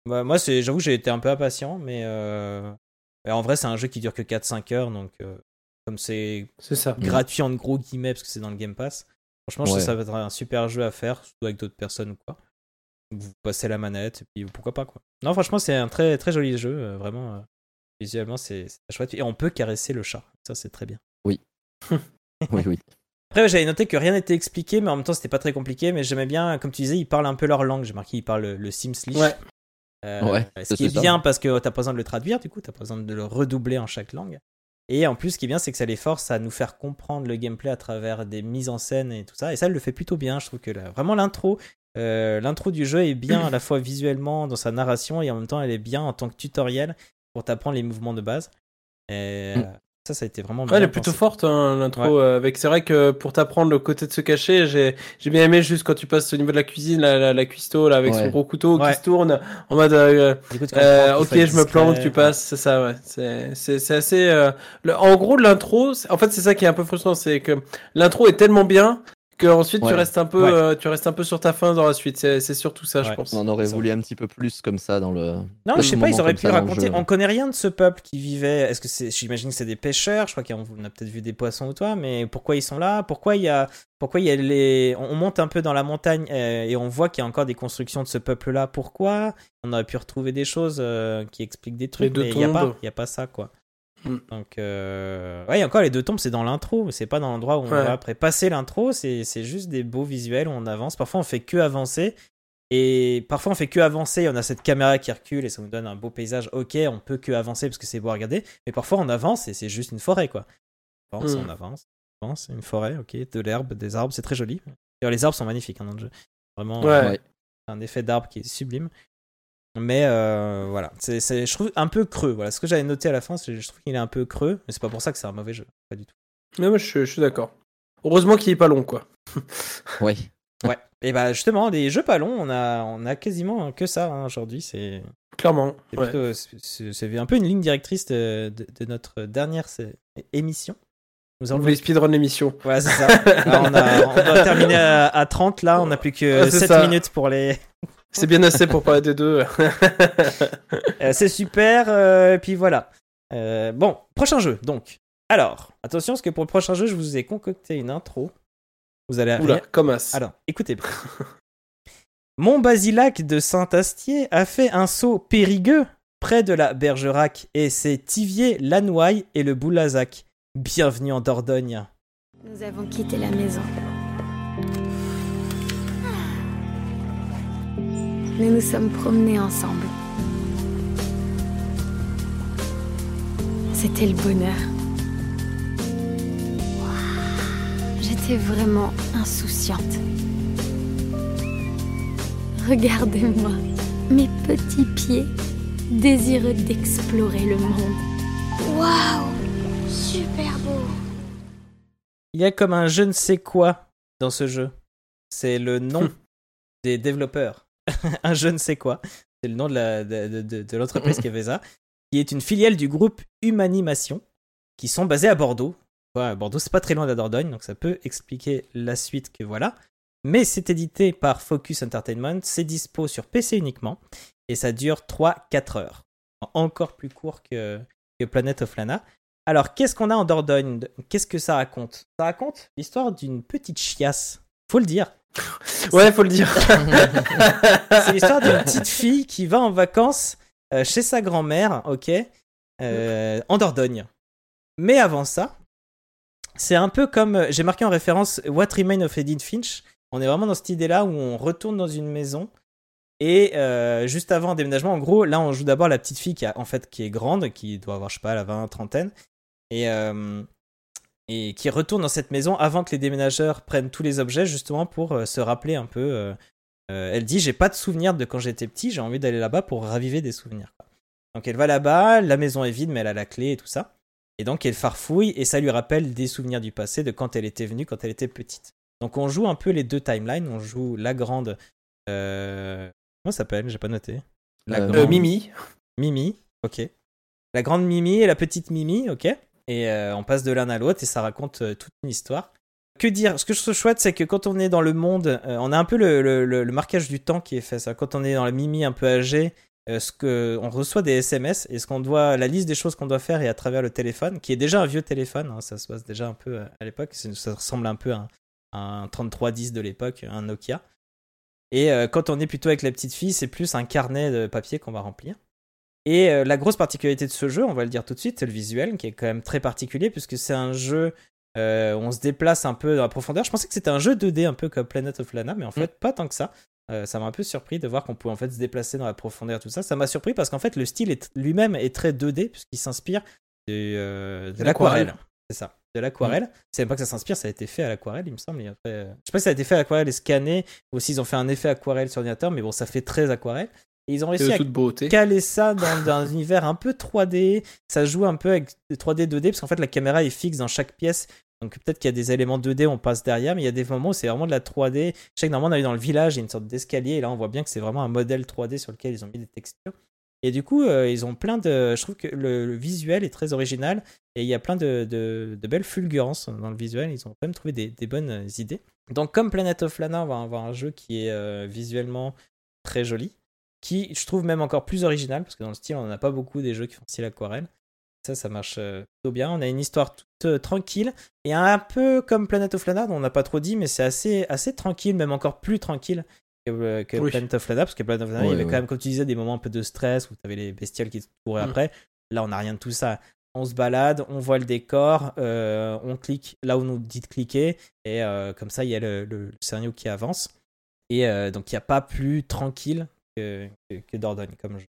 Bah, moi, c'est, j'avoue que j'ai été un peu impatient, mais euh, en vrai, c'est un jeu qui dure que 4-5 heures, donc euh, comme c'est C'est ça. gratuit en gros guillemets parce que c'est dans le Game Pass, franchement, je trouve Ouais. que ça va être un super jeu à faire, surtout avec d'autres personnes ou quoi. Vous passez la manette et puis pourquoi pas quoi. Non, franchement, c'est un très très joli jeu, euh, vraiment. euh, visuellement, c'est c'est chouette et on peut caresser le chat, ça c'est très bien. Oui, oui. Après, j'avais noté que rien n'était expliqué, mais en même temps, c'était pas très compliqué. Mais j'aimais bien, comme tu disais, ils parlent un peu leur langue. J'ai marqué, ils parlent le, le Simslish. Ouais. Euh, Ouais, ce qui est ça. bien parce que t'as pas besoin de le traduire, du coup, t'as pas besoin de le redoubler en chaque langue. Et en plus, ce qui est bien, c'est que ça les force à nous faire comprendre le gameplay à travers des mises en scène et tout ça. Et ça, elle le fait plutôt bien. Je trouve que là, vraiment l'intro, euh, l'intro du jeu est bien à la fois visuellement dans sa narration et en même temps, elle est bien en tant que tutoriel pour t'apprendre les mouvements de base. Et Mm. Ça, ça a été vraiment Ouais, bien elle est plutôt pensé. forte hein, l'intro. euh, avec c'est vrai que pour t'apprendre le côté de se cacher, j'ai j'ai bien aimé juste quand tu passes au niveau de la cuisine, la, la, la cuistot là avec son Ouais. gros couteau Ouais. qui se tourne en mode euh, euh, ok je me plante, tu passes, c'est ça ouais. C'est c'est c'est assez. euh, le- en gros l'intro, en fait c'est ça qui est un peu frustrant, c'est que l'intro est tellement bien que ensuite tu restes un peu Ouais. euh, tu restes un peu sur ta fin dans la suite. C'est c'est surtout ça je pense. On en aurait voulu un petit peu plus comme ça dans le. Non, le je sais pas, ils auraient pu raconter. On connaît rien de ce peuple qui vivait. Est-ce que c'est. J'imagine que c'est des pêcheurs. Je crois qu'on a peut-être vu des poissons ou toi, mais pourquoi ils sont là? Pourquoi il y a. Pourquoi il y a les. On monte un peu dans la montagne euh, et on voit qu'il y a encore des constructions de ce peuple-là. Pourquoi? On aurait pu retrouver des choses euh, qui expliquent des trucs, mais il n'y a, pas- il y a pas ça, quoi. Mm. Donc, euh... ouais, encore les deux tombes, c'est dans l'intro, c'est pas dans l'endroit où on Ouais. va après passer l'intro, c'est c'est juste des beaux visuels où on avance. Parfois, on fait que avancer Et parfois on fait que avancer, on a cette caméra qui recule et ça nous donne un beau paysage. Ok, on peut que avancer parce que c'est beau à regarder, mais parfois on avance et c'est juste une forêt quoi. On avance, Mm. on avance, on avance, une forêt, ok, de l'herbe, des arbres, c'est très joli. D'ailleurs, les arbres sont magnifiques hein, dans le jeu. Vraiment, Ouais. euh, un effet d'arbre qui est sublime. Mais euh, voilà, c'est, c'est- je trouve un peu creux. Voilà, ce que j'avais noté à la fin, c'est, je trouve qu'il est un peu creux, mais c'est pas pour ça que c'est un mauvais jeu, pas du tout. Mais moi, je, je suis d'accord. Heureusement qu'il est pas long, quoi. Oui. Ouais. Et bah justement, les jeux pas longs, on a, on a quasiment que ça hein, aujourd'hui. C'est, Clairement. c'est, Ouais. plutôt- c'est- c'est un peu une ligne directrice de, de- de notre dernière émission. Nous On allons voulait speedrun l'émission. Voilà, c'est ça. Là, on, a, on doit terminer à, à 30, là, on a plus que Ah, c'est 7 ça. minutes pour les. C'est bien assez pour parler des deux. Euh, c'est super, euh, et puis voilà. Euh, bon, prochain jeu, donc. Alors, attention, parce que pour le prochain jeu, je vous ai concocté une intro. Vous allez Oula, comme as. Alors, écoutez. Mon Basilac de Saint-Astier a fait un saut périgueux près de la Bergerac et c'est Tivier, Lanouaille et le Boulazac. Bienvenue en Dordogne. Nous avons quitté la maison. Nous nous sommes promenés ensemble. C'était le bonheur. J'étais vraiment insouciante. Regardez-moi, mes petits pieds, désireux d'explorer le monde. Waouh Super beau Il y a comme un je ne sais quoi dans ce jeu. C'est le nom des développeurs. un je ne sais quoi. C'est le nom de la- de- de- de- de l'entreprise qui avait ça, qui est une filiale du groupe Humanimation, qui sont basés à Bordeaux. Ouais, Bordeaux, c'est pas très loin de la Dordogne, donc ça peut expliquer la suite que voilà. Mais c'est édité par Focus Entertainment, c'est dispo sur PC uniquement, et ça dure 3-4 heures. Encore plus court que, que Planet of Lana. Alors, qu'est-ce qu'on a en Dordogne? Qu'est-ce que ça raconte? Ça raconte l'histoire d'une petite chiasse. Faut le dire. Ouais, faut le dire. C'est l'histoire d'une petite fille qui va en vacances euh, chez sa grand-mère, ok, euh, en Dordogne. Mais avant ça, c'est un peu comme euh, j'ai marqué en référence What Remains of Edith Finch. On est vraiment dans cette idée-là où on retourne dans une maison et euh, juste avant un déménagement, en gros, là, on joue d'abord la petite fille qui a en fait qui est grande, qui doit avoir je sais pas la vingt trentaine et euh, et qui retourne dans cette maison avant que les déménageurs prennent tous les objets justement pour euh, se rappeler un peu. euh, euh, elle dit j'ai pas de souvenirs de quand j'étais petit, j'ai envie d'aller là-bas pour raviver des souvenirs. quoi. Donc elle va là-bas, la maison est vide mais elle a la clé et tout ça. Et donc elle farfouille et ça lui rappelle des souvenirs du passé de quand elle était venue, quand elle était petite. Donc on joue un peu les deux timelines, on joue la grande... Euh... Comment ça s'appelle? J'ai pas noté. La Euh, grande- Euh, Mimi. Mimi, ok. La grande Mimi et la petite Mimi, ok. Et euh, on passe de l'un à l'autre et ça raconte euh, toute une histoire. Que dire? Ce que je trouve chouette, c'est que quand on est dans le monde, euh, on a un peu le, marquage du temps qui est fait. Ça. Quand on est dans la Mimi un peu âgée, ce que, on reçoit des SMS et ce qu'on doit, la liste des choses qu'on doit faire est à travers le téléphone, qui est déjà un vieux téléphone. hein, ça se passe déjà un peu à l'époque. Ça ressemble un peu à un, un 3310 de l'époque, un Nokia. Et quand on est plutôt avec la petite fille, c'est plus un carnet de papier qu'on va remplir. Et euh, la grosse particularité de ce jeu, on va le dire tout de suite, c'est le visuel qui est quand même très particulier puisque c'est un jeu euh, où on se déplace un peu dans la profondeur. Je pensais que c'était un jeu 2D un peu comme Planet of Lana, mais en fait pas tant que ça. Euh, ça m'a un peu surpris de voir qu'on pouvait en fait se déplacer dans la profondeur tout ça. Ça m'a surpris parce qu'en fait le style lui-même est très 2D puisqu'il s'inspire euh, de L'aquarelle. C'est ça, de l'aquarelle. C'est même pas que ça s'inspire, ça a été fait à l'aquarelle, il me semble. Et après, euh, je sais pas si ça a été fait à l'aquarelle et scanné ou s'ils ont fait un effet aquarelle sur ordinateur, mais bon, ça fait très aquarelle. Et ils ont réussi à beauté. caler ça dans, dans un univers un peu 3D. Ça joue un peu avec 3D, 2D, parce qu'en fait, la caméra est fixe dans chaque pièce. Donc peut-être qu'il y a des éléments 2D, on passe derrière, mais il y a des moments où c'est vraiment de la 3D. Je sais que normalement, on est dans le village, il y a une sorte d'escalier, et là, on voit bien que c'est vraiment un modèle 3D sur lequel ils ont mis des textures. Et du coup, euh, ils ont plein de. Je trouve que le, le visuel est très original, et il y a plein de, de- de belles fulgurances dans le visuel. Ils ont quand même trouvé des, des bonnes euh, idées. Donc, comme Planet of Lana, on va avoir un jeu qui est euh, visuellement très joli qui je trouve même encore plus original parce que dans le style on n'en a pas beaucoup des jeux qui font style aquarelle ça ça marche euh, plutôt bien on a une histoire toute euh, tranquille et un peu comme Planet of Lana dont on n'a pas trop dit mais c'est assez assez tranquille même encore plus tranquille que, euh, que Oui. Planet of Lana parce que Planet of Lana il y avait ouais. quand même comme tu disais des moments un peu de stress où tu avais les bestioles qui te couraient Mm. après là on n'a rien de tout ça on se balade, on voit le décor, euh, on clique là où on nous dit de cliquer, et euh, comme ça, il y a le, le- le scénario qui avance. Et euh, donc, il n'y a pas plus tranquille que, que, que Dordogne comme jeu.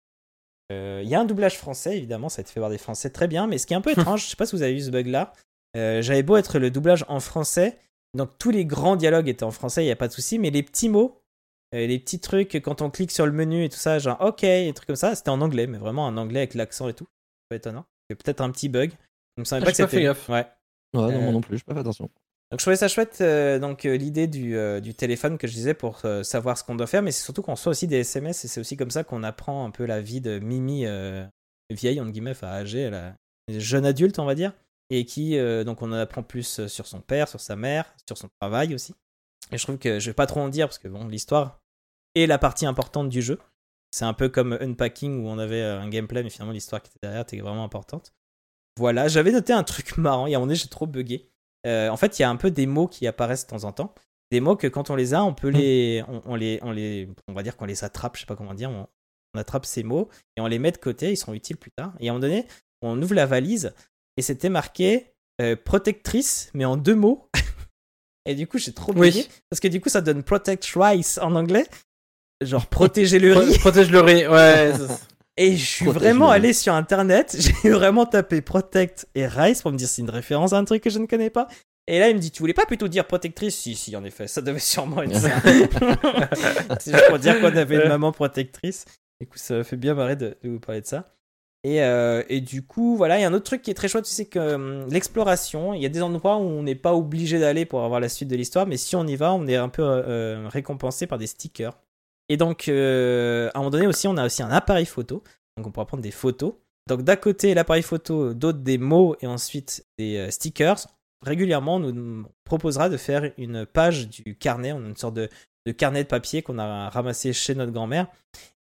Euh, Il y a un doublage français, évidemment, ça a été fait par des Français très bien, mais ce qui est un peu étrange, je sais pas si vous avez vu ce bug-là, euh, j'avais beau être le doublage en français, donc tous les grands dialogues étaient en français, il n'y a pas de souci, mais les petits mots, euh, les petits trucs, quand on clique sur le menu et tout ça, genre ok, et trucs comme ça, c'était en anglais, mais vraiment en anglais avec l'accent et tout. C'est pas étonnant. C'est peut-être un petit bug. Il me semblait Ah, pas que c'était. Ouais. Ouais, non, Euh, moi non plus, j'ai pas fait attention. Donc je trouvais ça chouette, euh, donc euh, l'idée du, euh, du téléphone que je disais pour savoir ce qu'on doit faire, mais c'est surtout qu'on reçoit aussi des SMS et c'est aussi comme ça qu'on apprend un peu la vie de Mimi vieille, entre guillemets, enfin âgée, elle a- elle est jeune adulte, on va dire, et qui, donc on en apprend plus sur son père, sur sa mère, sur son travail aussi. Et je trouve que je vais pas trop en dire parce que bon, l'histoire est la partie importante du jeu. C'est un peu comme Unpacking où on avait un gameplay, mais finalement l'histoire qui était derrière était vraiment importante. Voilà, j'avais noté un truc marrant. Y a un moment j'ai trop bugué. Euh, en fait, il y a un peu des mots qui apparaissent de temps en temps. Des mots que quand on les a, on peut les, on, on les, on les, on va dire qu'on les attrape. Je sais pas comment dire. On, on attrape ces mots et on les met de côté. Ils seront utiles plus tard. Et à un moment donné, on ouvre la valise et c'était marqué euh, protectrice, mais en deux mots. et du coup, j'ai trop bugué Oui. parce que du coup, ça donne protect rice en anglais, genre protéger le riz. Pro- Protège le riz, ouais. Et je suis Protège vraiment allé sur internet, j'ai vraiment tapé Protect et Rice pour me dire c'est une référence à un truc que je ne connais pas. Et là, il me dit Tu voulais pas plutôt dire protectrice? Si, si, en effet, ça devait sûrement être ça. c'est juste pour dire qu'on avait une maman protectrice. Du coup, ça fait bien marrer de, de vous parler de ça. Et, euh, et du coup, voilà, il y a un autre truc qui est très chouette, c'est que hum, l'exploration, il y a des endroits où on n'est pas obligé d'aller pour avoir la suite de l'histoire, mais si on y va, on est un peu euh, euh, récompensé par des stickers. Et donc, euh, à un moment donné aussi, on a aussi un appareil photo, donc on pourra prendre des photos. Donc d'un côté l'appareil photo, d'autre des mots et ensuite des euh, stickers. Régulièrement, on nous proposera de faire une page du carnet, on a une sorte de, carnet de papier qu'on a ramassé chez notre grand-mère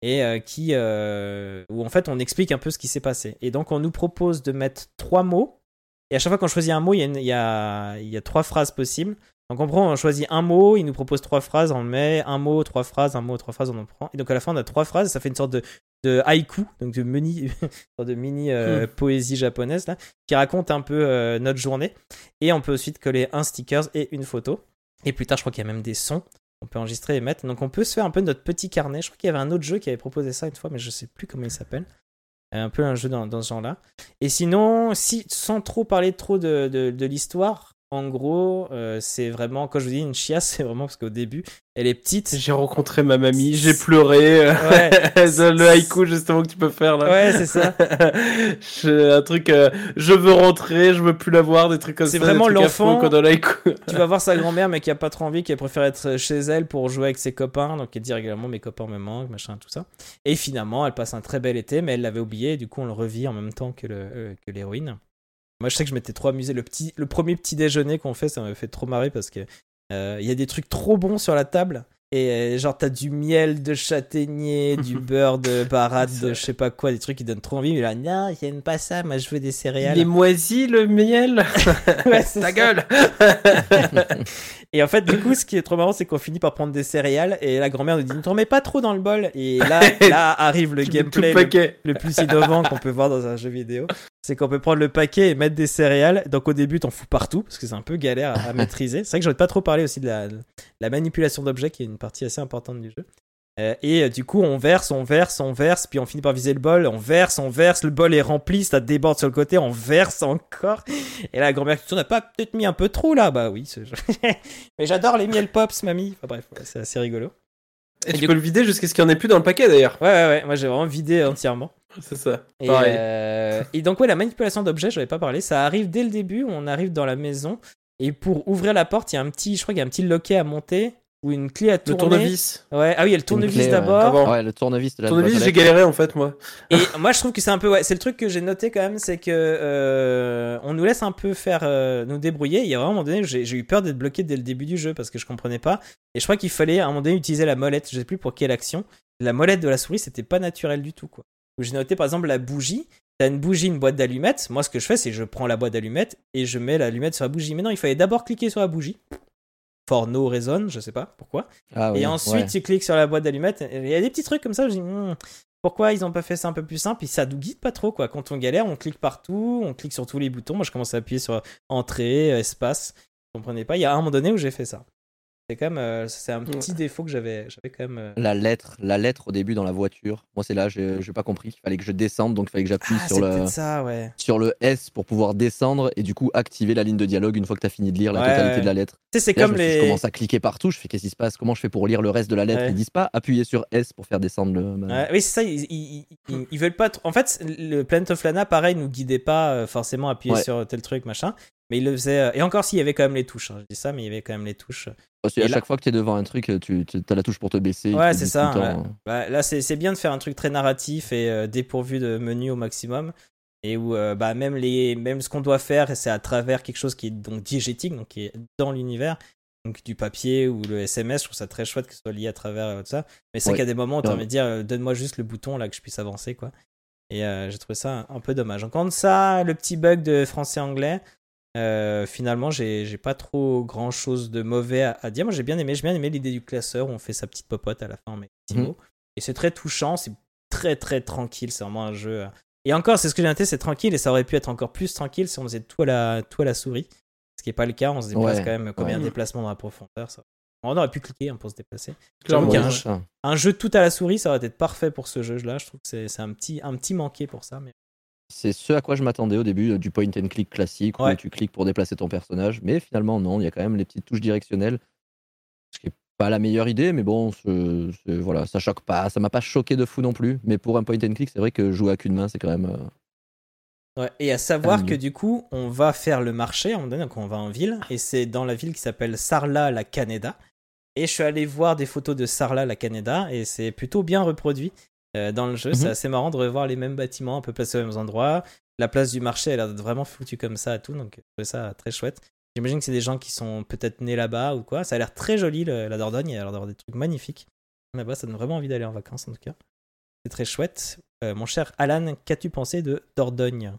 et euh, qui où en fait on explique un peu ce qui s'est passé. Et donc on nous propose de mettre trois mots et à chaque fois qu'on choisit un mot, il y a trois phrases possibles. Donc on prend, on choisit un mot, il nous propose trois phrases, on le met un mot, trois phrases, un mot, trois phrases, on en prend. Et donc à la fin on a trois phrases, ça fait une sorte de, de haïku, donc de mini, sorte de mini euh, poésie japonaise là, qui raconte un peu euh, notre journée. Et on peut ensuite coller un sticker et une photo. Et plus tard, je crois qu'il y a même des sons. On peut enregistrer et mettre. Donc on peut se faire un peu notre petit carnet. Je crois qu'il y avait un autre jeu qui avait proposé ça une fois, mais je sais plus comment il s'appelle. Euh, Un peu un jeu dans, dans ce genre-là. Et sinon, si, sans trop parler trop de, de, de l'histoire, en gros, euh, c'est vraiment, quand je vous dis une chiasse, c'est vraiment parce qu'au début, elle est petite. J'ai rencontré ma mamie, j'ai pleuré. Ouais. le haïku justement que tu peux faire là. Ouais, c'est ça. Un truc, euh, je veux rentrer, je veux plus la voir, des trucs comme ça. C'est vraiment l'enfant- tu vas voir sa grand-mère, mais qui a pas trop envie, qui préfère être chez elle pour jouer avec ses copains. Donc, elle dit régulièrement Mes copains me manquent, machin, tout ça. Et finalement, elle passe un très bel été, mais elle l'avait oublié. Et du coup, on le revit en même temps que le- euh, que l'héroïne. Moi, je sais que je m'étais trop amusé. Le, petit, le premier petit déjeuner qu'on fait, ça m'a fait trop marrer parce que euh, il y a des trucs trop bons sur la table. Et euh, genre, t'as du miel de châtaignier, du beurre de baratte, de je sais pas quoi, des trucs qui donnent trop envie. Mais là, non, j'aime pas ça, moi je veux des céréales. Il est moisi le miel? Ouais, Ta ça. gueule. Et en fait, du coup, ce qui est trop marrant, c'est qu'on finit par prendre des céréales et la grand-mère nous dit ne t'en mets pas trop dans le bol. Et là, là arrive le gameplay le plus innovant qu'on peut voir dans un jeu vidéo. C'est qu'on peut prendre le paquet et mettre des céréales. Donc au début, t'en fous partout parce que c'est un peu galère à, à maîtriser. C'est vrai que j'aurais pas trop parlé aussi de la, la manipulation d'objets qui est une partie assez importante du jeu. Euh, et euh, du coup, on verse, on verse, on verse, puis on finit par viser le bol, on verse, on verse, le bol est rempli, ça déborde sur le côté, on verse encore. Et là, la grand-mère qui on n'a pas peut-être mis un peu trop là? Bah oui, c'est- mais j'adore les miel pops, mamie. Enfin bref, ouais, c'est assez rigolo. Et du tu peux le vider jusqu'à ce qu'il n'y en ait plus dans le paquet d'ailleurs. Ouais, ouais, ouais, moi j'ai vraiment vidé entièrement. C'est ça. Et, euh, et donc, ouais, la manipulation d'objets, je n'avais pas parlé, ça arrive dès le début, on arrive dans la maison, et pour ouvrir la porte, il y a un petit, je crois qu'il y a un petit loquet à monter, ou une clé à Le tourner. tournevis. Ouais, ah oui, il y a le tournevis clé, ouais. d'abord. Ah bon. Ouais, le tournevis de la Tournevis, j'ai galéré en fait moi. Et moi, je trouve que c'est un peu, ouais, c'est le truc que j'ai noté quand même, c'est que euh, on nous laisse un peu faire, euh, nous débrouiller. Il y a vraiment un moment donné, j'ai j'ai eu peur d'être bloqué dès le début du jeu parce que je comprenais pas. Et je crois qu'il fallait à un moment donné utiliser la molette. Je sais plus pour quelle action. La molette de la souris, c'était pas naturel du tout, quoi. J'ai noté par exemple la bougie. T'as une bougie, une boîte d'allumettes. Moi, ce que je fais, c'est je prends la boîte d'allumettes et je mets l'allumette sur la bougie. Mais non, il fallait d'abord cliquer sur la bougie. For no reason, je sais pas pourquoi. Ah, oui, Et ensuite, ouais. tu cliques sur la boîte d'allumettes. Il y a des petits trucs comme ça. Je dis, Hmm, pourquoi ils ont pas fait ça un peu plus simple? Et ça nous guide pas trop, quoi. Quand on galère, on clique partout, on clique sur tous les boutons. Moi, je commence à appuyer sur entrée, euh, espace. Je comprenais pas? Il y a un moment donné où j'ai fait ça. C'est quand même, euh, c'est un petit défaut que j'avais, j'avais quand même. euh, La lettre, la lettre au début dans la voiture. Moi, c'est là, j'ai j'ai pas compris. Il fallait que je descende, donc il fallait que j'appuie Ah, sur le peut-être ça, ouais. sur le S pour pouvoir descendre et du coup activer la ligne de dialogue une fois que tu as fini de lire la Ouais, totalité ouais. de la lettre. Tu sais, c'est là, comme je, suis- je les. commence à cliquer partout. Je fais qu'est-ce qui se passe? Comment je fais pour lire le reste de la lettre? Ouais. Ils disent pas appuyer sur S pour faire descendre le. oui, c'est ça. Ils, ils, ils- ils veulent pas. En fait, le Planet of Lana, pareil, nous guidait pas euh, forcément à appuyer Ouais. sur tel truc, machin. Mais il le faisait. euh, Et encore, s'il y avait quand même les touches. hein. Je dis ça, mais il y avait quand même les touches. Parce qu'à Et là- chaque fois que tu es devant un truc, tu, as la touche pour te baisser. Ouais, c'est ça. Bah, là, c'est c'est bien de faire un truc très narratif et euh, dépourvu de menu au maximum. Et où euh, bah, même, les, même ce qu'on doit faire, c'est à travers quelque chose qui est donc diégétique, donc qui est dans l'univers. Donc du papier ou le SMS, je trouve ça très chouette que ce soit lié à travers euh, tout ça. Mais c'est Ouais. qu'il y a des moments où tu as envie de dire euh, donne-moi juste le bouton là que je puisse avancer. quoi. Et euh, j'ai trouvé ça un, un peu dommage. Encore ça, le petit bug de français-anglais. Euh, finalement, j'ai j'ai pas trop grand chose de mauvais à, à dire. Moi, j'ai bien aimé, j'ai bien aimé l'idée du classeur où on fait sa petite popote à la fin en met petits Mhm. mots. Et c'est très touchant, c'est très très tranquille. C'est vraiment un jeu. euh. Et encore, c'est ce que j'ai noté, c'est tranquille et ça aurait pu être encore plus tranquille si on faisait tout à la, tout à la souris. Ce qui n'est pas le cas, on se déplace Ouais, quand même combien de déplacements dans la profondeur. Ça. On aurait pu cliquer hein, pour se déplacer. Clairement. un. Un jeu tout à la souris, ça aurait été parfait pour ce jeu-là. Je trouve que c'est c'est un petit, un petit manqué pour ça. Mais... C'est ce à quoi je m'attendais au début euh, du point and click classique Ouais. où tu cliques pour déplacer ton personnage. Mais finalement, non, il y a quand même les petites touches directionnelles. Ce qui est pas la meilleure idée, mais bon, c'est- voilà, ça choque pas. Ça m'a pas choqué de fou non plus. Mais pour un point and click, c'est vrai que jouer à qu'une main, c'est quand même. euh, Ouais, et à savoir que du coup, on va faire le marché à un moment donné, donc on va en ville, et c'est dans la ville qui s'appelle Sarlat la Caneda. Et je suis allé voir des photos de Sarlat la Caneda, et c'est plutôt bien reproduit euh, dans le jeu. C'est Mhm. assez marrant de revoir les mêmes bâtiments, un peu placés aux mêmes endroits. La place du marché, elle a l'air d'être vraiment foutue comme ça et tout, donc je trouvais ça très chouette. J'imagine que c'est des gens qui sont peut-être nés là-bas ou quoi. Ça a l'air très joli, le- la Dordogne, il y a l'air d'avoir des trucs magnifiques. Là-bas, ça donne vraiment envie d'aller en vacances en tout cas. C'est très chouette. Euh, mon cher Alan, qu'as-tu pensé de Dordogne?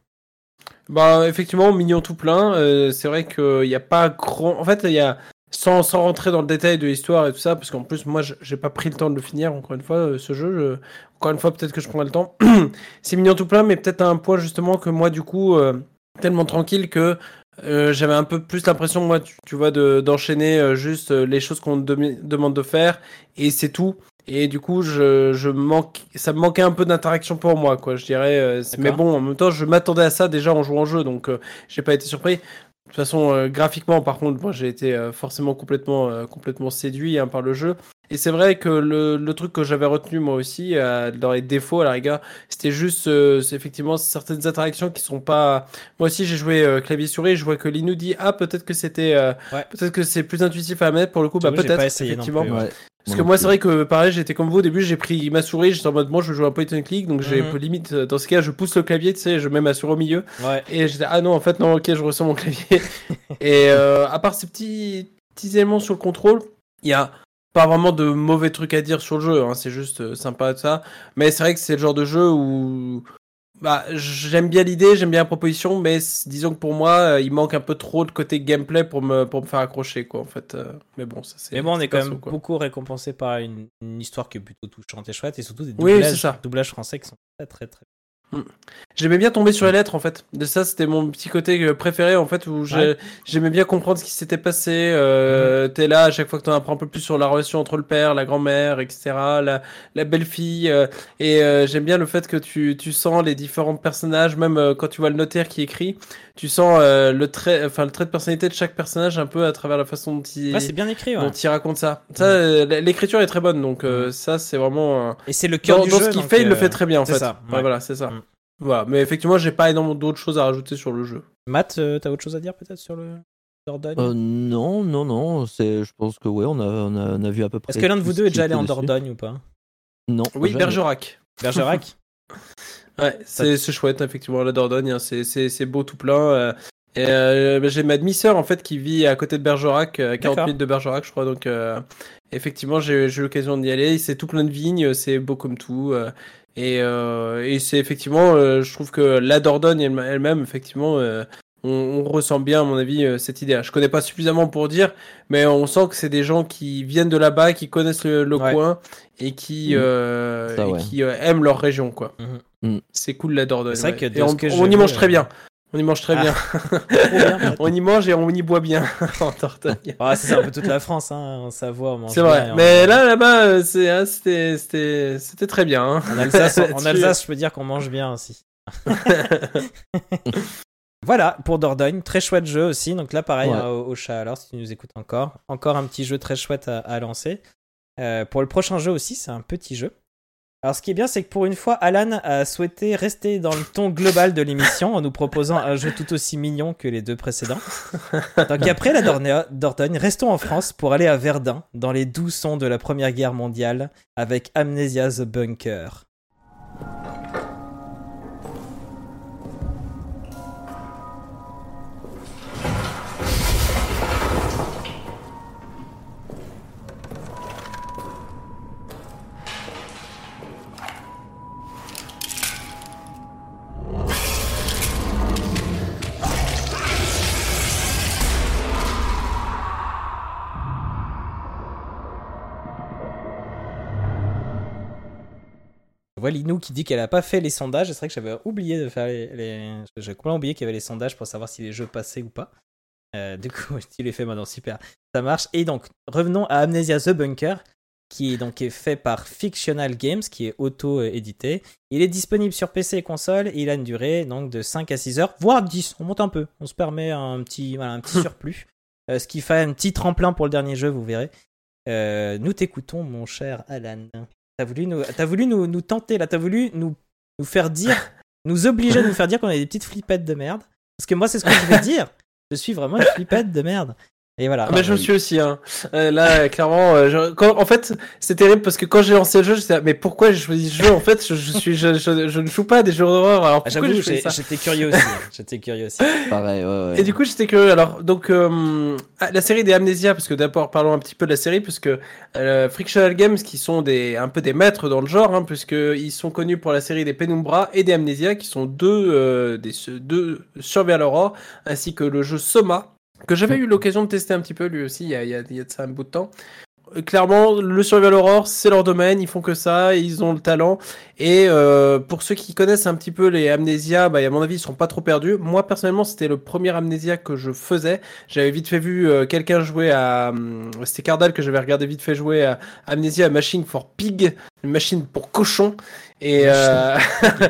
Bah effectivement, mignon tout plein. euh, c'est vrai qu'il n'y a pas grand. En fait, il y a sans, sans rentrer dans le détail de l'histoire et tout ça, parce qu'en plus moi je- j'ai pas pris le temps de le finir. Encore une fois, ce jeu. je- Encore une fois, peut-être que je prendrai le temps. c'est mignon tout plein, mais peut-être à un point justement que moi du coup euh, tellement tranquille que euh, j'avais un peu plus l'impression moi tu, tu vois de- d'enchaîner euh, juste les choses qu'on demi- demande de faire et c'est tout. Et du coup, je, je manque, ça me manquait un peu d'interaction pour moi, quoi. Je dirais. mais bon, en même temps, je m'attendais à ça déjà en jouant au jeu, donc j'ai pas été surpris. De toute façon, euh, graphiquement, par contre, moi, j'ai été euh, forcément complètement, euh, complètement séduit hein, par le jeu. Et c'est vrai que le, le truc que j'avais retenu moi aussi, euh, dans les défauts à la rigueur, c'était juste, euh, effectivement certaines interactions qui sont pas. Moi aussi, j'ai joué euh, clavier souris, je vois que Lino dit ah peut-être que c'était, euh, Ouais. peut-être que c'est plus intuitif à mettre. Pour le coup, bah peut-être effectivement. plus, ouais. ouais. Parce que moi, c'est vrai que pareil, j'étais comme vous au début, j'ai pris ma souris, j'étais en mode moi, je joue un point and click, donc j'ai un peu limite. Dans ce cas, je pousse le clavier, tu sais, je mets ma souris au milieu, Ouais. et j'étais ah non, en fait non, ok, je ressens mon clavier. et euh, à part ces petits petits éléments sur le contrôle, il y a pas vraiment de mauvais trucs à dire sur le jeu, hein, c'est juste euh, sympa de ça. Mais c'est vrai que c'est le genre de jeu où bah, j'aime bien l'idée, j'aime bien la proposition, mais disons que pour moi, euh, il manque un peu trop de côté gameplay pour me, pour me faire accrocher, quoi, en fait. euh. mais bon, ça c'est. Mais bon, on est quand perso, même quoi. beaucoup récompensé par une, une histoire qui est plutôt touchante et chouette, et surtout des doublages, doublages français qui sont très très très. J'aimais bien tomber sur les lettres en fait. De ça, c'était mon petit côté euh, préféré en fait où Ouais. J'aimais bien comprendre ce qui s'était passé. Euh, T'es là à chaque fois que t'en apprends un peu plus sur la relation entre le père, la grand-mère, etc. La, la belle-fille. euh, et euh, j'aime bien le fait que tu, tu sens les différents personnages, même euh, quand tu vois le notaire qui écrit, tu sens euh, le trait, enfin le trait de personnalité de chaque personnage un peu à travers la façon dont il, Ouais, c'est bien écrit, ouais. dont il raconte ça. Ça, euh, l'écriture est très bonne, donc ça c'est vraiment. euh, Et c'est le cœur dans, du dans jeu. ce qu'il fait, il le fait très bien en c'est fait. ça, voilà, c'est ça. Mm. Voilà, mais effectivement, j'ai pas énormément d'autres choses à rajouter sur le jeu. Matt, euh, t'as autre chose à dire peut-être sur le Dordogne Euh, non, non, non. C'est, je pense que ouais, on a, on a, on a vu à peu près. Est-ce que l'un de vous deux est déjà allé en dessus. Dordogne ou pas? Non. Oui, jamais. Bergerac. Bergerac? Ouais, c'est c'est chouette, effectivement, la Dordogne, hein, c'est- c'est c'est beau tout plein. euh, et, euh, bah, j'ai ma demi-sœur, en fait, qui vit à côté de Bergerac, à 40 D'accord. minutes de Bergerac, je crois. Donc, euh, effectivement, j'ai j'ai eu l'occasion d'y aller. C'est tout plein de vignes, c'est beau comme tout. euh, et euh, et c'est effectivement, euh, je trouve que la Dordogne elle- elle-même, effectivement, euh, on, on ressent bien, à mon avis, euh, cette idée. Je connais pas suffisamment pour dire, mais on sent que c'est des gens qui viennent de là-bas, qui connaissent le, le Ouais. coin et qui, Ça, et ouais. qui euh, aiment leur région, quoi. Mhm. Mhm. C'est cool la Dordogne. C'est vrai ouais. que Et on, on y mange très bien. On y mange très bien. Trop bien. on y mange et on y boit bien en Dordogne. Ah, c'est un peu toute la France, hein. En Savoie, on mange C'est vrai. Mais là, là-bas, euh, hein, c'était, très bien. hein. En Alsace, en Là-dessus. Alsace, je peux dire qu'on mange bien aussi. voilà pour Dordogne, très chouette jeu aussi. Donc là, pareil Ouais. hein, au, au chat. Alors, si tu nous écoutes encore, encore un petit jeu très chouette à, à lancer. Euh, pour le prochain jeu aussi, c'est un petit jeu. Alors, ce qui est bien, c'est que pour une fois, Alan a souhaité rester dans le ton global de l'émission en nous proposant un jeu tout aussi mignon que les deux précédents. Donc, après la Dordogne, restons en France pour aller à Verdun, dans les doux sons de la Première Guerre mondiale, avec Amnesia the Bunker. Vois Linou qui dit qu'elle a pas fait les sondages. C'est vrai que j'avais oublié de faire les. les... J'ai complètement oublié qu'il y avait les sondages pour savoir si les jeux passaient ou pas. Euh, du coup, tu les fais maintenant, super. Ça marche. Et donc, revenons à Amnesia The Bunker, qui est, donc, est fait par Fictional Games, qui est auto-édité. Il est disponible sur PC et console. Et il a une durée donc, de 5 à 6 heures, voire 10. On monte un peu. On se permet un petit, voilà, un petit surplus. Euh, ce qui fait un petit tremplin pour le dernier jeu, vous verrez. Euh, nous t'écoutons, mon cher Alan. T'as voulu nous, voulu nous, nous tenter là, t'as voulu nous, nous faire dire, nous obliger à nous faire dire qu'on est des petites flippettes de merde. Parce que moi, c'est ce que je vais dire. Je suis vraiment une flippette de merde. Et voilà. Ah, mais je me suis aussi. Hein. Euh, là, clairement, euh, je- quand, en fait, c'est terrible parce que quand j'ai lancé le jeu, j'étais mais pourquoi j'ai choisi ce jeu En fait, je, je suis, je, je, je ne joue pas à des jeux d'horreur. Alors Ah, pourquoi J'avoue, j'ai j'étais curieux aussi. hein. J'étais curieux aussi. Pareil, ouais, ouais. Et du coup, j'étais curieux. Alors, donc, euh, ah, la série des Amnesia, parce que d'abord, parlons un petit peu de la série, puisque euh, Frictional Games, qui sont des, un peu des maîtres dans le genre, hein, puisque ils sont connus pour la série des Penumbra et des Amnesia, qui sont deux, euh, des deux Survival Horror, ainsi que le jeu Soma, que j'avais eu l'occasion de tester un petit peu lui aussi, il y a, il y a, il y a de ça un bout de temps. Euh, Clairement, le Survival Horror, c'est leur domaine, ils font que ça, et ils ont le talent. Et euh, pour ceux qui connaissent un petit peu les Amnesia, bah, à mon avis, ils seront pas trop perdus. Moi, personnellement, c'était le premier Amnesia que je faisais. J'avais vite fait vu euh, quelqu'un jouer à... hum, C'était Cardal que j'avais regardé vite fait jouer à Amnesia Machine for Pig, une machine pour cochon. Et euh...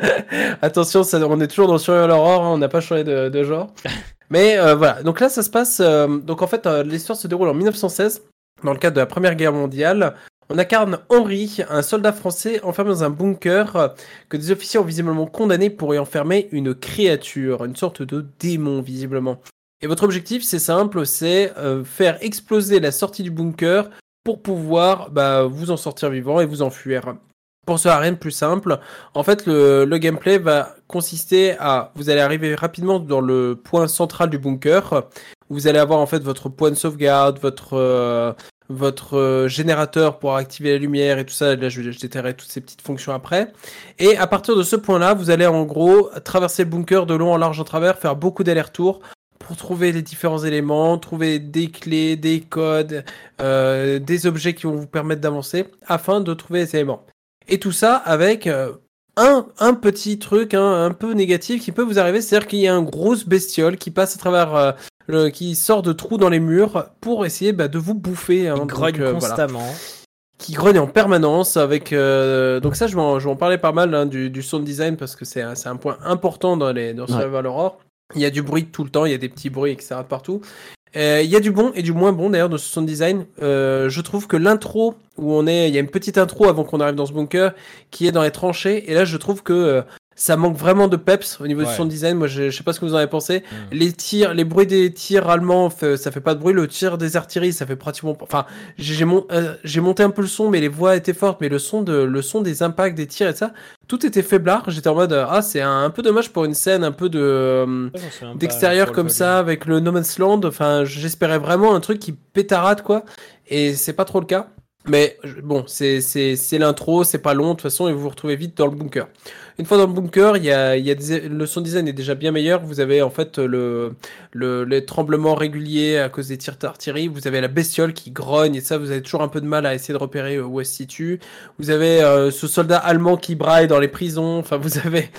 attention, ça, on est toujours dans le Survival Horror, hein, on n'a pas changé de, de genre. Mais euh, voilà, donc là, ça se passe... euh, donc en fait, euh, l'histoire se déroule en 1916, dans le cadre de la Première Guerre mondiale. On incarne Henri, un soldat français enfermé dans un bunker que des officiers ont visiblement condamné pour y enfermer une créature, une sorte de démon visiblement. Et votre objectif, c'est simple, c'est faire exploser la sortie du bunker pour pouvoir bah, vous en sortir vivant et vous enfuir. Pour cela, rien de plus simple. En fait, le, gameplay va consister à... Vous allez arriver rapidement dans le point central du bunker. Vous allez avoir en fait votre point de sauvegarde, votre... euh, votre euh, générateur pour activer la lumière et tout ça. Là, je, je détaillerai toutes ces petites fonctions après. Et à partir de ce point-là, vous allez en gros traverser le bunker de long en large en travers, faire beaucoup d'allers-retours pour trouver les différents éléments, trouver des clés, des codes, euh, des objets qui vont vous permettre d'avancer afin de trouver les éléments. Et tout ça avec euh, un, un petit truc hein, un peu négatif qui peut vous arriver, c'est-à-dire qu'il y a une grosse bestiole qui passe à travers, euh, le, qui sort de trous dans les murs pour essayer bah, de vous bouffer. hein. Donc, grogne euh, voilà constamment. qui grogne en permanence avec euh, donc ça je vais en, je vais en parler pas mal hein, du, du sound design parce que c'est un, c'est un point important dans les dans Survival Horror il y a du bruit tout le temps il y a des petits bruits etc de Euh, il y a du bon et du moins bon d'ailleurs dans ce sound design. Euh, je trouve que l'intro où on est il y a une petite intro avant qu'on arrive dans ce bunker qui est dans les tranchées. Et là je trouve que euh, ça manque vraiment de peps au niveau Ouais. du sound design moi je, je sais pas ce que vous en avez pensé Mm. les tirs les bruits des tirs allemands ça fait pas de bruit le tir des artilleries ça fait pratiquement enfin j'ai mon- euh, monté un peu le son, mais les voix étaient fortes, mais le son de le son des impacts, des tirs et ça, tout était faiblard. J'étais en mode ah c'est un, un peu dommage pour une scène un peu de euh, d'extérieur comme ça avec le No Man's Land. Enfin j'espérais vraiment un truc qui pétarade quoi, et c'est pas trop le cas. Mais bon, c'est l'intro, c'est pas long de toute façon, et vous vous retrouvez vite dans le bunker. Une fois dans le bunker, il y a, il y a des, le son design est déjà bien meilleur. Vous avez en fait le, le, les tremblements réguliers à cause des tirs d'artillerie. Vous avez la bestiole qui grogne et ça, vous avez toujours un peu de mal à essayer de repérer euh, où elle se situe. Vous avez euh, ce soldat allemand qui braille dans les prisons. Enfin, vous avez,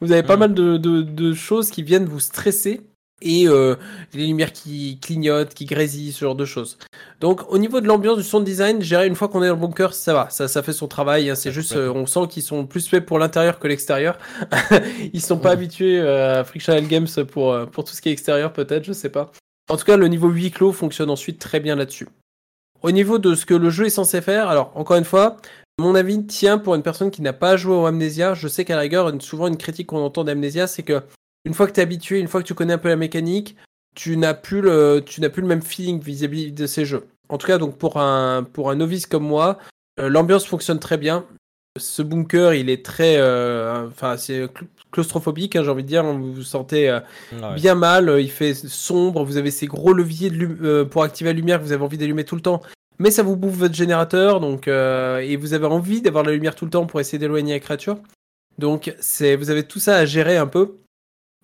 Vous avez pas Mm. mal de, de, de choses qui viennent vous stresser et euh, les lumières qui clignotent, qui grésillent, ce genre de choses. Donc au niveau de l'ambiance du sound design, dirais une fois qu'on est dans le bunker, ça va, ça, ça fait son travail. hein. c'est juste, euh, on sent qu'ils sont plus faits pour l'intérieur que l'extérieur. Ils sont pas Ouais. habitués euh, à Frictional Games pour, euh, pour tout ce qui est extérieur, peut-être, je sais pas. En tout cas, le niveau huis clos fonctionne ensuite très bien là-dessus. Au niveau de ce que le jeu est censé faire, alors encore une fois, mon avis tient pour une personne qui n'a pas joué au Amnesia. Je sais qu'à la rigueur, souvent une critique qu'on entend d'Amnesia, c'est que une fois que tu es habitué, une fois que tu connais un peu la mécanique, tu n'as plus le, tu n'as plus le même feeling vis-à-vis de ces jeux. En tout cas, donc pour un, pour un novice comme moi, euh, l'ambiance fonctionne très bien. Ce bunker, il est très, euh, enfin, c'est cl- claustrophobique, hein, j'ai envie de dire. Vous vous sentez euh, Ouais. bien mal, euh, il fait sombre, vous avez ces gros leviers de euh, pour activer la lumière que vous avez envie d'allumer tout le temps. Mais ça vous bouffe votre générateur, donc euh, et vous avez envie d'avoir la lumière tout le temps pour essayer d'éloigner la créature. Donc c'est vous avez tout ça à gérer un peu.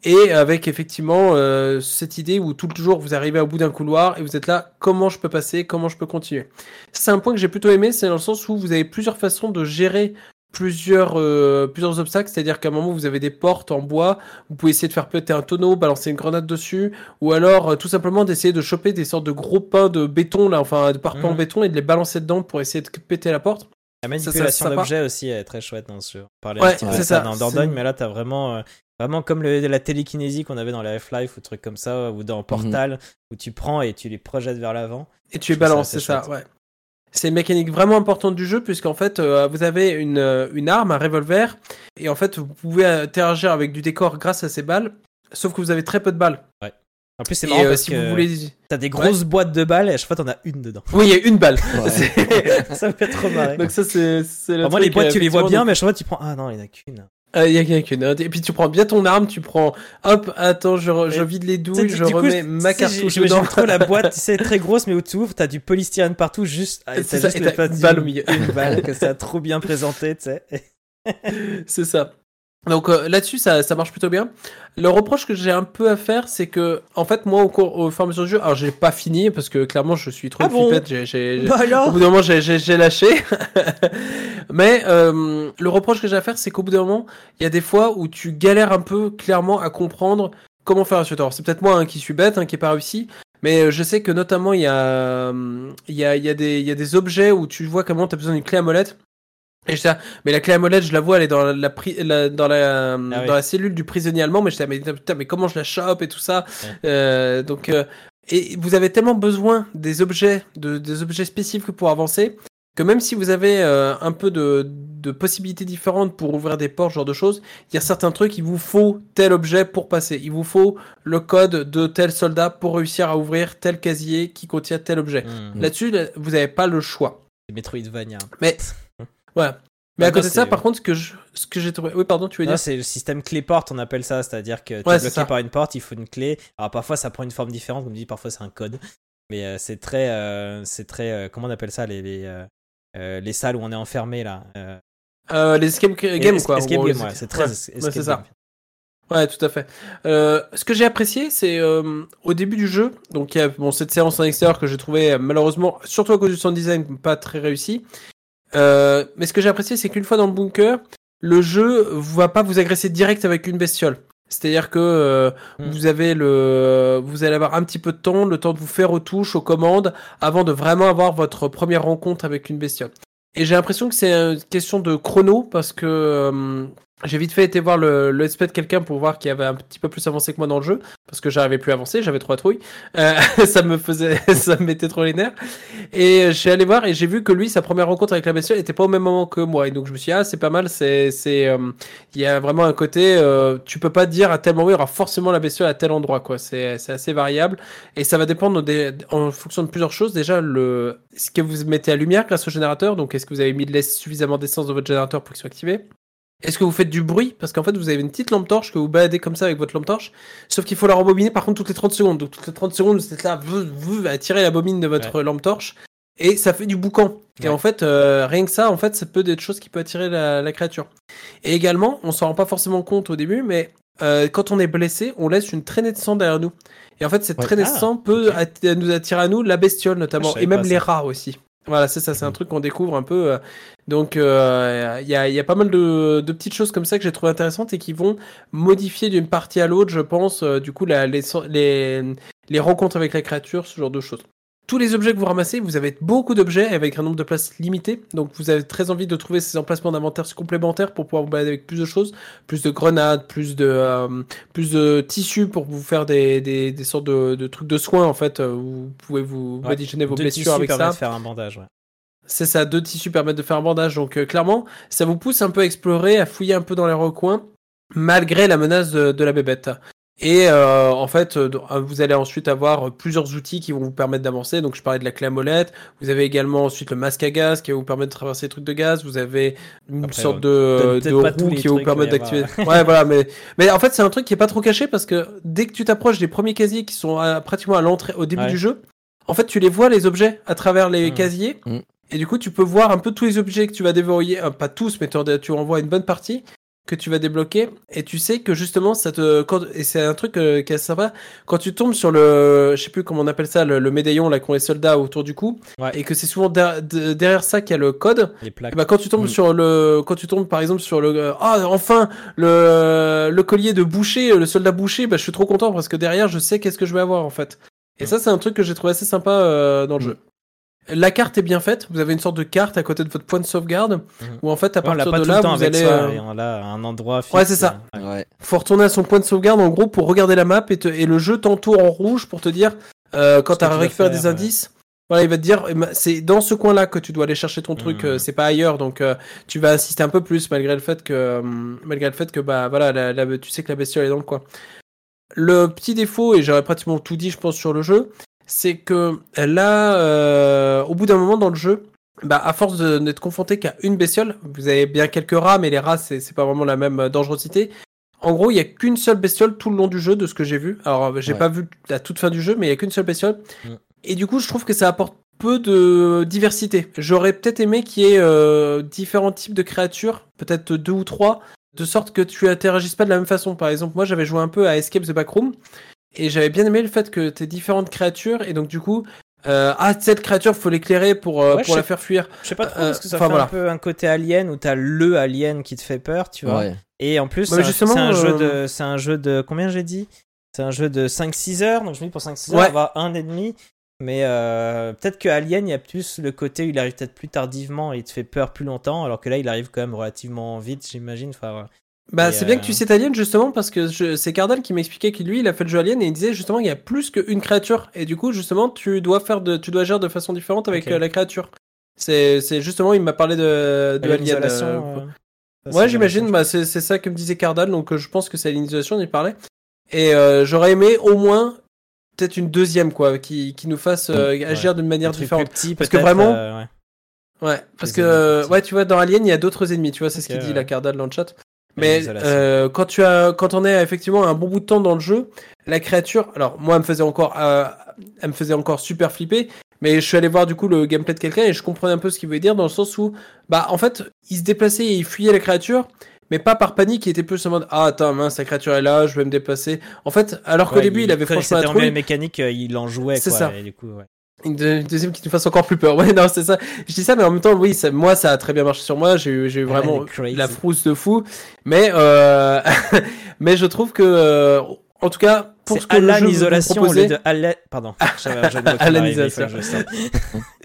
Et avec effectivement euh, cette idée où tout le jour vous arrivez au bout d'un couloir et vous êtes là, comment je peux passer, comment je peux continuer? C'est un point que j'ai plutôt aimé, c'est dans le sens où vous avez plusieurs façons de gérer plusieurs, euh, plusieurs obstacles, c'est-à-dire qu'à un moment vous avez des portes en bois, vous pouvez essayer de faire péter un tonneau, balancer une grenade dessus, ou alors euh, tout simplement d'essayer de choper des sortes de gros pains de béton, là, enfin de parpaings en Mhm. béton et de les balancer dedans pour essayer de péter la porte. La manipulation d'objets aussi est très chouette dans ce jeu. On parlait Ouais, un petit peu ça ça, dans Dordogne, mais là t'as vraiment, euh, vraiment comme le- la télékinésie qu'on avait dans les Half-Life ou trucs comme ça, ou dans Portal, où tu prends et tu les projettes vers l'avant. Et tu les balances, c'est ça, ouais. C'est une mécanique vraiment importante du jeu, puisqu'en fait, euh, vous avez une, euh, une arme, un revolver, et en fait, vous pouvez interagir avec du décor grâce à ces balles, sauf que vous avez très peu de balles. En plus c'est marrant euh, parce si que vous voulez. t'as des grosses boîtes de balles et à chaque fois t'en as une dedans. Oui, il y a une balle. Ouais. Ça me fait trop marrer. Donc ça, c'est. moi les boîtes tu les vois bien, mais à chaque fois tu prends ah non il y en a qu'une. Il y a qu'une. Et puis tu prends bien ton arme, tu prends. Hop, attends, je, re- je vide les douilles, je coup, remets tu ma cartouche dedans. trop la boîte, c'est très grosse, mais où tu ouvres, t'as du polystyrène partout, juste, ah, t'as ça, et une balle au milieu. Une balle, que ça a trop bien présenté, tu sais. C'est ça. Donc euh, là-dessus, ça, ça marche plutôt bien. Le reproche que j'ai un peu à faire, c'est que, en fait, moi, au cours, au fur et à mesure du jeu, alors j'ai pas fini parce que clairement, je suis trop Ah bon flippette, j'ai- j'ai- j'ai- Bah Au bout d'un moment, j'ai- lâché. Mais euh, le reproche que j'ai à faire, c'est qu'au bout d'un moment, il y a des fois où tu galères un peu clairement à comprendre comment faire un. Alors, c'est peut-être moi hein, qui suis bête, hein, qui est pas réussi. Mais euh, je sais que notamment, il y a, euh, il y, a, il y, a des- il y a des objets où tu vois comment tu as besoin d'une clé à molette. Et je dis, ah, mais la clé à molette, je la vois, elle est dans la, la pri- la- dans, la, oui. dans la cellule du prisonnier allemand. Mais je dis, ah, mais, putain, mais comment je la chope et tout ça. Ouais. Euh, donc, euh, et vous avez tellement besoin des objets, de, des objets spécifiques pour avancer, que même si vous avez euh, un peu de, de possibilités différentes pour ouvrir des portes, ce genre de choses, il y a certains trucs, il vous faut tel objet pour passer. Il vous faut le code de tel soldat pour réussir à ouvrir tel casier qui contient tel objet. Hmm, Là-dessus, là, vous n'avez pas le choix. Metroidvania. Mais, voilà. Mais à côté de ça, par contre, ce que je- ce que j'ai trouvé. Oui, pardon, tu veux Non, dire? c'est le système clé-porte, on appelle ça, c'est-à-dire que tu Ouais, es bloqué par une porte, il faut une clé. Alors parfois ça prend une forme différente, comme je dis, parfois c'est un code. Mais euh, c'est très, euh, c'est très, euh, comment on appelle ça, les, les, les salles où on est enfermé là. Les escape games, es- quoi. Escape gros, game, les- ouais, c'est très Ouais. Ouais, ça. Ouais, tout à fait. Euh, ce que j'ai apprécié, c'est euh, au début du jeu, donc il y a bon, cette séance en extérieur que j'ai trouvé malheureusement, surtout à cause du sound design, pas très réussi. Euh, mais ce que j'ai apprécié, c'est qu'une fois dans le bunker, le jeu va pas vous agresser direct avec une bestiole. C'est-à-dire que euh, Hmm. vous avez le, vous allez avoir un petit peu de temps, le temps de vous faire aux touches, aux commandes, avant de vraiment avoir votre première rencontre avec une bestiole. Et j'ai l'impression que c'est une question de chrono parce que euh, j'ai vite fait été voir le, le de quelqu'un pour voir qui avait un petit peu plus avancé que moi dans le jeu parce que j'arrivais plus à avancer, j'avais trop la trouille. Euh, ça me faisait, ça me mettait trop les nerfs. Et je suis allé voir et j'ai vu que lui, sa première rencontre avec la bestiole était pas au même moment que moi. Et donc je me suis dit, ah, c'est pas mal, c'est, c'est, euh, il y a vraiment un côté, euh, tu peux pas dire à tel moment il y aura forcément la bestiole à tel endroit, quoi. C'est, c'est assez variable et ça va dépendre des, en fonction de plusieurs choses. Déjà, le, ce que vous mettez à lumière grâce au générateur. Donc, est-ce que vous avez mis de suffisamment d'essence dans votre générateur pour qu'il soit activé? Est-ce que vous faites du bruit? Parce qu'en fait, vous avez une petite lampe torche que vous baladez comme ça avec votre lampe torche. Sauf qu'il faut la rembobiner par contre toutes les 30 secondes. Donc toutes les 30 secondes, vous êtes là vous, vous, à tirer la bobine de votre lampe torche. Et ça fait du boucan. Et en fait, euh, rien que ça, en fait, ça peut être des choses qui peuvent attirer la, la créature. Et également, on s'en rend pas forcément compte au début, mais euh, quand on est blessé, on laisse une traînée de sang derrière nous. Et en fait, cette Ouais. traînée de Ah, sang peut nous attirer à nous la bestiole notamment, et même les ça. rats aussi. Voilà, c'est ça, c'est un truc qu'on découvre un peu. euh, Donc, euh, il y, a, il y a pas mal de, petites choses comme ça que j'ai trouvé intéressantes et qui vont modifier d'une partie à l'autre, je pense, euh, du coup, la- les, les, les rencontres avec la créature, ce genre de choses. Tous les objets que vous ramassez, vous avez beaucoup d'objets avec un nombre de places limité. Donc, vous avez très envie de trouver ces emplacements d'inventaire complémentaires pour pouvoir vous balader avec plus de choses, plus de grenades, plus de, euh, plus de tissus pour vous faire des, des, des sortes de, de trucs de soins, en fait. euh, Vous pouvez vous Ouais. badigeonner vos Deux blessures tissus avec permettent ça. de faire un bandage. Ouais. C'est ça, deux tissus permettent de faire un bandage. Donc euh, clairement, ça vous pousse un peu à explorer, à fouiller un peu dans les recoins, malgré la menace de, de la bébête. Et euh, en fait, euh, vous allez ensuite avoir plusieurs outils qui vont vous permettre d'avancer. Donc je parlais de la clé à molette. Vous avez également ensuite le masque à gaz qui va vous permettre de traverser les trucs de gaz. Vous avez une Après, sorte de, roue qui va vous permettre mais d'activer. ouais, voilà. Mais, mais en fait, c'est un truc qui est pas trop caché parce que dès que tu t'approches des premiers casiers qui sont à- pratiquement à l'entrée, au début Ouais. du jeu, en fait, tu les vois les objets à travers les Mhm. casiers. Mhm. Et du coup, tu peux voir un peu tous les objets que tu vas déverrouiller, euh, pas tous, mais tu en- tu en vois une bonne partie que tu vas débloquer. Et tu sais que justement, ça te, quand, et c'est un truc euh, qui est sympa, quand tu tombes sur le, je sais plus comment on appelle ça, le, le médaillon là qu'ont les soldats autour du cou, Ouais. et que c'est souvent der- de- derrière ça qu'il y a le code. Les plaques. Et bah, quand tu tombes Mm. sur le, quand tu tombes par exemple sur le, euh, ah enfin le, le collier de boucher, le soldat boucher, bah je suis trop content parce que derrière je sais qu'est-ce que je vais avoir en fait. Et Mm. ça c'est un truc que j'ai trouvé assez sympa euh, dans le Mm. jeu. La carte est bien faite. Vous avez une sorte de carte à côté de votre point de sauvegarde Mhm. où en fait à Ouais, on l'a partir pas de tout là le temps vous avec allez, soi, euh, on l'a un endroit fixe. Ouais, c'est ça. Ouais. Ouais. faut retourner à son point de sauvegarde en gros pour regarder la map et, te- et le jeu t'entoure en rouge pour te dire euh, quand tu récupéré des ouais. indices. Voilà, il va te dire, eh ben, c'est dans ce coin-là que tu dois aller chercher ton truc, Mhm. euh, c'est pas ailleurs, donc euh, tu vas insister un peu plus malgré le fait que, euh, malgré le fait que bah voilà, la- la- tu sais que la bestiole est dans le coin. Le petit défaut, et j'aurais pratiquement tout dit, je pense, sur le jeu, c'est que là, euh, au bout d'un moment dans le jeu, bah, à force de n'être confronté qu'à une bestiole, vous avez bien quelques rats, mais les rats, c'est pas vraiment la même euh, dangerosité. En gros, il y a qu'une seule bestiole tout le long du jeu, de ce que j'ai vu. Alors, euh, j'ai Ouais. pas vu la toute fin du jeu, mais il y a qu'une seule bestiole. Mm. Et du coup, je trouve que ça apporte peu de diversité. J'aurais peut-être aimé qu'il y ait euh, différents types de créatures, peut-être deux ou trois, de sorte que tu interagisses pas de la même façon. Par exemple, moi, j'avais joué un peu à Escape the Backroom, et j'avais bien aimé le fait que tu différentes créatures, et donc du coup, euh, ah, cette créature, faut l'éclairer pour, euh, Ouais, pour la sais- faire fuir. Je sais pas trop, Euh, parce que ça fait voilà. un peu un côté alien où t'as le alien qui te fait peur, tu vois. Ouais. Et en plus, Ouais, c'est un- jeu euh, de, c'est un jeu de, combien j'ai dit? C'est un jeu de 5-6 heures, donc je me dis pour 5-6 heures, Ouais. on va un et demi. Mais euh, peut-être que Alien, il y a plus le côté où il arrive peut-être plus tardivement et il te fait peur plus longtemps, alors que là, il arrive quand même relativement vite, j'imagine. Enfin, Bah, c'est bien euh, que tu cites Alien justement parce que je- c'est Cardal qui m'expliquait que lui il a fait le jeu Alien et il disait justement il y a plus qu'une créature et du coup justement tu dois faire de tu dois agir de façon différente avec euh, la créature. C'est c'est justement il m'a parlé de, de Alien. euh, euh, ça, ouais j'imagine bah c'est c'est ça que me disait Cardal donc euh, je pense que c'est à l'initialisation il parlait et euh, j'aurais aimé au moins peut-être une deuxième quoi qui, qui nous fasse euh, agir d'une Un manière différente. petit, Parce que vraiment- euh, ouais. Ouais, parce Les que euh, ouais, tu vois dans Alien, il y a d'autres ennemis, tu vois, c'est ce qu'il dit la Cardal dans le chat. Mais euh, quand tu as quand on est effectivement un bon bout de temps dans le jeu, la créature, alors moi elle me faisait encore euh, elle me faisait encore super flipper, mais je suis allé voir du coup le gameplay de quelqu'un et je comprenais un peu ce qu'il voulait dire dans le sens où bah en fait, il se déplaçait et il fuyait la créature mais pas par panique, il était plus en mode ah attends mince la créature est là, je vais me déplacer. En fait, alors qu'au Ouais, début il, avait quand franchement la trouille, mécanique, euh, il en jouait, C'est ça. Et du coup, ouais. Une, deux- une deuxième qui nous fasse encore plus peur. Ouais, non, c'est ça. Je dis ça, mais en même temps, oui, ça, moi, ça a très bien marché sur moi. J'ai eu, j'ai eu Alan vraiment la frousse de fou. Mais, euh, mais je trouve que, euh, en tout cas, pour ce que le Alan jeu Isolation au proposait, lieu de Alan. Pardon, Alan Isolation.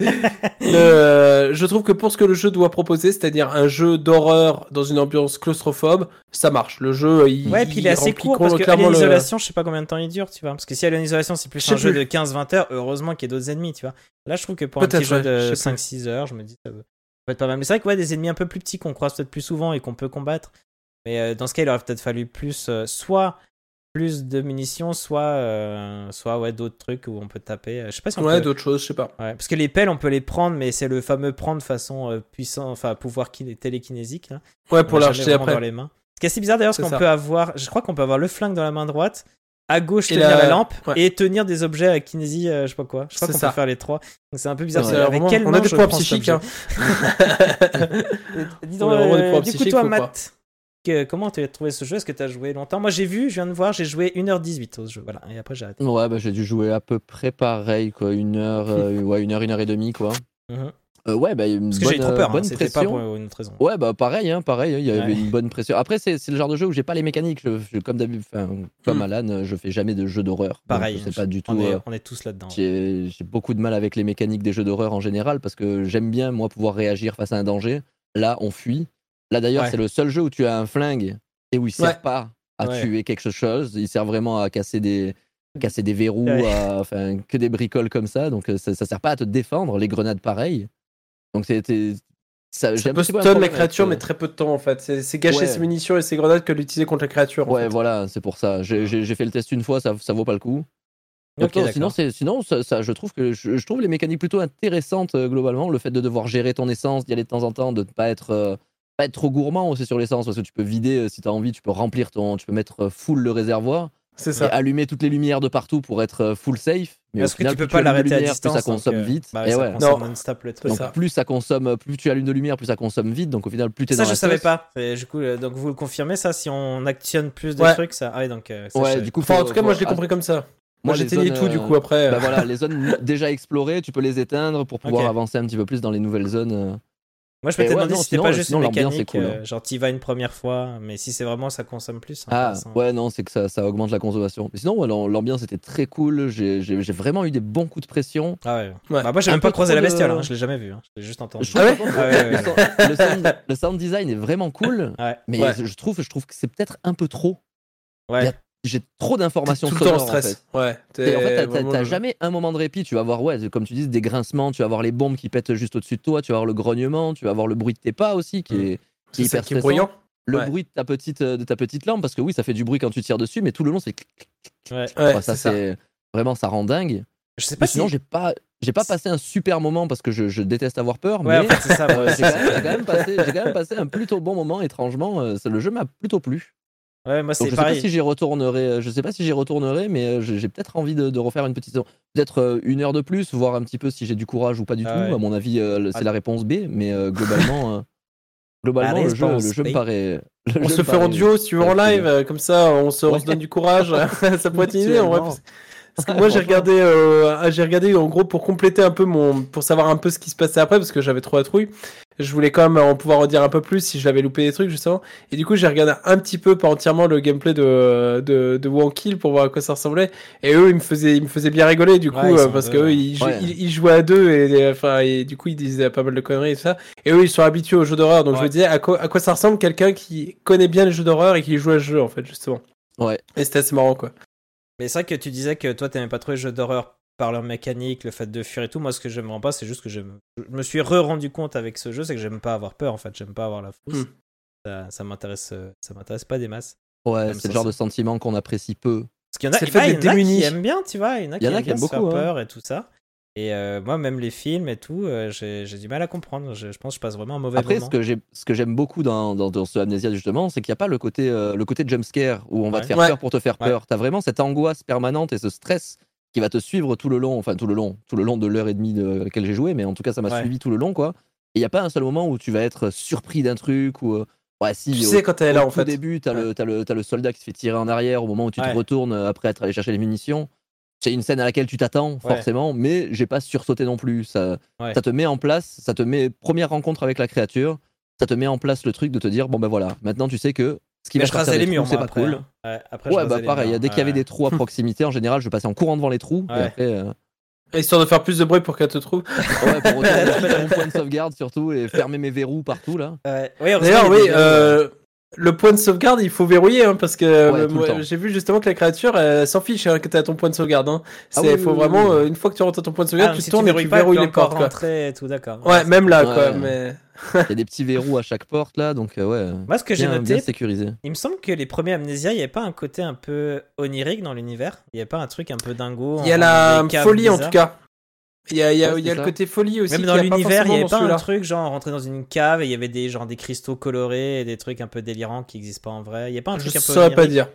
le- je trouve que pour ce que le jeu doit proposer, c'est-à-dire un jeu d'horreur dans une ambiance claustrophobe, ça marche. Le jeu, il, Ouais, puis il est assez court parce que Alien le- Isolation, je sais pas combien de temps il dure, tu vois. Parce que si Alien Isolation c'est plus un jeu de 15-20 heures, heureusement qu'il y a d'autres ennemis, tu vois. Là, je trouve que pour un petit jeu de sais plus. 5-6 heures, je me dis ça peut peut être pas mal. Mais c'est vrai que ouais, des ennemis un peu plus petits qu'on croise peut-être plus souvent et qu'on peut combattre. Mais euh, dans ce cas, il aurait peut-être fallu plus, euh, soit plus de munitions, soit, euh, soit ouais, d'autres trucs où on peut taper. Euh, Je sais pas si on Ouais, peut. d'autres choses, je sais pas. Ouais, parce que les pelles, on peut les prendre, mais c'est le fameux prendre façon euh, puissant, enfin pouvoir kiné- télékinésique. Là. Ouais, pour l'a la jamais rejeter vraiment après. dans les mains. Ce qui est assez bizarre d'ailleurs, c'est qu'on peut avoir, je crois qu'on peut avoir le flingue dans la main droite, à gauche Et tenir la, la- lampe ouais. et tenir des objets à kinésie, euh, je sais pas quoi. Je crois qu'on ça. peut faire les trois. Donc c'est un peu bizarre. Ouais, avec vraiment, quelle on a des cet psychiques. Hein. Dis donc, du coup, toi. Matt, que- comment tu as trouvé ce jeu? Est-ce que tu as joué longtemps? Moi, j'ai vu, je viens de voir, j'ai joué 1h18 au jeu. Voilà, et après, j'ai arrêté. Ouais, bah, j'ai dû jouer à peu près pareil, quoi. Une heure, euh, ouais, une heure, une heure et demie, quoi. Mhm. Euh, ouais, bah, une Parce que bonne, j'ai eu trop peur, euh, hein, bonne c'était pas pression. pour une autre raison. Ouais, bah pareil, hein, pareil, hein, il y avait Ouais. une bonne pression. Après, c'est c'est le genre de jeu où j'ai pas les mécaniques. Je, je- comme comme Mm. Alan, je fais jamais de jeux d'horreur. Pareil, Je sais je- pas du tout. on, est, euh, on est tous là-dedans. J'ai j'ai beaucoup de mal avec les mécaniques des jeux d'horreur en général parce que j'aime bien, moi, pouvoir réagir face à un danger. Là, on fuit. Là, d'ailleurs, Ouais. c'est le seul jeu où tu as un flingue et où il sert Ouais. pas à Ouais. tuer quelque chose. Il sert vraiment à casser des, casser des verrous, à- enfin, que des bricoles comme ça. Donc, euh, ça, ça sert pas à te défendre. Les grenades, pareil. Donc, c'était. Ça, Ça peut stun la créature, euh, mais très peu de temps en fait. C'est gâcher Ouais. ses munitions et ses grenades que l'utiliser contre la créature. en Ouais, fait. voilà, c'est pour ça. J'ai fait le test une fois, ça, ça vaut pas le coup. Donc, sinon, sinon ça, ça, je trouve que je, je trouve les mécaniques plutôt intéressantes euh, globalement. Le fait de devoir gérer ton essence, d'y aller de temps en temps, de ne pas être, euh, pas être trop gourmand aussi sur l'essence, parce que tu peux vider euh, si tu as envie, tu peux remplir ton, tu peux mettre euh, full le réservoir C'est et ça. allumer toutes les lumières de partout pour être euh, full safe. Mais Parce au que final, tu peux plus pas l'arrêter à distance. Plus ça consomme vite. bah, et ça ouais. consomme Non. C'est Donc ça. plus ça consomme, plus tu allumes de lumière, plus ça consomme vite. Donc au final, plus t'es Ça, dans je la savais sauce. pas. Et du coup, euh, donc vous le confirmez ça si on actionne plus de Ouais. trucs ça Ah oui, donc euh, ça, Ouais, du coup, Enfin, en faut- tout cas, moi je l'ai compris comme ça. Moi, j'éteignais zones, tout du coup après. Bah voilà, les zones déjà explorées, tu peux les éteindre pour pouvoir avancer un petit peu plus dans les nouvelles zones. Moi, je Et m'étais ouais, demandé non, si c'était sinon- pas juste sinon, une l'ambiance est mécanique, cool, euh, genre t'y vas une première fois, mais si c'est vraiment ça consomme plus. c'est Ah ouais non c'est que ça, ça augmente la consommation. Mais sinon ouais, l'am- l'ambiance était très cool. J'ai vraiment eu des bons coups de pression. Ah ouais. Ouais. Bah, moi, j'ai même pas croisé la de- bestiole, hein, je l'ai jamais vu, hein, je l'ai juste entendu. Ah ouais ouais, ouais, le, sound, le sound- le sound design est vraiment cool. Ouais. Mais Ouais. je trouve je trouve que c'est peut-être un peu trop. Ouais. Il y a- J'ai trop d'informations tout le temps sonores en fait. stress. Ouais. En fait, t'as- vraiment- jamais un moment de répit. Tu vas avoir, ouais, comme tu dis, des grincements, tu vas avoir les bombes qui pètent juste au-dessus de toi, tu vas avoir le grognement, tu vas avoir le bruit de tes pas aussi qui Mm. est, qui hyper qui est bruyant. Le Ouais. bruit de ta, petite, euh, de ta petite lampe, parce que oui, ça fait du bruit quand tu tires dessus, mais tout le long, c'est. Ouais. Enfin, ça, c'est vraiment, ça rend dingue. Je sais Mais pas si. sinon, j'ai pas, j'ai pas passé un super moment parce que je, je déteste avoir peur, Ouais, mais en fait, c'est ça. ouais, j'ai quand, même- j'ai quand même passé, un plutôt bon moment. Étrangement, euh, le jeu m'a plutôt plu. Ouais, moi, c'est je sais pas si j'y retournerai. euh, Je sais pas si j'y retournerai, mais euh, j'ai peut-être envie de, de refaire une petite saison. Peut-être euh, une heure de plus, voir un petit peu si j'ai du courage ou pas du Ah tout. ouais. À mon avis, c'est Ah. la réponse B, mais globalement, globalement, le jeu, le jeu me paraît. le On se fait en duo si tu veux en live, comme ça on se, on se Ouais. donne du courage. ça pourrait être une idée. Parce que moi j'ai regardé, euh, j'ai regardé en gros pour compléter un peu mon, pour savoir un peu ce qui se passait après parce que j'avais trop la trouille. Je voulais quand même en pouvoir en dire un peu plus si je l'avais loupé des trucs justement. Et du coup j'ai regardé un petit peu, pas entièrement le gameplay de de, de Wankill pour voir à quoi ça ressemblait. Et eux ils me faisaient, ils me faisaient bien rigoler du coup Ouais, euh, parce deux, que eux ils, jou- Ouais. ils, ils jouaient à deux et, et, enfin et du coup ils disaient pas mal de conneries et tout ça. Et eux ils sont habitués aux jeux d'horreur donc je me disais à quoi à quoi ça ressemble quelqu'un qui connaît bien les jeux d'horreur et qui joue à ce jeu en fait justement. Ouais. Et c'était assez marrant quoi. Mais c'est vrai que tu disais que toi, t'aimais pas trop les jeux d'horreur par leur mécanique, le fait de fuir et tout. Moi, ce que j'aime pas, c'est juste que je me suis re-rendu compte avec ce jeu, c'est que j'aime pas avoir peur en fait. J'aime pas avoir la frousse. Hmm. Ça, ça m'intéresse, euh, ça m'intéresse pas des masses. Ouais, c'est le genre de sentiment qu'on apprécie peu. Parce qu'il y en a, C'est il fait y en a qui aiment bien, tu vois. Il y en a qui Il y en a aiment qui se faire beaucoup, hein. peur et tout ça. Et euh, moi, même les films et tout, euh, j'ai du mal à comprendre. Je, je pense que je passe vraiment un mauvais Après, moment. ce que j'ai- ce que j'aime beaucoup dans, dans, dans ce Amnesia, justement, c'est qu'il n'y a pas le côté, euh, le côté jumpscare où on va te faire Ouais. peur pour te faire Ouais. peur. Tu as vraiment cette angoisse permanente et ce stress qui va te suivre tout le long, enfin tout le long, tout le long de l'heure et demie de laquelle j'ai joué, mais en tout cas, ça m'a Ouais. suivi tout le long, quoi. Et il n'y a pas un seul moment où tu vas être surpris d'un truc ou. euh, Ouais, si, Tu au- sais quand elle est là au en fait. début, t'as Ouais. le, t'as le, t'as le soldat qui se fait tirer en arrière au moment où tu Ouais. te retournes euh, après être allé chercher les munitions. C'est une scène à laquelle tu t'attends, forcément, mais j'ai pas sursauté non plus. Ça, ça te met en place, ça te met première rencontre avec la créature, ça te met en place le truc de te dire bon ben voilà, maintenant tu sais que ce qui Mais va je rasais les murs, c'est pas après, cool. Ouais, après, bah pareil, dès qu'il y avait des trous à proximité, en général, je passais en courant devant les trous. et après, euh, Histoire de faire plus de bruit pour qu'elle te trouve. ouais, pour retourner sur mon point de sauvegarde surtout et fermer mes verrous partout là. Ouais. Oui, heureusement, D'ailleurs, oui, euh, le point de sauvegarde, il faut verrouiller, hein, parce que euh, Ouais, j'ai vu justement que la créature, elle s'en fiche hein, que t'as ton point de sauvegarde. Hein. Ah oui, faut oui, vraiment, oui, euh, une fois que tu rentres à ton point de Ah, sauvegarde, donc tu si tournes et verrouilles tu pas, verrouilles peux les portes. Rentrer et tout, d'accord. Ouais, même là, Ouais. quoi. Mais Il y a des petits verrous à chaque porte là, donc euh, ouais, Moi, ce que j'ai noté, sécurisé. il me semble que les premiers Amnesia, il n'y avait pas un côté un peu onirique dans l'univers? Il n'y avait pas un truc un peu dingo. il y a la folie en tout cas. Il y a, il y a, Ouais, il y a le côté folie aussi. Même dans l'univers, il n'y avait pas un truc genre rentrer dans une cave et il y avait des genre des cristaux colorés et des trucs un peu délirants qui n'existent pas en vrai. Il n'y a pas un Je truc un peu saurais pas dire.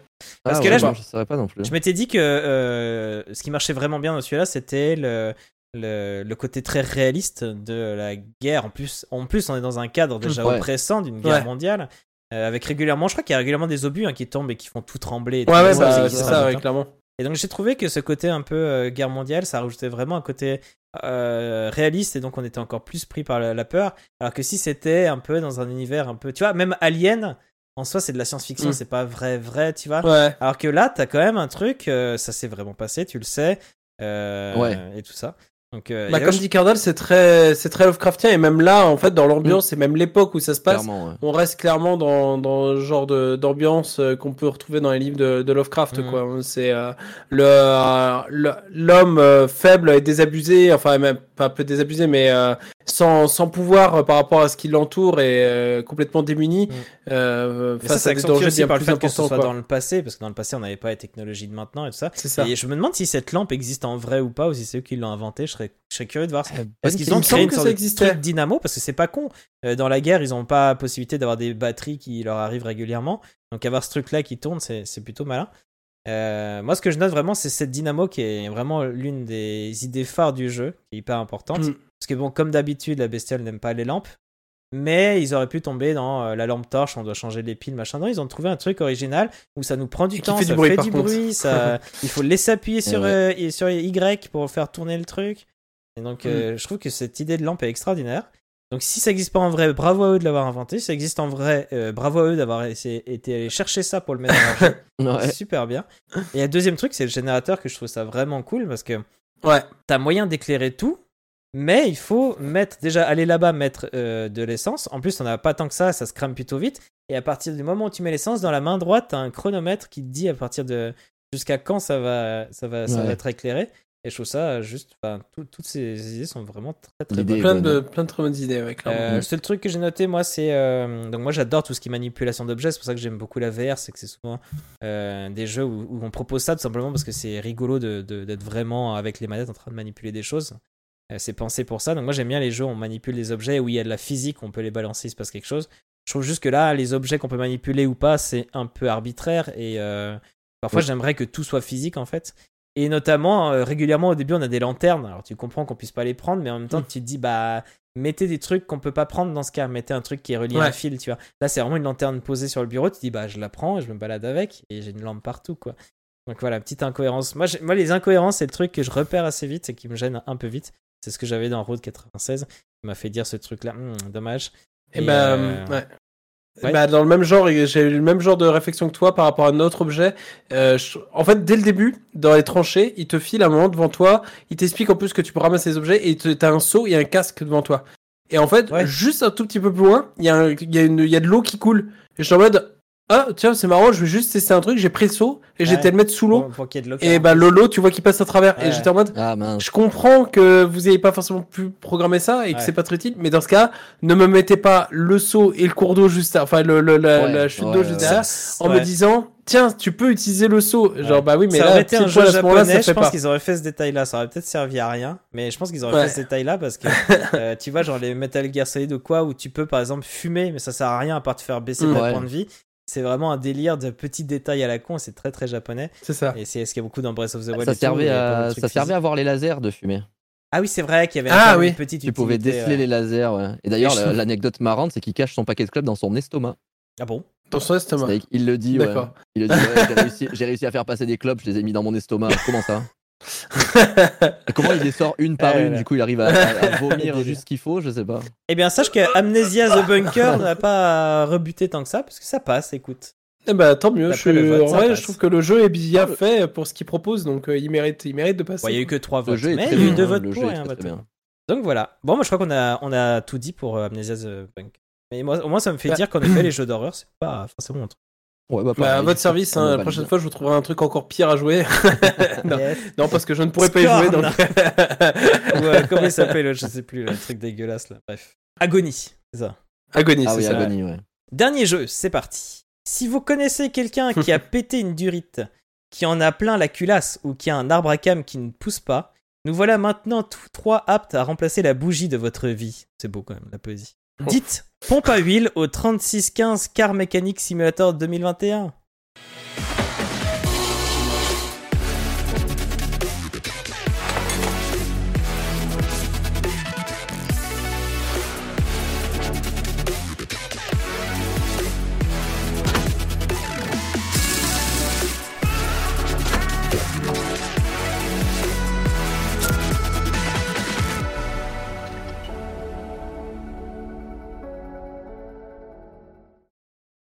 Parce Ah que ouais, là, je- non, je saurais pas non plus. Je m'étais dit que euh, ce qui marchait vraiment bien dans celui-là, c'était le, le, le côté très réaliste de la guerre. En plus, en plus, on est dans un cadre déjà Ouais. oppressant d'une guerre Ouais. mondiale. euh, avec régulièrement, je crois qu'il y a régulièrement des obus hein, qui tombent et qui font tout trembler. et tout Ouais, ouais, bah, c'est- ça hein. clairement. Et donc j'ai trouvé que ce côté un peu euh, guerre mondiale, ça rajoutait vraiment un côté euh, réaliste et donc on était encore plus pris par la, la peur. Alors que si c'était un peu dans un univers un peu, tu vois, même Alien, en soi c'est de la science-fiction, Mm. c'est pas vrai, vrai, tu vois. Ouais. Alors que là, t'as quand même un truc, euh, ça s'est vraiment passé, tu le sais, Ouais. et tout ça. Donc, euh, Bah, comme je- dit Cardal, c'est très, c'est très Lovecraftien et même là, en fait, dans l'ambiance et même l'époque où ça se passe, ouais. on reste clairement dans, dans le genre de, d'ambiance euh, qu'on peut retrouver dans les livres de, de Lovecraft, Mhm. quoi. C'est euh, le, euh, l'homme euh, faible et désabusé, enfin même pas un peu désabusé, mais euh, sans, sans pouvoir euh, par rapport à ce qui l'entoure et euh, complètement démuni Mhm. euh, ça, face c'est à des dangers bien par le plus fait que ce soit dans le passé, parce que dans le passé, on n'avait pas les technologies de maintenant et tout ça. Ça. Et je me demande si cette lampe existe en vrai ou pas, ou si c'est eux qui l'ont inventée. Je serais, je serais curieux de voir. ça. Parce qu'ils Il ont créé une sorte ça de truc dynamo, parce que c'est pas con. Dans la guerre, ils n'ont pas possibilité d'avoir des batteries qui leur arrivent régulièrement. Donc avoir ce truc-là qui tourne, c'est plutôt malin. Euh, moi, ce que je note vraiment, c'est cette dynamo qui est vraiment l'une des idées phares du jeu, qui est hyper importante. Mm. Parce que bon, comme d'habitude, la bestiole n'aime pas les lampes. Mais ils auraient pu tomber dans euh, la lampe torche, on doit changer les piles, machin. Non, ils ont trouvé un truc original où ça nous prend du Et temps, fait du ça bruit, fait du contre. bruit, ça... il faut laisser appuyer sur, ouais. euh, sur Y pour faire tourner le truc. Et donc, euh, je trouve que cette idée de lampe est extraordinaire. Donc, si ça n'existe pas en vrai, bravo à eux de l'avoir inventé. Si ça existe en vrai, euh, bravo à eux d'avoir essayé- été allé chercher ça pour le mettre leur jeu. Ouais. C'est super bien. Et le deuxième truc, c'est le générateur que je trouve ça vraiment cool parce que Ouais. t'as moyen d'éclairer tout, mais il faut mettre déjà aller là-bas mettre euh, de l'essence. En plus, on n'a pas tant que ça, ça se crame plutôt vite. Et à partir du moment où tu mets l'essence dans la main droite, t'as un chronomètre qui te dit à partir de jusqu'à quand ça va ça va ça Ouais. va être éclairé. Et je trouve ça juste, enfin, tout- toutes ces idées sont vraiment très très bonnes. Plein bonne. de, plein de très bonnes idées, ouais, clairement. Euh, le seul truc que j'ai noté, moi, c'est. euh, donc, moi, j'adore tout ce qui est manipulation d'objets. C'est pour ça que j'aime beaucoup la VR. C'est que c'est souvent euh, des jeux où, où on propose ça tout simplement parce que c'est rigolo de- de- d'être vraiment avec les manettes en train de manipuler des choses. Euh, c'est pensé pour ça. Donc, moi, j'aime bien les jeux où on manipule des objets, où il y a de la physique, on peut les balancer, il se passe quelque chose. Je trouve juste que là, les objets qu'on peut manipuler ou pas, c'est un peu arbitraire. Et euh, parfois, Oui. j'aimerais que tout soit physique en fait. Et notamment, euh, régulièrement au début, on a des lanternes. Alors tu comprends qu'on puisse pas les prendre, mais en même temps, Mm. tu te dis, bah, mettez des trucs qu'on peut pas prendre dans ce cas. Mettez un truc qui est relié à un fil, tu vois. Là, c'est vraiment une lanterne posée sur le bureau. Tu te dis, bah, je la prends et je me balade avec. Et j'ai une lampe partout, quoi. Donc voilà, petite incohérence. Moi, moi les incohérences, c'est le truc que je repère assez vite et qui me gêne un peu vite. C'est ce que j'avais dans Road 96. qui m'a fait dire ce truc-là. Hmm, dommage. Et Et, bah, euh, ouais. Ouais. Bah, dans le même genre, j'ai eu le même genre de réflexion que toi par rapport à un autre objet. Euh, je- En fait, dès le début, dans les tranchées, il te file un moment devant toi, il t'explique en plus que tu peux ramasser les objets et te- t'as un seau et un casque devant toi. Et en fait, Ouais. juste un tout petit peu plus loin, il y, a un- y, a une- il y a de l'eau qui coule. Et je suis en mode, ah tiens, c'est marrant, je vais juste tester un truc, j'ai pris le seau et Ouais. j'étais le mettre sous l'eau. Et bah, Lolo, tu vois qu'il passe à travers. Ouais. Et j'étais en mode, Ah mince. je comprends que vous n'ayez pas forcément pu programmer ça et que Ouais. c'est pas très utile, mais dans ce cas, ne me mettez pas le seau et le cours d'eau juste, à- enfin le, le- la, Ouais, la chute ouais, d'eau ouais, juste ouais. derrière, en me disant, tiens, tu peux utiliser le seau. Genre, Ouais. bah oui, mais ça là, aurait été un jeu poil à ce moment-là, japonais, je pense qu'ils auraient fait ce détail-là. Ça aurait peut-être servi à rien, mais je pense qu'ils auraient Ouais. fait ce détail-là parce que euh, tu vois, genre les Metal Gear Solid ou quoi, où tu peux par exemple fumer, mais ça sert à rien à part te faire baisser ta Ouais. point de vie. C'est vraiment un délire de petits détails à la con, c'est très très japonais. C'est ça. Et c'est ce qu'il y a beaucoup dans Breath of the Wild. Ça tout, servait, il à, ça servait à voir les lasers de fumée. Ah oui, c'est vrai qu'il y avait Ah oui. une petite Tu pouvais déceler ouais. les lasers, ouais. Et d'ailleurs, je l'anecdote marrante, c'est qu'il cache son paquet de clubs dans son estomac. Ah bon? Dans son estomac. Qu'il le dit, ouais. Il le dit, ouais, j'ai réussi, à faire passer des clubs, je les ai mis dans mon estomac. Comment ça? Comment il les sort une par Ouais, une ouais. Du coup, il arrive à, à- à vomir juste ce qu'il faut, je sais pas. Eh bien, sache que Amnesia the Bunker n'a pas rebuté tant que ça, parce que ça passe, écoute. Eh bah, tant mieux. Je, vote, en vrai, je trouve que le jeu est bien fait pour ce qu'il propose, donc euh, il mérite, il mérite de passer. Il y a eu que trois Le votes, jeu est mais il y a eu bien. deux hein, votes le pour et un vote. Donc voilà. Bon, moi je crois qu'on a, on a tout dit pour euh, Amnesia the Bunker. Mais moi, au moins, ça me fait Bah. dire qu'en effet, les jeux d'horreur, c'est pas forcément mon truc. Ouais, bah, Bah, à votre service, hein, la prochaine fois, je vous trouverai un truc encore pire à jouer. non. Yes. non, parce que je ne pourrais pas y jouer. Scorn. Donc... Ou euh, comment il s'appelle Je sais plus, le truc dégueulasse là. Bref. Agonie, c'est ça. Agonie, Ah c'est oui, ça. Agonie, ouais. Dernier jeu, c'est parti. Si vous connaissez quelqu'un qui a pété une durite, qui en a plein la culasse ou qui a un arbre à cam qui ne pousse pas, nous voilà maintenant tous trois aptes à remplacer la bougie de votre vie. C'est beau quand même, la poésie. Dites pompe à huile au 3615 Car Mechanic Simulator 2021.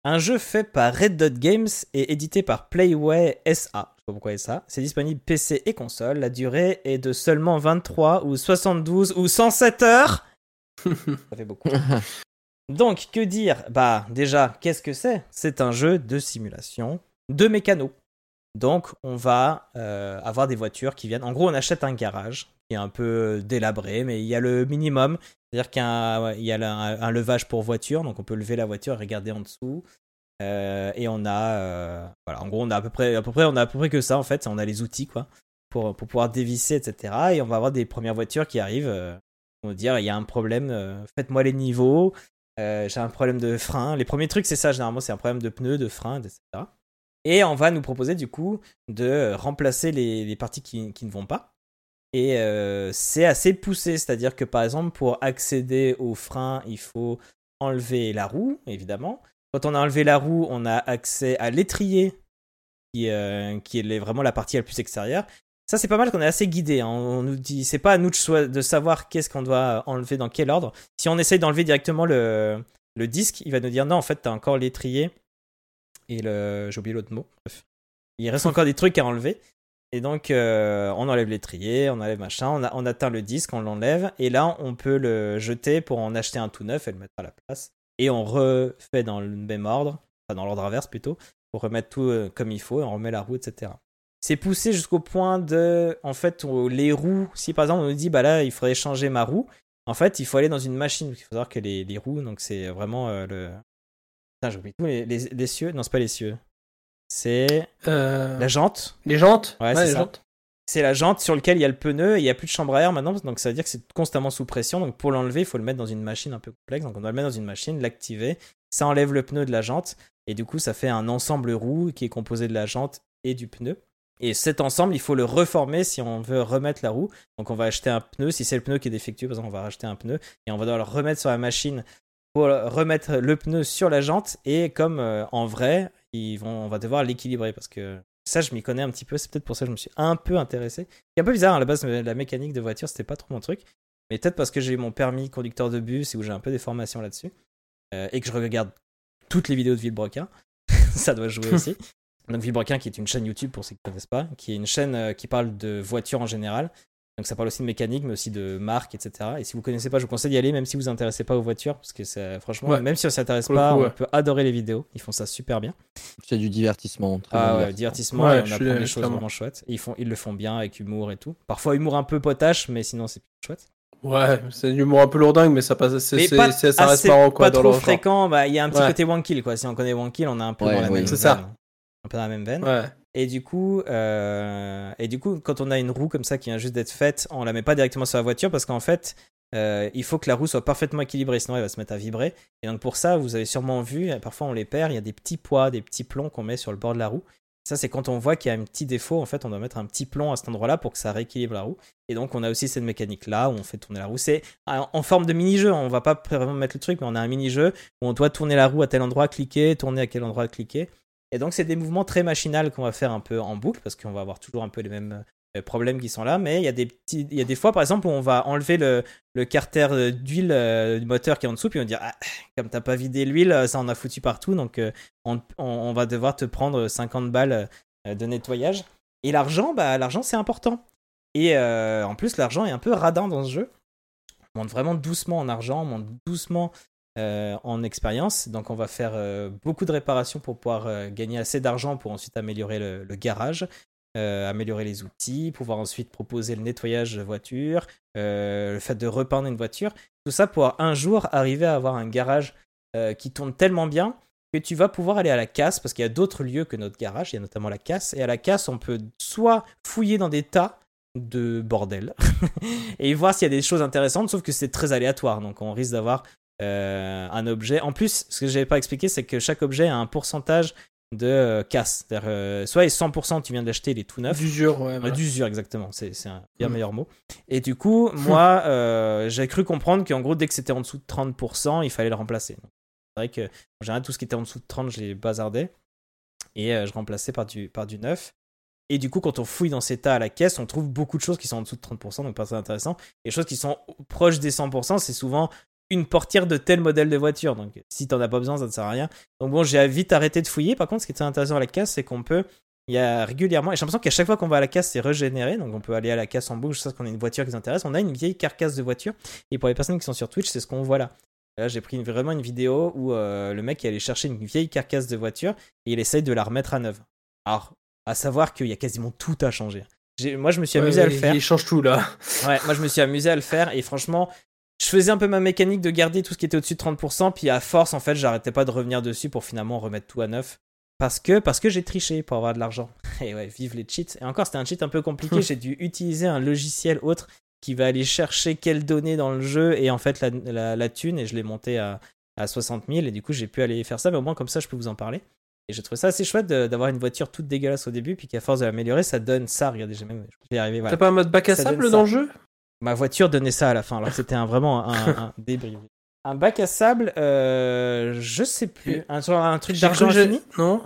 Un jeu fait par Red Dot Games et édité par Playway SA. Je sais pas pourquoi SA. C'est disponible PC et console. La durée est de seulement 23 ou 72 ou 107 heures. Ça fait beaucoup. Donc, que dire? Bah, déjà, qu'est-ce que c'est? C'est un jeu de simulation de mécano. Donc, on va euh, avoir des voitures qui viennent. En gros, on achète un garage qui est un peu délabré, mais il y a le minimum. C'est-à-dire qu'il y a, un, levage pour voiture, donc on peut lever la voiture et regarder en dessous. Euh, et on a, euh, voilà, en gros, on a à peu près, que ça en fait. On a les outils quoi pour pouvoir dévisser, etc. Et on va avoir des premières voitures qui arrivent. Euh, on va dire, il y a un problème. euh, Faites-moi les niveaux. euh, J'ai un problème de frein. Les premiers trucs, c'est ça. Généralement, c'est un problème de pneus, de frein, etc. Et on va nous proposer du coup de remplacer les, parties qui ne vont pas. Et euh, c'est assez poussé, c'est-à-dire que par exemple, pour accéder au frein, il faut enlever la roue, évidemment. Quand on a enlevé la roue, on a accès à l'étrier, qui, euh, qui est vraiment la partie la plus extérieure. Ça, c'est pas mal qu'on est assez guidé. hein. On nous dit, c'est pas à nous de, savoir qu'est-ce qu'on doit enlever dans quel ordre. Si on essaye d'enlever directement le, le disque, il va nous dire non, en fait, t'as encore l'étrier et le. J'ai oublié l'autre mot. Bref. Il reste encore des trucs à enlever. Et donc, euh, on enlève l'étrier, on enlève machin, on, on atteint le disque, on l'enlève, et là, on peut le jeter pour en acheter un tout neuf et le mettre à la place. Et on refait dans le même ordre, enfin dans l'ordre inverse plutôt, pour remettre tout euh, comme il faut, et on remet la roue, etc. C'est poussé jusqu'au point de, en fait, les roues, si par exemple on nous dit, bah là, il faudrait changer ma roue, en fait, il faut aller dans une machine, il faut savoir que les, les roues, donc c'est vraiment euh, le... Putain, j'ai oublié tout, les, les, les cieux, non, c'est pas les cieux. C'est Euh, la jante. Les jantes Ouais, c'est ça. C'est la jante sur laquelle il y a le pneu et il n'y a plus de chambre à air maintenant, donc ça veut dire que c'est constamment sous pression. Donc pour l'enlever, il faut le mettre dans une machine un peu complexe. Donc on doit le mettre dans une machine, l'activer. Ça enlève le pneu de la jante et du coup ça fait un ensemble roue qui est composé de la jante et du pneu. Et cet ensemble, il faut le reformer si on veut remettre la roue. Donc on va acheter un pneu. Si c'est le pneu qui est défectueux, par exemple, on va racheter un pneu et on va devoir le remettre sur la machine pour remettre le pneu sur la jante. Et comme euh, en vrai, ils vont, on va devoir l'équilibrer parce que ça, je m'y connais un petit peu. C'est peut-être pour ça que je me suis un peu intéressé. C'est un peu bizarre, hein, à la base, la mécanique de voiture, c'était pas trop mon truc. Mais peut-être parce que j'ai eu mon permis conducteur de bus et où j'ai un peu des formations là-dessus. euh, et que je regarde toutes les vidéos de Villebrequin. ça doit jouer aussi. Donc Villebrequin, qui est une chaîne YouTube pour ceux qui ne connaissent pas, qui est une chaîne euh, qui parle de voitures en général. Donc ça parle aussi de mécanique, mais aussi de marque, etc. Et si vous connaissez pas, je vous conseille d'y aller, même si vous vous intéressez pas aux voitures, parce que c'est franchement, Ouais. même si on s'intéresse Pour le pas, coup, on peut adorer les vidéos. Ils font ça super bien. C'est du divertissement. très Ah ouais, divertissement, Ouais, et on je apprend suis- des choses vraiment chouettes. Et ils, font, ils le font bien avec humour et tout. Parfois humour un peu potache, mais sinon c'est chouette. Ouais, c'est du humour un peu lourdingue, mais ça passe. c'est- Mais c'est- pas, c'est- ça reste assez- marrant quoi pas dans trop leur fréquent, bah, il y a un petit Ouais. côté one kill quoi. Si on connaît one kill, on est un peu Ouais, dans la oui. même C'est veine. ça. Un peu dans la même veine. Ouais. Et du coup, euh, et du coup, quand on a une roue comme ça qui vient juste d'être faite, on la met pas directement sur la voiture parce qu'en fait, euh, il faut que la roue soit parfaitement équilibrée, sinon elle va se mettre à vibrer. Et donc pour ça, vous avez sûrement vu, euh, parfois on les perd, il y a des petits poids, des petits plombs qu'on met sur le bord de la roue. Ça, c'est quand on voit qu'il y a un petit défaut, en fait, on doit mettre un petit plomb à cet endroit-là pour que ça rééquilibre la roue. Et donc, on a aussi cette mécanique-là où on fait tourner la roue. C'est en en forme de mini-jeu, on va pas vraiment mettre le truc, mais on a un mini-jeu où on doit tourner la roue à tel endroit, cliquer, tourner à quel endroit, cliquer. Et donc, c'est des mouvements très machinales qu'on va faire un peu en boucle parce qu'on va avoir toujours un peu les mêmes euh, problèmes qui sont là. Mais il y a des petits, il y a des fois, par exemple, où on va enlever le, le carter euh, d'huile euh, du moteur qui est en dessous, puis on va dire, ah, comme t'as pas vidé l'huile, ça en a foutu partout, donc on, va devoir te prendre 50 balles de nettoyage. Et l'argent, bah, l'argent c'est important. Et en plus, l'argent est un peu radin dans ce jeu. On monte vraiment doucement en argent, on monte doucement euh, en expérience. Donc, on va faire euh, beaucoup de réparations pour pouvoir euh, gagner assez d'argent pour ensuite améliorer le, garage, améliorer les outils, pouvoir ensuite proposer le nettoyage de voiture, le fait de repeindre une voiture. Tout ça pour un jour arriver à avoir un garage qui tourne tellement bien que tu vas pouvoir aller à la casse parce qu'il y a d'autres lieux que notre garage. Il y a notamment la casse. Et à la casse, on peut soit fouiller dans des tas de bordel et voir s'il y a des choses intéressantes, sauf que c'est très aléatoire. Donc on risque d'avoir euh, un objet. En plus, ce que je n'avais pas expliqué, c'est que chaque objet a un pourcentage de euh, casse. C'est-à-dire, euh, soit il est 100%, tu viens de l'acheter, il est tout neuf. D'usure, ouais. Voilà. D'usure, exactement. C'est un bien Mm. meilleur mot. Et du coup, moi, j'ai cru comprendre qu'en gros, dès que c'était en dessous de 30%, il fallait le remplacer. C'est vrai que, en général, tout ce qui était en dessous de 30, je les bazardais. Et je remplaçais par du, par du neuf. Et du coup, quand on fouille dans ces tas à la caisse, on trouve beaucoup de choses qui sont en dessous de 30%, donc pas très intéressant. Et les choses qui sont proches des 100%, c'est souvent une portière de tel modèle de voiture. Donc si t'en as pas besoin, ça ne sert à rien. Donc bon, j'ai vite arrêté de fouiller. Par contre, ce qui est intéressant à la casse, c'est qu'on peut il y a régulièrement, et j'ai l'impression qu'à chaque fois qu'on va à la casse, c'est régénéré, donc on peut aller à la casse en boucle, ça qu'on a une voiture qui nous intéresse. On a une vieille carcasse de voiture, et pour les personnes qui sont sur Twitch, c'est ce qu'on voit là. Là, j'ai pris vraiment une vidéo où euh, le mec est allé chercher une vieille carcasse de voiture et il essaye de la remettre à neuve. Alors, à savoir qu'il y a quasiment tout à changer. Moi, je me suis amusé à le faire. Il change tout là. Ouais, moi, je me suis amusé à le faire et franchement, je faisais un peu ma mécanique de garder tout ce qui était au-dessus de 30%, puis à force, en fait, j'arrêtais pas de revenir dessus pour finalement remettre tout à neuf. Parce que, parce que j'ai triché pour avoir de l'argent. Et ouais, vive les cheats. Et encore, c'était un cheat un peu compliqué. j'ai dû utiliser un logiciel autre qui va aller chercher quelles données dans le jeu et en fait la, la, thune. Et je l'ai monté à, à 60 000. Et du coup, j'ai pu aller faire ça. Mais au moins, comme ça, je peux vous en parler. Et j'ai trouvé ça assez chouette d'avoir une voiture toute dégueulasse au début. Puis qu'à force de l'améliorer, ça donne ça. Regardez, j'ai même. Je vais y Voilà. T'as pas un mode bac à sable dans le jeu? Ma voiture donnait ça à la fin. Alors c'était un, vraiment un, un débris. Un bac à sable, euh, je sais plus. Un, un truc d'argent infini Non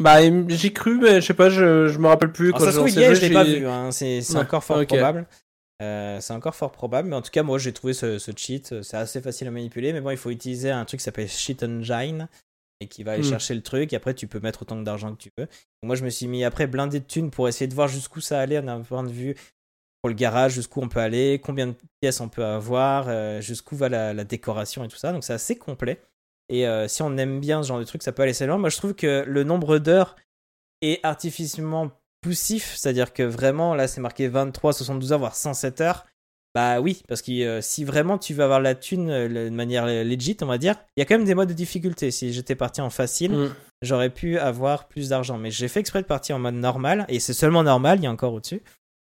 bah, j'ai cru, mais je sais pas, je, je me rappelle plus. quand ça se trouve, je l'ai pas vu, hein. c'est encore fort probable. Euh, c'est encore fort probable, mais en tout cas, moi j'ai trouvé ce, ce cheat, c'est assez facile à manipuler, mais bon, il faut utiliser un truc qui s'appelle Cheat Engine et qui va aller hmm. chercher le truc, et après tu peux mettre autant d'argent que tu veux. moi je me suis mis après blindé de thunes pour essayer de voir jusqu'où ça allait d'un point de vue pour le garage, jusqu'où on peut aller, combien de pièces on peut avoir, euh, jusqu'où va la, la, décoration et tout ça, donc c'est assez complet. Et euh, si on aime bien ce genre de truc, ça peut aller assez loin. Moi, je trouve que le nombre d'heures est artificiellement poussif, c'est-à-dire que vraiment, là, c'est marqué 23, 72 heures, voire 107 heures. Bah oui, parce que euh, si vraiment tu veux avoir la thune euh, de manière legit, on va dire, il y a quand même des modes de difficulté. Si j'étais parti en facile, mm. j'aurais pu avoir plus d'argent. Mais j'ai fait exprès de partir en mode normal, et c'est seulement normal, il y a encore au-dessus.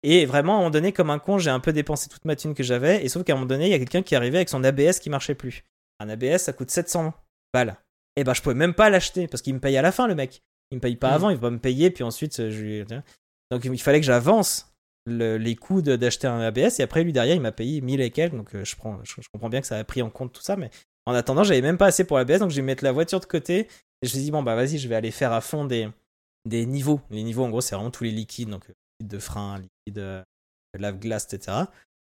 Et vraiment, à un moment donné, comme un con, j'ai un peu dépensé toute ma thune que j'avais, et sauf qu'à un moment donné, il y a quelqu'un qui est arrivé avec son ABS qui marchait plus. Un ABS, ça coûte 700 balles. Et eh ben, je pouvais même pas l'acheter parce qu'il me paye à la fin, le mec. Il me paye pas mm. avant, il va me payer, puis ensuite, euh, je Donc, il fallait que j'avance les coûts d'acheter un ABS, et après, lui, derrière, il m'a payé 1000 et quelques, donc euh, je, prends, je, comprends bien que ça a pris en compte tout ça, mais en attendant, j'avais même pas assez pour l'ABS, donc je vais mettre la voiture de côté, et je me suis dit, bon, bah, vas-y, je vais aller faire à fond des, des niveaux. Les niveaux, en gros, c'est vraiment tous les liquides, donc euh, de frein, liquide de lave-glace, etc.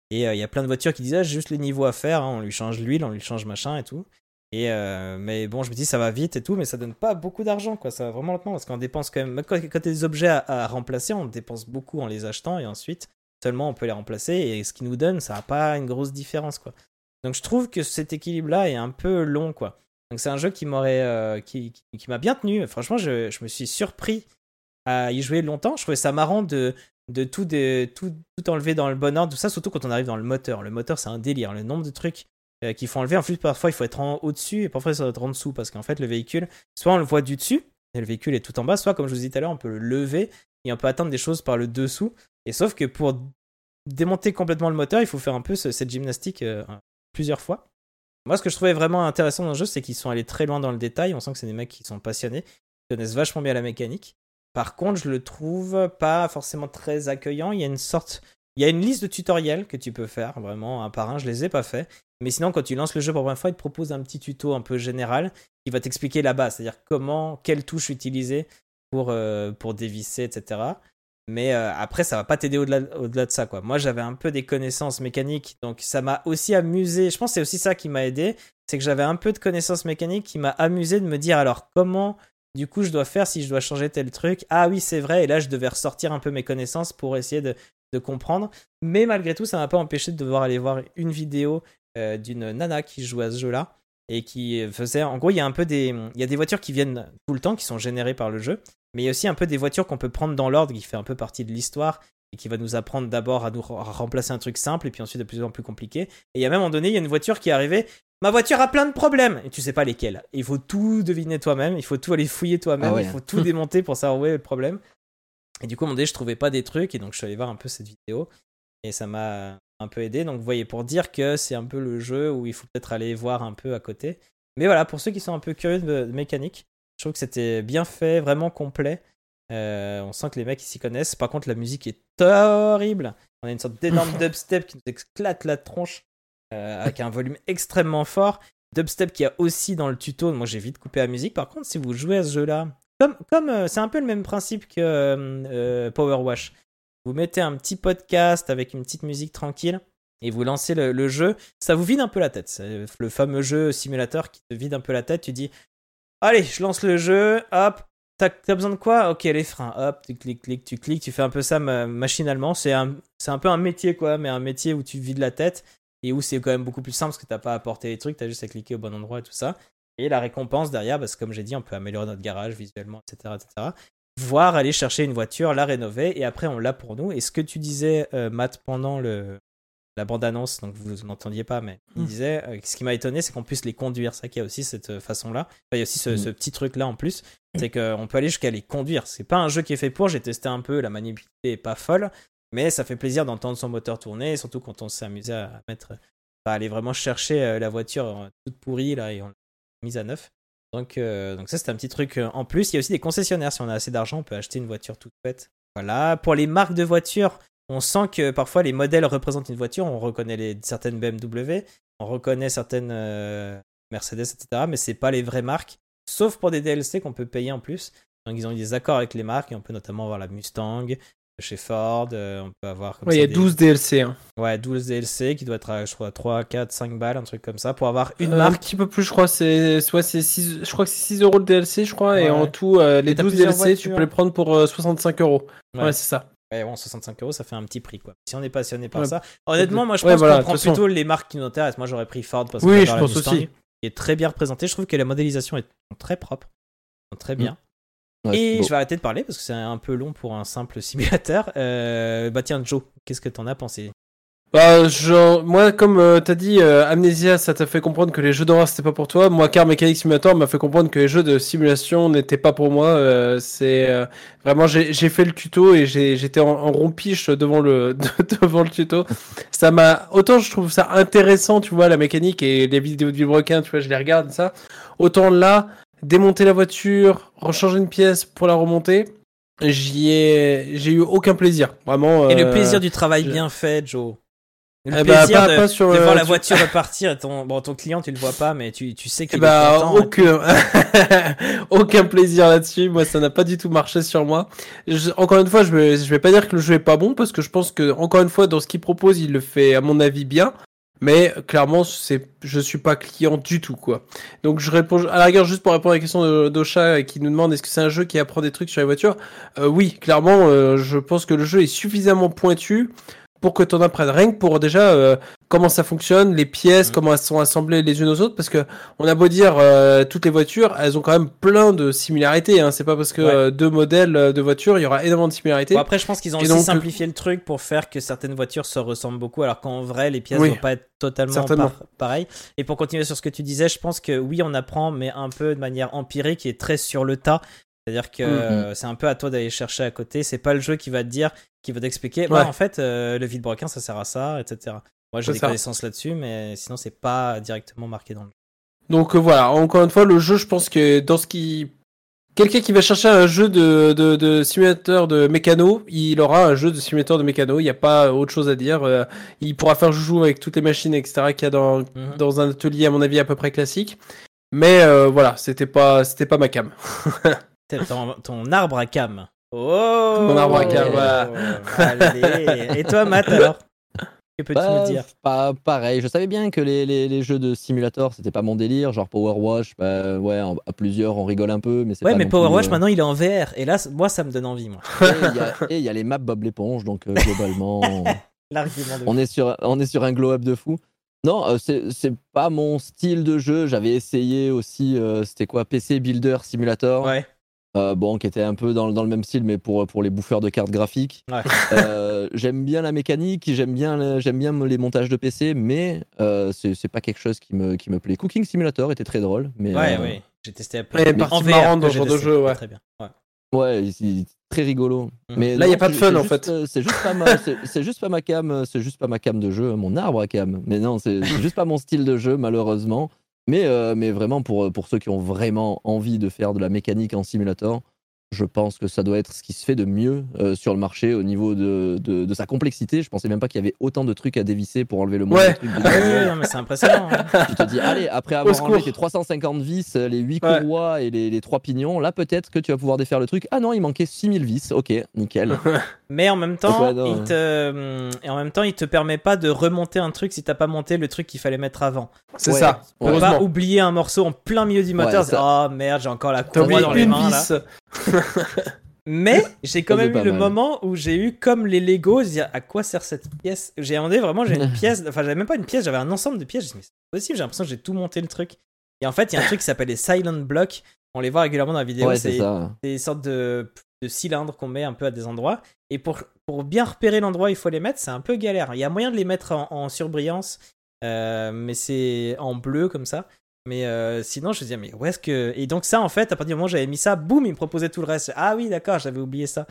Et il y a plein de voitures qui disaient, ah, juste les niveaux à faire, hein, on lui change l'huile, on lui change machin et tout. Et euh, mais bon, je me dis ça va vite et tout, mais ça donne pas beaucoup d'argent, quoi. Ça va vraiment lentement parce qu'on dépense quand même. Quand, quand des objets à, remplacer, on dépense beaucoup en les achetant et ensuite seulement on peut les remplacer. Et ce qui nous donne, ça n'a pas une grosse différence, quoi. Donc je trouve que cet équilibre-là est un peu long, quoi. Donc c'est un jeu qui m'aurait, euh, qui, qui, m'a bien tenu. Franchement, je, je, me suis surpris à y jouer longtemps. Je trouvais ça marrant de de tout, de, tout, tout enlever dans le bon ordre, tout ça, surtout quand on arrive dans le moteur. Le moteur, c'est un délire. Le nombre de trucs euh, qu'il faut enlever. En plus, parfois, il faut être au-dessus et parfois, il faut être en dessous parce qu'en fait, le véhicule, soit on le voit du dessus et le véhicule est tout en bas, soit, comme je vous disais tout à l'heure, on peut le lever et on peut atteindre des choses par le dessous. Et sauf que pour démonter complètement le moteur, il faut faire un peu cette gymnastique euh, plusieurs fois. Moi, ce que je trouvais vraiment intéressant dans le jeu, c'est qu'ils sont allés très loin dans le détail. On sent que c'est des mecs qui sont passionnés, qui connaissent vachement bien la mécanique. Par contre, je le trouve pas forcément très accueillant. Il y a une sorte. Il y a une liste de tutoriels que tu peux faire, vraiment, un par un. Je les ai pas fait. Mais sinon, quand tu lances le jeu pour la première fois, il te propose un petit tuto un peu général qui va t'expliquer la base, c'est-à-dire comment, quelle touche utiliser pour, euh, dévisser, etc. Mais euh, après, ça va pas t'aider au-delà, de ça. Moi, j'avais un peu des connaissances mécaniques, donc ça m'a aussi amusé. Je pense que c'est aussi ça qui m'a aidé, c'est que j'avais un peu de connaissances mécaniques qui m'a amusé de me dire alors comment, du coup, je dois faire si je dois changer tel truc. Ah oui, c'est vrai. Et là, je devais ressortir un peu mes connaissances pour essayer de, comprendre. Mais malgré tout, ça m'a pas empêché de devoir aller voir une vidéo euh, d'une nana qui joue à ce jeu-là et qui faisait. En gros, il y a un peu des, il y a des voitures qui viennent tout le temps, qui sont générées par le jeu, mais il y a aussi un peu des voitures qu'on peut prendre dans l'ordre, qui fait un peu partie de l'histoire et qui va nous apprendre d'abord à nous remplacer un truc simple et puis ensuite de plus en plus compliqué. Et il y a même un moment donné, il y a une voiture qui est arrivée. Ma voiture a plein de problèmes et tu sais pas lesquels. Il faut tout deviner toi-même, il faut tout aller fouiller toi-même, ah il faut tout démonter pour savoir où est le problème. Et du coup, moment donné, je trouvais pas des trucs et donc je suis allé voir un peu cette vidéo et ça m'a un peu aidé. Donc vous voyez, pour dire que c'est un peu le jeu où il faut peut-être aller voir un peu à côté. Mais voilà, pour ceux qui sont un peu curieux de, mécanique, je trouve que c'était bien fait, vraiment complet. Euh, on sent que les mecs s'y connaissent. Par contre, la musique est horrible. On a une sorte d'énorme dubstep qui nous éclate la tronche euh, avec un volume extrêmement fort. Dubstep qui a aussi dans le tuto. Moi, j'ai vite coupé la musique. Par contre, si vous jouez à ce jeu-là, comme, comme euh, c'est un peu le même principe que Power Wash. Vous mettez un petit podcast avec une petite musique tranquille. et vous lancez le, le jeu, ça vous vide un peu la tête. C'est le fameux jeu simulateur qui te vide un peu la tête. Tu dis, allez, je lance le jeu, hop, t'as besoin de quoi? Ok, les freins, hop, tu cliques, cliques, tu cliques, tu fais un peu ça ma- machinalement. C'est un, un peu un métier, quoi, mais un métier où tu vides la tête et où c'est quand même beaucoup plus simple parce que t'as pas à apporter les trucs, t'as juste à cliquer au bon endroit et tout ça. Et la récompense derrière, parce que comme j'ai dit, on peut améliorer notre garage visuellement, etc., etc. Voire aller chercher une voiture, la rénover, et après on l'a pour nous. Et ce que tu disais, euh, Matt, pendant le, la bande-annonce, donc vous n'entendiez pas, mais il Mm. disait, euh, ce qui m'a étonné, c'est qu'on puisse les conduire. Ça qu'il y a aussi cette euh, façon-là. Enfin, il y a aussi ce, Mm. ce petit truc-là en plus, c'est qu'on peut aller jusqu'à les conduire. C'est pas un jeu qui est fait pour, j'ai testé un peu, la maniabilité est pas folle, mais ça fait plaisir d'entendre son moteur tourner, surtout quand on s'est amusé à mettre, à aller vraiment chercher euh, la voiture euh, toute pourrie, là, et on l'a mise à neuf. Donc, euh, donc ça, c'est un petit truc en plus. Il y a aussi des concessionnaires. Si on a assez d'argent, on peut acheter une voiture toute faite. Voilà. Pour les marques de voitures, on sent que parfois les modèles représentent une voiture. On reconnaît les, certaines BMW, on reconnaît certaines euh, Mercedes, etc. Mais c'est pas les vraies marques, sauf pour des DLC qu'on peut payer en plus. Donc ils ont eu des accords avec les marques et on peut notamment avoir la Mustang chez Ford. euh, on peut avoir comme Ouais, il ça y a des- 12 DLC. Hein. Ouais, 12 DLC qui doit être à, je crois, 3, 4, 5 balles, un truc comme ça, pour avoir une Euh, Un marque. petit peu plus, je crois, c'est soit c'est 6 je crois que c'est 6 euros le DLC, je crois, et Ouais. en tout, euh, les Et t'as 12 plusieurs DLC, tu peux les prendre pour euh, 65 euros. Ouais. Ouais, c'est ça. Ouais, bon, 65 euros, ça fait un petit prix, quoi. Si on est passionné par Ouais. ça. Honnêtement, moi, je Ouais, pense voilà, qu'on prend façon. plutôt les marques qui nous intéressent. Moi, j'aurais pris Ford parce que Oui, je pense aussi. Qui est très bien représentée. Je trouve que la modélisation est très propre. Très bien. Ouais, c'est Et je vais arrêter de parler parce que c'est un peu long pour un simple simulateur. Euh, bah tiens, Joe, qu'est-ce que t'en as pensé? Bah, genre, moi, comme euh, t'as dit, euh, Amnesia, ça t'a fait comprendre que les jeux d'horreur c'était pas pour toi. Moi, Car Mechanic Simulator m'a fait comprendre que les jeux de simulation n'étaient pas pour moi. Euh, c'est euh, vraiment, j'ai fait le tuto et j'étais en, en rompiche devant le devant le tuto. Ça m'a autant je trouve ça intéressant, tu vois, la mécanique et les vidéos de Villebrequin, tu vois, je les regarde ça. Autant là, démonter la voiture, rechanger une pièce pour la remonter, j'y ai j'ai eu aucun plaisir, vraiment. Et le euh, plaisir du travail je- bien fait, Joe. Le eh bah, plaisir pas- de, pas sur, de euh, voir la sur- voiture repartir. Ton, bon, ton client, tu le vois pas, mais tu, tu sais Eh qu'il est bah, content. aucun, aucun plaisir là-dessus. Moi, ça n'a pas du tout marché sur moi. Je- encore une fois, je vais, je vais pas dire que le jeu est pas bon parce que je pense que, encore une fois, dans ce qu'il propose, il le fait, à mon avis, bien. Mais clairement, c'est, je suis pas client du tout, quoi. Donc, je réponds, à la rigueur, juste pour répondre à la question d'Ocha euh, qui nous demande est-ce que c'est un jeu qui apprend des trucs sur les voitures? Euh, oui, clairement, euh, je pense que le jeu est suffisamment pointu pour que tu en apprennes rien que pour déjà euh, comment ça fonctionne, les pièces, Mhm. comment elles sont assemblées les unes aux autres, parce que on a beau dire euh, toutes les voitures, elles ont quand même plein de similarités. Hein. C'est pas parce que Ouais. euh, deux modèles de voitures, il y aura énormément de similarités. Bon, après, je pense qu'ils ont Et aussi donc, simplifié le truc pour faire que certaines voitures se ressemblent beaucoup, alors qu'en vrai, les pièces Oui. vont pas être totalement par- pareilles. Et pour continuer sur ce que tu disais, je pense que oui, on apprend, mais un peu de manière empirique et très sur le tas. C'est-à-dire que Mhm. euh, c'est un peu à toi d'aller chercher à côté. C'est pas le jeu qui va te dire, qui va t'expliquer. Bah, Ouais. en fait, euh, le vide-broquin, ça sert à ça, etc. Moi, j'ai des ça. connaissances là-dessus, mais sinon, c'est pas directement marqué dans le jeu. Donc euh, voilà, encore une fois, le jeu, je pense que dans ce qui Quelqu'un qui va chercher un jeu de, de, de simulateur de mécano, il aura un jeu de simulateur de mécano, il n'y a pas autre chose à dire. Euh, il pourra faire joujou avec toutes les machines, etc., qu'il y a dans, Mhm. dans un atelier, à mon avis, à peu près classique. Mais euh, voilà, c'était pas, c'était pas ma cam. Ton, ton arbre à cam. Oh Mon arbre à cam, voilà. Allez. Et toi, Matt, alors? Que peux-tu Bah, nous dire? pas pareil. Je savais bien que les, les, les jeux de simulator, c'était pas mon délire. Genre Power Wash, bah, ouais, en- à plusieurs, on rigole un peu, mais c'est Ouais, pas mais Power plus, Wash euh, maintenant il est en VR. Et là, moi, ça me donne envie, moi. Et il y a- y, les maps Bob l'éponge, donc euh, globalement, L'argument de. on est sur, on est sur un glow up de fou. Non, euh, c'est c'est pas mon style de jeu. J'avais essayé aussi, euh, c'était quoi, PC Builder Simulator. Ouais. Euh, bon, qui était un peu dans, dans le même style, mais pour, pour les bouffeurs de cartes graphiques. Ouais. Euh, j'aime bien la mécanique, j'aime bien, j'aime bien les montages de PC, mais euh, c'est c'est pas quelque chose qui me, qui me plaît. Cooking Simulator était très drôle, mais Ouais, euh, ouais. J'ai testé un peu. Ouais, en VR, dans ce genre de jeu, ouais. Très bien. Ouais. il- très rigolo. Mhm. Mais Là, il y a pas de fun, en juste, fait. C'est juste pas ma, c'est c'est juste pas ma cam, c'est juste pas ma cam de jeu, mon arbre à cam. Mais non, c'est c'est juste pas mon style de jeu malheureusement. Mais, euh, mais vraiment pour, pour ceux qui ont vraiment envie de faire de la mécanique en simulator, je pense que ça doit être ce qui se fait de mieux euh, sur le marché au niveau de, de, de sa complexité. Je pensais même pas qu'il y avait autant de trucs à dévisser pour enlever le moins Ouais. de trucs. Ah oui, c'est impressionnant. hein. tu te dis, allez, après avoir enlevé tes 350 vis, euh, les 8 Ouais. courroies et les, les 3 pignons, là peut-être que tu vas pouvoir défaire le truc. Ah non, il manquait 6000 vis. Ok, nickel. Mais en même temps, Ouais, non, il te, et en même temps, il te permet pas de remonter un truc si t'as pas monté le truc qu'il fallait mettre avant. C'est Ouais. ça. Peux Ouais. pas oublier un morceau en plein milieu du moteur. Ouais, c'est, oh merde, j'ai encore la courroie dans les mains là. Mais j'ai quand même eu le mal. moment où j'ai eu comme les Lego, se dire à quoi sert cette pièce? J'ai demandé vraiment, j'ai une pièce, enfin j'avais même pas une pièce, j'avais un ensemble de pièces. J'ai dit mais c'est possible, j'ai l'impression que j'ai tout monté le truc. Et en fait, il y a un truc qui s'appelle les silent blocks. On les voit régulièrement dans la vidéo. ouais, c'est des sortes de, de cylindres qu'on met un peu à des endroits. Et pour, pour bien repérer l'endroit où il faut les mettre, c'est un peu galère. Il y a moyen de les mettre en, en surbrillance, euh, mais c'est en bleu comme ça. Mais euh, sinon, je me disais, mais où est-ce que. Et donc, ça, en fait, à partir du moment où j'avais mis ça, boum, il me proposait tout le reste. Ah oui, d'accord, j'avais oublié ça.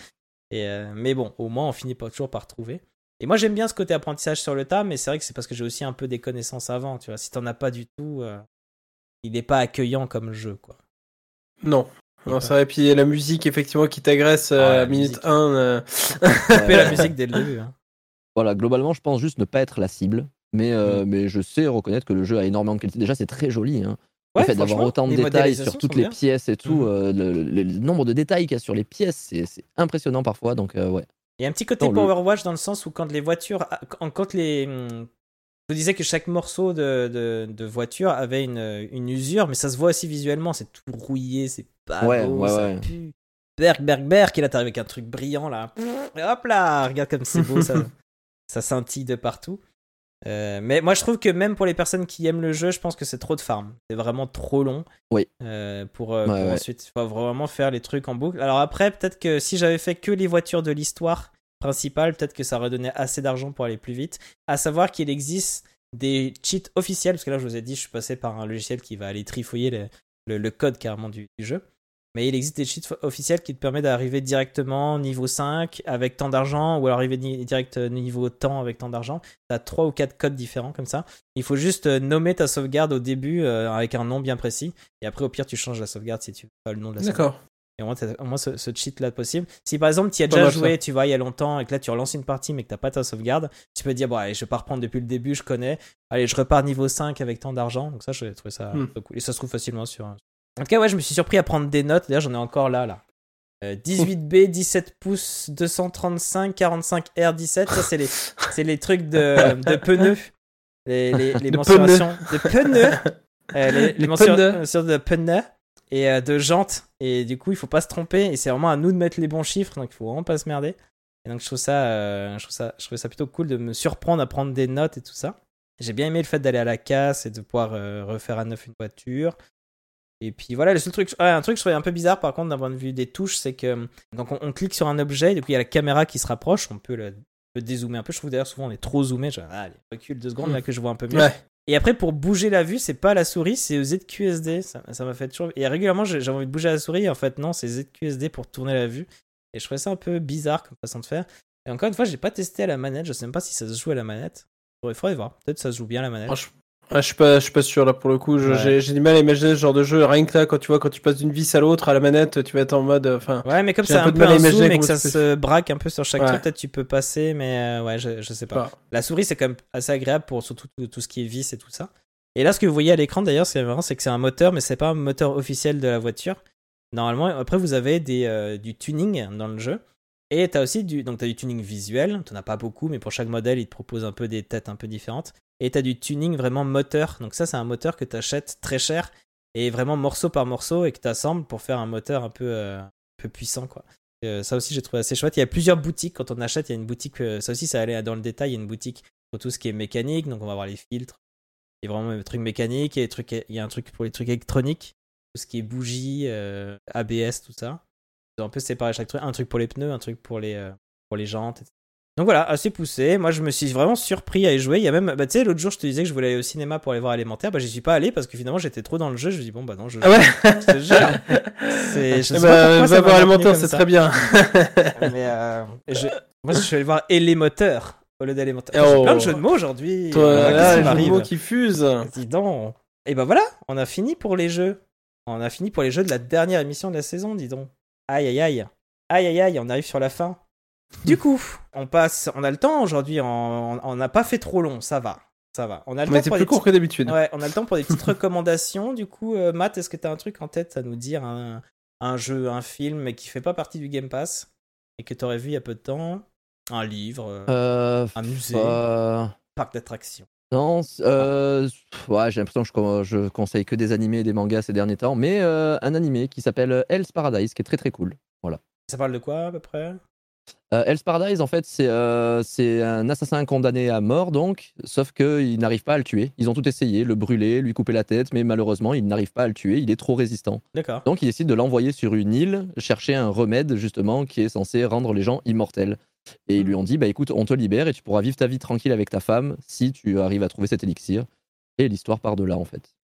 Et euh, mais bon, au moins, on finit pas toujours par trouver. Et moi, j'aime bien ce côté apprentissage sur le tas, mais c'est vrai que c'est parce que j'ai aussi un peu des connaissances avant. Tu vois, si t'en as pas du tout, euh, il n'est pas accueillant comme jeu, quoi. Non. Non, c'est vrai. Et puis la musique, effectivement, qui t'agresse Ah, euh, à minute musique. 1. euh, Couper Ouais. la musique dès le début. hein. Voilà, globalement, je pense juste ne pas être la cible. Mais, euh, Mm. mais je sais reconnaître que le jeu a énormément de qualité. Déjà, c'est très joli. Hein. Ouais, le fait d'avoir autant de détails sur toutes les bien. pièces et tout, Mhm. euh, le, le- le nombre de détails qu'il y a sur les pièces, c'est impressionnant parfois. Donc, euh, ouais. Il y a un petit côté Non, le- Power Watch dans le sens où quand les voitures, ah, quand les, hum, je vous disais que chaque morceau de, de, de voiture avait une, une usure, mais ça se voit aussi visuellement, c'est tout rouillé, c'est pas Ouais, beau, ouais, ça ouais. pue. Berg, berg, berg, et là t'arrives avec un truc brillant là, et hop là, regarde comme c'est beau, ça, ça scintille de partout. Euh, mais moi je trouve que même pour les personnes qui aiment le jeu, je pense que c'est trop de farm. C'est vraiment trop long. Oui. Euh, pour euh, Ouais, pour ouais. ensuite faut vraiment faire les trucs en boucle. Alors après, peut-être que si j'avais fait que les voitures de l'histoire principale, peut-être que ça aurait donné assez d'argent pour aller plus vite. À savoir qu'il existe des cheats officiels, parce que là je vous ai dit, je suis passé par un logiciel qui va aller trifouiller le, le- le code carrément du, du jeu. Mais il existe des cheats officiels qui te permettent d'arriver directement niveau 5 avec tant d'argent, ou alors arriver direct euh, niveau temps avec tant d'argent. T'as trois ou quatre codes différents comme ça. Il faut juste euh, nommer ta sauvegarde au début euh, avec un nom bien précis, et après au pire tu changes la sauvegarde si tu veux pas le nom de la sauvegarde. D'accord. Et au moins, t'as au moins ce, ce cheat là possible. Si par exemple tu as déjà joué, tu vois, il y a longtemps, et que là tu relances une partie mais que t'as pas ta sauvegarde, tu peux dire, bon, allez, je vais pas reprendre depuis le début, je connais. Allez, je repars niveau 5 avec tant d'argent. Donc ça, je trouvais ça Hmm. cool. Et ça se trouve facilement sur. En tout cas, ouais, je me suis surpris à prendre des notes. D'ailleurs, j'en ai encore là, là. Euh, 18B, 17 pouces, 235, 45 R17. Ça, c'est les, c'est les trucs de, de pneus. Les, les, les De mensurations de pneus. Euh, les, les mensurations de pneus et euh, de jantes. Et du coup, il faut pas se tromper. Et c'est vraiment à nous de mettre les bons chiffres. Donc, il faut vraiment pas se merder. Et donc, je trouve ça, euh, je trouve ça, je trouvais ça plutôt cool de me surprendre à prendre des notes et tout ça. J'ai bien aimé le fait d'aller à la casse et de pouvoir euh, refaire à neuf une voiture. Et puis voilà, le seul truc, un truc que je trouvais un peu bizarre par contre d'un point de vue des touches, c'est que donc on, on clique sur un objet, du coup il y a la caméra qui se rapproche, on peut le peut dézoomer un peu. Je trouve d'ailleurs souvent on est trop zoomé, genre ah, allez, recule deux secondes là que je vois un peu mieux. Ouais. Et après, pour bouger la vue, c'est pas la souris, c'est ZQSD. Ça ça m'a fait toujours. Et régulièrement, j'ai j'ai envie de bouger la souris. Et en fait, non, c'est ZQSD pour tourner la vue. Et je trouvais ça un peu bizarre comme façon de faire. Et encore une fois, j'ai pas testé à la manette. Je sais même pas si ça se joue à la manette. Il faudrait voir. Peut-être ça se joue bien à la manette. Ah, je suis pas, je suis pas sûr là pour le coup. Ouais. J'ai du mal à imaginer ce genre de jeu. Rien que là, quand tu vois, quand tu passes d'une vis à l'autre à la manette, tu vas être en mode. euh, Enfin, Ouais, mais comme c'est un peu de mal un imaginer zoom et que ça se braque un peu sur chaque Ouais. truc, peut-être tu peux passer, mais euh, ouais, je, je sais pas. pas. La souris, c'est quand même assez agréable pour surtout tout, tout ce qui est vis et tout ça. Et là, ce que vous voyez à l'écran d'ailleurs, c'est marrant, c'est que c'est un moteur, mais c'est pas un moteur officiel de la voiture. Normalement, après, vous avez des, euh, du tuning dans le jeu. Et t'as aussi du, donc t'as du tuning visuel. T'en as pas beaucoup, mais pour chaque modèle, il te propose un peu des têtes un peu différentes. Et t'as du tuning vraiment moteur. Donc ça, c'est un moteur que t'achètes très cher et vraiment morceau par morceau et que t'assembles pour faire un moteur un peu, euh, peu puissant, quoi. Euh, ça aussi, j'ai trouvé assez chouette. Il y a plusieurs boutiques. Quand on achète, il y a une boutique. euh, ça aussi, ça allait dans le détail. Il y a une boutique pour tout ce qui est mécanique. Donc, on va voir les filtres. Il y a vraiment des trucs mécaniques. Et des trucs, il y a un truc pour les trucs électroniques. Tout ce qui est bougies, euh, ABS, tout ça. Ils ont un peu séparé chaque truc. Un truc pour les pneus, un truc pour les, euh, pour les jantes. etc. Donc voilà, assez poussé. Moi, je me suis vraiment surpris à y jouer. Il y a même, bah, tu sais, l'autre jour, je te disais que je voulais aller au cinéma pour aller voir Élémentaire. Bah, j'y suis pas allé parce que finalement, j'étais trop dans le jeu. Je me dis, bon, bah non, je. Ah ouais je te jure. C'est- je sais Eh pas ben, pourquoi ça va voir comme c'est très bien. Mais euh, je- moi, je suis allé voir Élémoteur au lieu d'élémentaire. J'ai Oh. plein de jeux de mots aujourd'hui. Toi, Euh, là, qui les mots qui fusent. Dis donc. Et ben voilà, on a fini pour les jeux. On a fini pour les jeux de la dernière émission de la saison, dis donc. Aïe aïe aïe. Aïe aïe aïe, on arrive sur la fin. Du coup, on passe, on a le temps aujourd'hui, on n'a pas fait trop long, ça va. Ça va. On a le On temps pour plus des court que d'habitude. Ouais, on a le temps pour des petites recommandations. Du coup, euh, Matt, est-ce que tu as un truc en tête à nous dire un, un jeu, un film, mais qui fait pas partie du Game Pass et que tu aurais vu il y a peu de temps? Un livre, euh, Euh, un musée, euh, parc d'attractions. Non, euh, ouais, j'ai l'impression que je, je conseille que des animés et des mangas ces derniers temps, mais euh, un animé qui s'appelle Hell's Paradise, qui est très très cool. Ça parle de quoi à peu près? Euh, Hell's Paradise, en fait, c'est euh, c'est un assassin condamné à mort, donc, sauf qu'ils n'arrivent pas à le tuer. Ils ont tout essayé, le brûler, lui couper la tête, mais malheureusement, ils n'arrivent pas à le tuer, il est trop résistant. D'accord. Donc, ils décident de l'envoyer sur une île, chercher un remède, justement, qui est censé rendre les gens immortels. Et ils lui ont dit, bah écoute, on te libère et tu pourras vivre ta vie tranquille avec ta femme si tu arrives à trouver cet élixir. Et l'histoire part de là, en fait.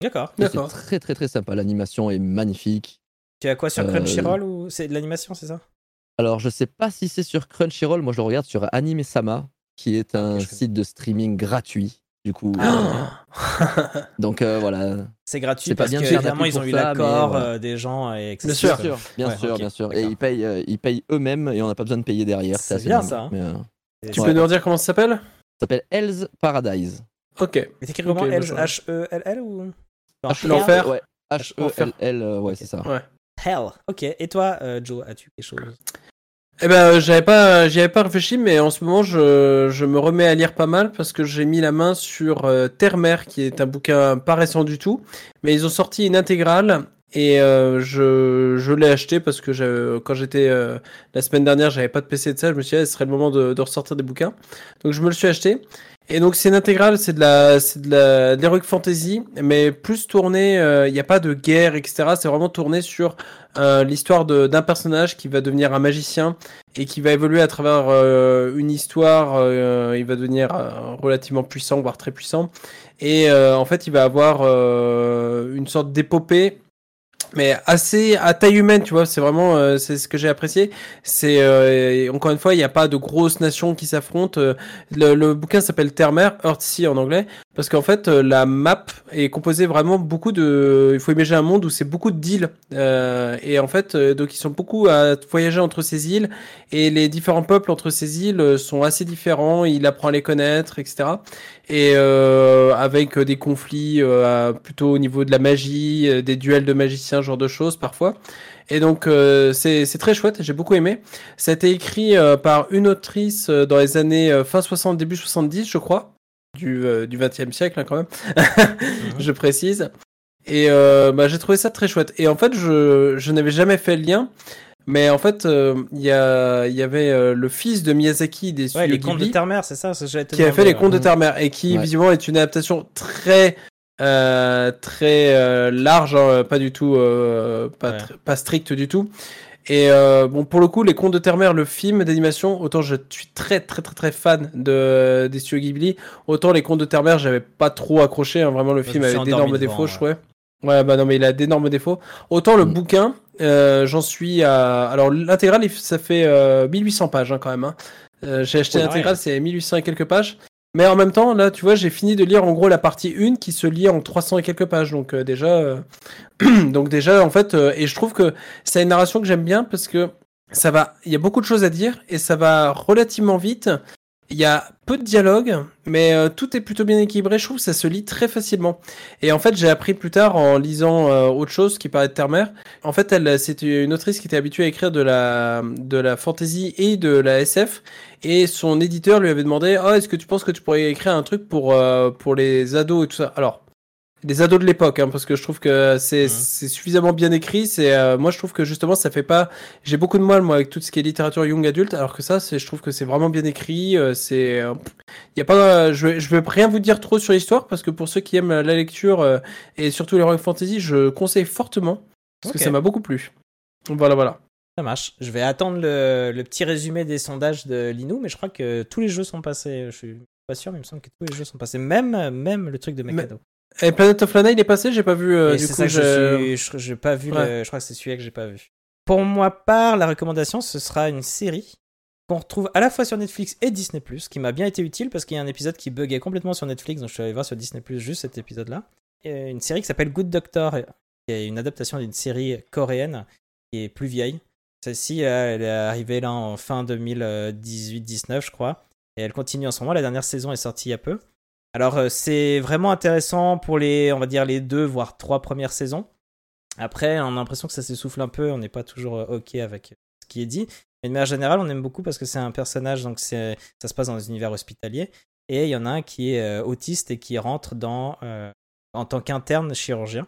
D'accord. Et C'est D'accord. très, très, très sympa. L'animation est magnifique. Tu as quoi sur Euh, Crunchyroll ou c'est de l'animation, c'est ça? Alors, je sais pas si c'est sur Crunchyroll. Moi, je le regarde sur Anime Sama, qui est un je connais. site de streaming gratuit. Du coup, Ah. donc euh, voilà. C'est gratuit C'est pas parce bien que évidemment ils ont eu l'accord voilà. euh, des gens et que Bien sûr. Bien sûr, bien Ouais, sûr, ok, bien sûr. Et ils payent, euh, ils payent eux-mêmes et on n'a pas besoin de payer derrière. C'est assez bien, ça, hein. Mais, euh, Tu Ouais. peux nous redire comment ça s'appelle? Ça s'appelle Hell's Paradise. Ok. Mais t'écris comment Ok, L- bah, ça- H-E-L-L ou H- L'enfer. Ouais. H-E-L-L, euh, ouais, c'est ça. Ouais. Hell. Ok. Et toi, euh, Joe, as-tu quelque chose? Eh ben, euh, j'avais pas, j'y avais pas réfléchi, mais en ce moment, je, je me remets à lire pas mal parce que j'ai mis la main sur euh, Terre-Mer, qui est un bouquin pas récent du tout, mais ils ont sorti une intégrale et euh, je, je l'ai acheté parce que quand j'étais euh, la semaine dernière, j'avais pas de PC de ça, je me suis dit, ah, ce serait le moment de, de ressortir des bouquins, donc je me le suis acheté. Et donc c'est une intégrale, c'est de la, c'est de la, de l'heroic fantasy, mais plus tourné, euh, il n'y a pas de guerre, etc. C'est vraiment tourné sur euh, l'histoire de- d'un personnage qui va devenir un magicien et qui va évoluer à travers euh, une histoire. euh, il va devenir euh, relativement puissant, voire très puissant. Et euh, en fait, il va avoir euh, une sorte d'épopée. Mais assez à taille humaine, tu vois, c'est vraiment euh, c'est ce que j'ai apprécié. C'est euh, encore une fois, il n'y a pas de grosses nations qui s'affrontent. Euh, Le, le bouquin s'appelle Terre-Mer, Earthsea en anglais, parce qu'en fait, euh, la map est composée vraiment beaucoup de. Il faut imaginer un monde où c'est beaucoup d'îles. Euh, et en fait, euh, donc ils sont beaucoup à voyager entre ces îles. Et les différents peuples entre ces îles euh, sont assez différents. Il apprend à les connaître, etc. Et euh, avec des conflits euh, plutôt au niveau de la magie, des duels de magiciens, genre de choses parfois. Et donc euh, c'est très chouette, j'ai beaucoup aimé. Ça a été écrit euh, par une autrice euh, dans les années fin 60, début 70, je crois, du, euh, du 20e siècle hein, quand même, je précise. Et euh, bah, j'ai trouvé ça très chouette. Et en fait, je, je n'avais jamais fait le lien. Mais en fait, euh, il y, a, il y avait euh, le fils de Miyazaki des Ouais, les contes de Ghibli Terre-Mer, c'est ça, te qui a fait les contes de Terre-Mer et qui Ouais. visiblement est une adaptation très euh, très euh, large, hein, pas du tout, euh, pas, Ouais. pas stricte du tout. Et euh, bon, pour le coup, les contes de Terre-Mer, le film d'animation, autant je suis très très très très fan de des studios Ghibli, autant les contes de Terre-Mer, j'avais pas trop accroché. hein, vraiment, le je film avait d'énormes défauts, je trouvais. Ouais, bah non, mais il a d'énormes défauts. Autant le Mm. bouquin, euh, j'en suis à. Alors, l'intégrale, ça fait euh, 1800 pages hein, quand même. hein. Euh, J'ai acheté Ouais, l'intégrale, c'est 1800 et quelques pages. Mais en même temps, là, tu vois, j'ai fini de lire en gros la partie 1 qui se lit en 300 et quelques pages. Donc, euh, déjà. euh, donc, déjà, en fait, euh, et je trouve que c'est une narration que j'aime bien parce que ça va. Il y a beaucoup de choses à dire et ça va relativement vite. Il y a peu de dialogue, mais euh, tout est plutôt bien équilibré. Je trouve que ça se lit très facilement. Et en fait, j'ai appris plus tard en lisant euh, autre chose qui parlait de Terre-Mer. En fait, elle, c'est une autrice qui était habituée à écrire de la, de la fantasy et de la SF. Et son éditeur lui avait demandé, oh, est-ce que tu penses que tu pourrais écrire un truc pour, euh, pour les ados et tout ça? Alors, les ados de l'époque, hein, parce que je trouve que c'est suffisamment bien écrit. C'est euh, moi, je trouve que justement, ça fait pas. J'ai beaucoup de mal moi avec tout ce qui est littérature young adulte, alors que ça, c'est je trouve que c'est vraiment bien écrit. euh, c'est euh, y a pas. Je vais je vais rien vous dire trop sur l'histoire parce que pour ceux qui aiment la lecture et surtout les fantasy, je conseille fortement parce que ça m'a beaucoup plu. Voilà, voilà. Ça marche. Je vais attendre le, le petit résumé des sondages de Linou, mais je crois que tous les jeux sont passés. Je suis pas sûr, mais il me semble que tous les jeux sont passés. Même, même le truc de Mikado. Et Planet of Lana, il est passé, j'ai pas vu. euh, du coup, ça que je- je pas vu. Ouais. le- je crois que c'est celui-là que j'ai pas vu. Pour moi, part, la recommandation, ce sera une série qu'on retrouve à la fois sur Netflix et Disney+, qui m'a bien été utile parce qu'il y a un épisode qui buguait complètement sur Netflix, donc je suis allé voir sur Disney+, juste cet épisode-là. Et Une série qui s'appelle Good Doctor, qui est une adaptation d'une série coréenne qui est plus vieille, Celle-ci, euh, elle est arrivée là en fin 2018-19, je crois. Et elle continue en ce moment. La dernière saison est sortie il y a peu. Alors, euh, c'est vraiment intéressant pour les, on va dire, les deux, voire trois premières saisons. Après, on a l'impression que ça s'essouffle un peu. On n'est pas toujours euh, OK avec ce qui est dit. Mais de manière générale, on aime beaucoup parce que c'est un personnage, donc ça se passe dans un univers hospitalier. Et il y en a un qui est euh, autiste et qui rentre dans, euh, en tant qu'interne chirurgien.